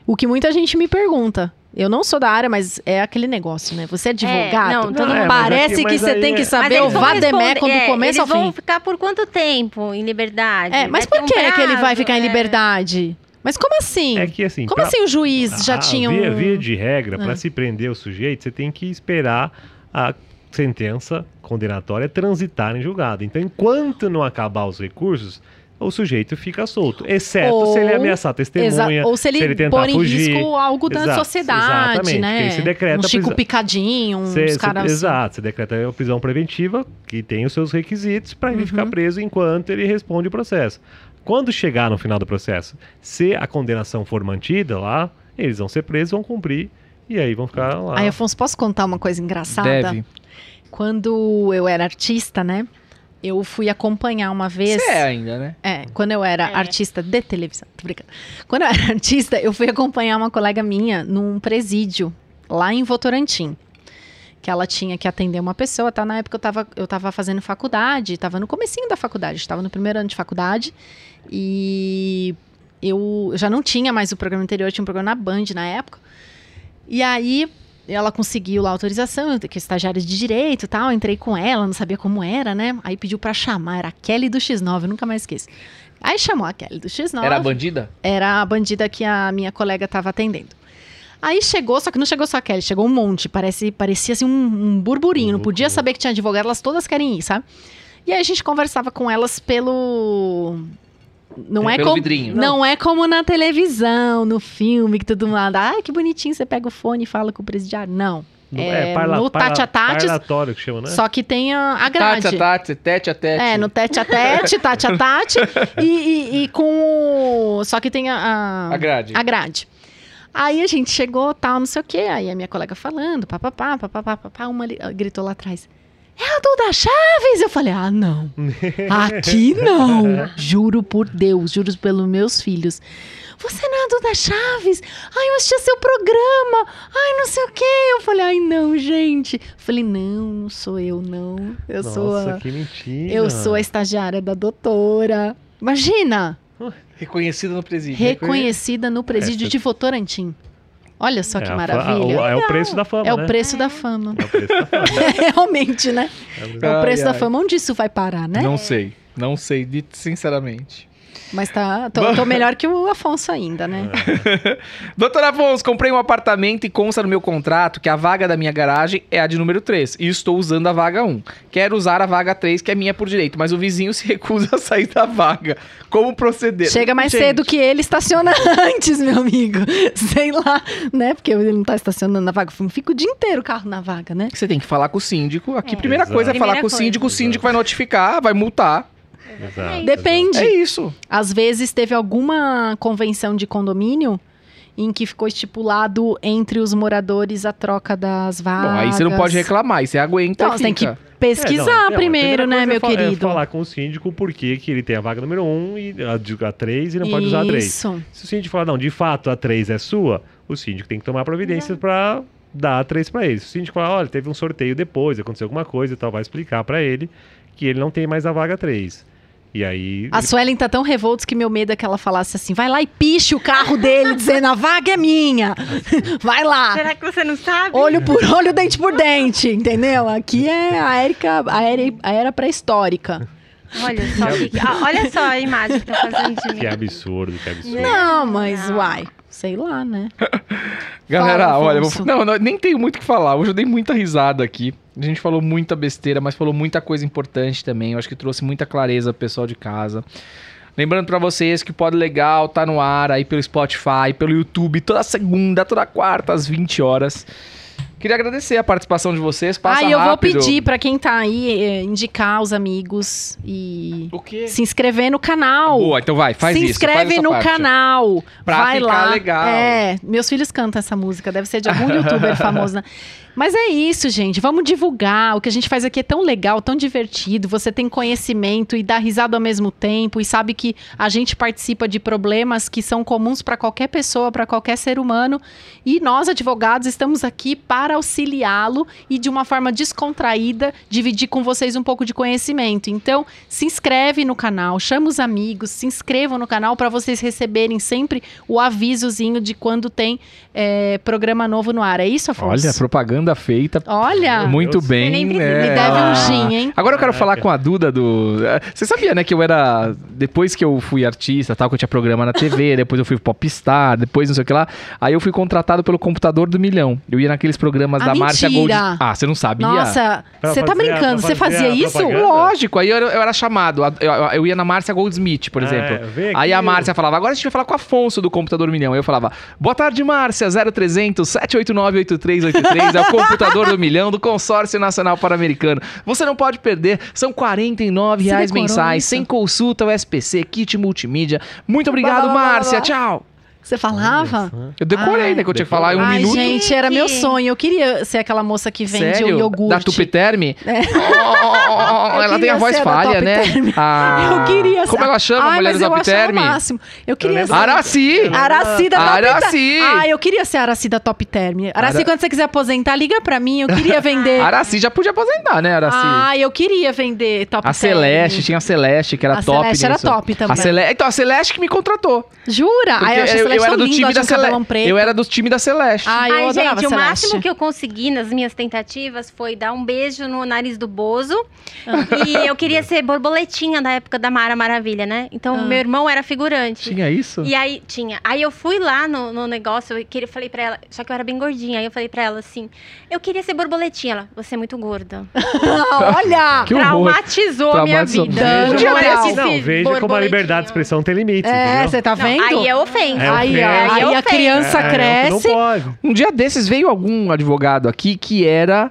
O que muita gente me pergunta. Eu não sou da área, mas é aquele negócio, né? Você é advogado? não, todo mundo- É, Parece aqui- que você tem que é- saber o do é, começo ao Eles vão fim. ficar por quanto tempo em liberdade? É, mas Vai por que, um que ele vai ficar em é. liberdade? Mas como assim? É que assim. como pra- assim o juiz já a tinha via, um... via de regra, Ah. para se prender o sujeito, você tem que esperar a sentença condenatória transitar em julgado. Então, enquanto não acabar os recursos, o sujeito fica solto. Exceto Ou- se ele ameaçar a testemunha, ou se ele, tentar pôr em fugir. risco algo da Exato, sociedade, exatamente, né? se decreta um Chico. Picadinho, uns Cê- caras... Exato, você decreta a prisão preventiva, que tem os seus requisitos, para ele Uhum. ficar preso enquanto ele responde o processo. Quando chegar no final do processo, se a condenação for mantida lá, eles vão ser presos, vão cumprir, e aí vão ficar lá. Aí, Afonso, posso contar uma coisa engraçada? Deve. Quando eu era artista, né? Eu fui acompanhar uma vez... Você é ainda, né? É, quando eu era É. artista de televisão, tô brincando. Quando eu era artista, eu fui acompanhar uma colega minha num presídio, lá em Votorantim. Que ela tinha que atender uma pessoa, tá? Na época eu tava, eu tava fazendo faculdade, tava no comecinho da faculdade, estava no primeiro ano de faculdade. E eu já não tinha mais o programa anterior, tinha um programa na Band na época. E aí ela conseguiu lá a autorização, que é estagiária de direito e tal. Entrei com ela, não sabia como era, né? Aí pediu pra chamar, era a Kelly do X9, eu nunca mais esqueço. Aí chamou a Kelly do X9. Era a bandida? Era a bandida que a minha colega estava atendendo. Aí chegou, só que não chegou só a Kelly, chegou um monte. Parece, parecia assim um, um burburinho. Não podia saber que tinha advogado, elas todas querem ir, sabe? E aí a gente conversava com elas pelo. Não é, Pelo como. vidrinho. Não é como na televisão, no filme, que todo mundo. Ah, que bonitinho, você pega o fone e fala com o presidiário. Não. No- é, parla- no parla- tete a tete, Parlatório que chama, né? Só que tem a, a grade. Tete a tete, tete a tete. É, no tete a tete, tate a tate. e, e- e com o. Só que tem a. a- A grade. a grade. Aí a gente chegou, tal, não sei o quê. Aí a minha colega falando, papapá, papapá, papapá. Uma ali- gritou lá atrás. É a Duda Chaves. Eu falei, ah, não. Aqui não. Juro por Deus, juro pelos meus filhos. Você não é a Duda Chaves? Ai, eu assisti seu programa. Ai, não sei o quê. Eu falei, ai, não, gente. Eu falei, não, não sou eu, não. Eu Nossa, sou a, que mentira. eu sou a estagiária da doutora. Imagina, Reconhecido no presídio. reconhecida no presídio Essa- de Votorantim. Olha só É que a maravilha. É o preço da fama, É né? o preço da fama. É o preço da fama. Realmente, né? É o Ai, preço da ai. fama. Onde isso vai parar, né? Não sei. Não sei, dito sinceramente. Mas tá, tô, tô melhor que o Afonso ainda, né? Doutor Afonso, comprei um apartamento e consta no meu contrato que a vaga da minha garagem é a de número 3. E estou usando a vaga 1. Quero usar a vaga 3, que é minha por direito, mas o vizinho se recusa a sair da vaga. Como proceder? Chega mais Gente, cedo que ele estaciona antes, meu amigo. Sei lá, né? Porque ele não tá estacionando na vaga. Fica o dia inteiro o carro na vaga, né? Você tem que falar com o síndico. Aqui, É. primeira Exato. coisa é falar Primeira com o coisa. síndico. O síndico vai notificar, vai multar. Exato, Depende. É isso. Às vezes teve alguma convenção de condomínio em que ficou estipulado entre os moradores a troca das vagas. Bom, aí você não pode reclamar, aí você aguenta Então, você tem que pesquisar É, não, a primeiro, né, coisa meu é querido? É falar com o síndico por que que ele tem a vaga número 1 e a, de- a 3 e não pode usar a 3. Isso. Se o síndico falar, não, de fato a 3 é sua, o síndico tem que tomar providências pra dar a 3 pra ele. Se o síndico falar, olha, teve um sorteio depois, aconteceu alguma coisa e tal, vai explicar pra ele que ele não tem mais a vaga 3. E aí. A Suelen tá tão revolta que meu medo é que ela falasse assim: vai lá e piche o carro dele, dizendo a vaga é minha. Vai lá. Será que você não sabe? Olho por olho, dente por dente, entendeu? Aqui é a Érica, a era, a era pré-histórica. Olha só, que- ah, olha só a imagem que tá fazendo de mim. Que absurdo, que absurdo. Não, mas Não. uai, sei lá, né? Galera, Fala, olha, vou- não, não, nem tenho muito o que falar. Hoje eu dei muita risada aqui. A gente falou muita besteira, mas falou muita coisa importante também. Eu acho que trouxe muita clareza pro pessoal de casa. Lembrando pra vocês que o Pod Legal tá no ar aí pelo Spotify, pelo YouTube, toda segunda, toda quarta, às 20 horas. Queria agradecer a participação de vocês. Passa ah, e eu vou rápido. pedir pra quem tá aí eh, indicar os amigos e O quê? se inscrever no canal. Boa, então vai, faz se isso. inscreve faz essa no parte. canal. Pra vai ficar lá. legal. É, meus filhos cantam essa música, deve ser de algum youtuber famoso, né? Mas é isso, gente. Vamos divulgar. O que a gente faz aqui é tão legal, tão divertido. Você tem conhecimento e dá risada ao mesmo tempo e sabe que a gente participa de problemas que são comuns para qualquer pessoa, para qualquer ser humano. E nós, advogados, estamos aqui para auxiliá-lo e de uma forma descontraída dividir com vocês um pouco de conhecimento. Então, se inscreve no canal, chama os amigos, se inscrevam no canal para vocês receberem sempre o avisozinho de quando tem eh, programa novo no ar. É isso, Afonso? Olha, propaganda feita. Olha, Muito Deus. bem. Nem é. me deve Ah. um gin, hein? Agora eu quero Caraca. falar com a Duda do. eh, Você sabia, né, que eu era. Depois que eu fui artista, tal, que eu tinha programa na TV, depois eu fui Popstar, depois não sei o que lá. Aí eu fui contratado pelo computador do milhão. Eu ia naqueles programas Ah, da Márcia Gold. mentira! Ah, você não sabia? Nossa, você tá a- brincando? Você fazia a isso? propaganda? Lógico, aí eu, eu era chamado. a- Eu, eu ia na Márcia Goldsmith, por É, exemplo. vem Aí a Márcia falava, agora a gente vai falar com o Afonso do computador milhão. Aí eu falava, boa tarde, Márcia, 0300 789 8383, é o computador do milhão do Consórcio Nacional Pan-Americano. Você não pode perder, são R$ 49 Você reais mensais, isso? sem consulta, USPC, kit multimídia. Muito obrigado, Blá, blá, blá, blá, Márcia, tchau. Você falava? Eu decorei, né, que eu tinha que falar em um Ai, minuto. gente, era meu sonho. Eu queria ser aquela moça que vende Sério? o iogurte. Da Tupiterme? É. Oh, Eu ela tem a voz da falha, né? Ah, Eu queria ser. Como ela chama, a Ai, mulher mas do eu máximo. Eu queria lembro. ser. Araci! Araci da Top Araci! Term. Ah, eu queria ser a Araci da Top Term. Araci, Ara- quando você quiser aposentar, liga pra mim. Eu queria vender. Araci já podia aposentar, né, Araci? Ah, eu queria vender Top a Term. Celeste, tinha a Celeste, que era A top. Celeste era nisso. top também. A Cele... Então, a Celeste que me contratou. Jura? Porque Ai, eu, achei a eu, era do linda, time da Celeste. Eu era do time da Celeste. Ai, eu Ai, adorava gente, o Celeste. máximo que eu consegui nas minhas tentativas foi dar um beijo no nariz do Bozo. Ah. e eu queria ser borboletinha da época da Mara Maravilha, né? Então, Ah. meu irmão era figurante. Tinha isso? E aí, tinha. Aí eu fui lá no, no negócio, eu queria, falei pra ela, só que eu era bem gordinha. Aí eu falei pra ela assim: eu queria ser borboletinha. Ela, você é muito gorda. Ah, olha! Que. Traumatizou a minha vida. Desse- assisti Não, veja como a liberdade de expressão tem limites, É, você tá Não, vendo? aí é ofensa. É Aí, ó, Aí aí a criança É, cresce. Não pode. Um dia desses veio algum advogado aqui que era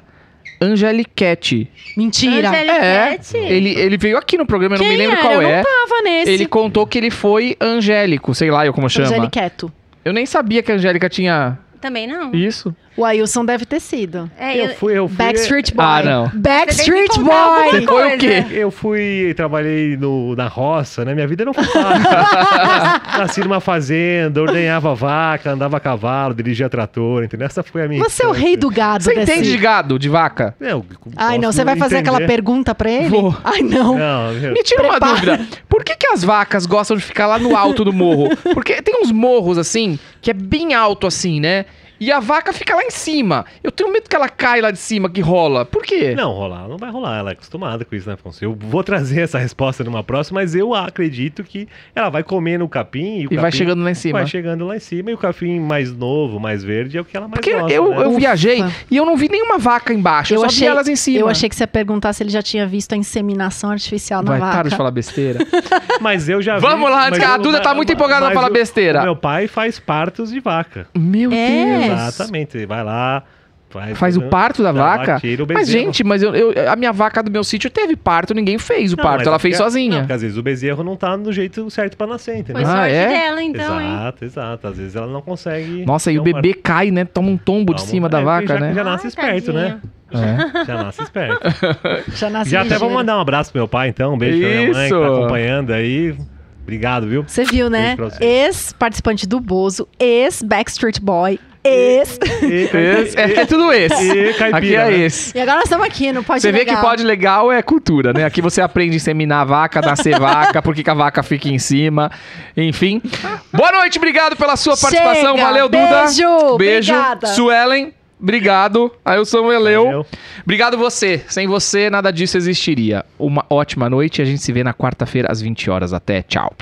Angeliquete. Mentira. Angeliquete? É. Ele, ele veio aqui no programa, eu não Quem me lembro era? qual eu é. não tava nesse. Ele contou que ele foi angélico, sei lá eu como chama. Angeliqueto. Eu nem sabia que a Angélica tinha Também não. isso. O Ailson deve ter sido. É, Eu fui, eu fui. Backstreet Boy. Ah, não. Backstreet Boy. Foi o quê? Eu fui, trabalhei no, na roça, né? Minha vida não foi fácil. Nasci numa fazenda, ordenhava vaca, andava a cavalo, dirigia trator, entendeu? Essa foi a minha Você é o rei do gado Você desse... entende de gado, de vaca? É, eu Ai, não, você vai fazer entender. aquela pergunta pra ele? Vou. Ai, não. Não, meu, Me tira uma Prepara. dúvida. Por que, que as vacas gostam de ficar lá no alto do morro? Porque tem uns morros assim, que é bem alto assim, né? E a vaca fica lá em cima. Eu tenho medo que ela caia lá de cima, que rola. Por quê? Não, rolar não vai rolar. Ela é acostumada com isso, né, Afonso? Eu vou trazer essa resposta numa próxima, mas eu acredito que ela vai comendo o capim e o E vai capim chegando lá em cima. Vai chegando lá em cima e o capim mais novo, mais verde, é o que ela mais Porque gosta. eu, né? eu Ufa. viajei e eu não vi nenhuma vaca embaixo. Eu, Eu só achei- vi elas em cima. Eu achei que você ia perguntar se ele já tinha visto a inseminação artificial na Vai, vaca. para de falar besteira. Mas eu já vi- Vamos lá, a eu- Duda tá muito empolgada pra falar besteira. o Meu pai faz partos de vaca. Meu É. Deus. Exatamente. Vai lá, faz, Faz o parto da vaca? tira o Mas, bezerro. gente, mas eu, eu- a minha vaca do meu sítio teve parto, ninguém fez o Não, parto, ela é fez sozinha. Não, porque às vezes o bezerro não tá no jeito certo pra nascer, entendeu? Foi Ah, sorte é? dela, então, hein? exato, exato. Às vezes ela não consegue. Nossa, e o bebê parto. cai, né? Toma um tombo de Toma- cima da é, vaca, já, né? Já nasce Ai, esperto, né? É. Já nasce esperto. Já nasce já até ligeiro. vou mandar um abraço pro meu pai, então. Um beijo pra minha mãe que Isso. tá acompanhando aí. Obrigado, viu? Você viu, né? Ex-participante do Bozo, ex-Backstreet Boy, ex... Esse- é, é tudo esse. E caipira, Aqui é né? esse. E agora nós estamos aqui no Pode Você vê Legal. que pode legal é cultura, né? Aqui você aprende a inseminar a vaca, nascer vaca, por que a vaca fica em cima. Enfim. Boa noite, obrigado pela sua participação. Chega, Valeu, Duda. beijo, Beijo. obrigada. Suelen, obrigado. Aí eu sou o Eleu. Valeu. Obrigado você. Sem você, nada disso existiria. Uma ótima noite e a gente se vê na quarta-feira às 20 horas. Até. Tchau.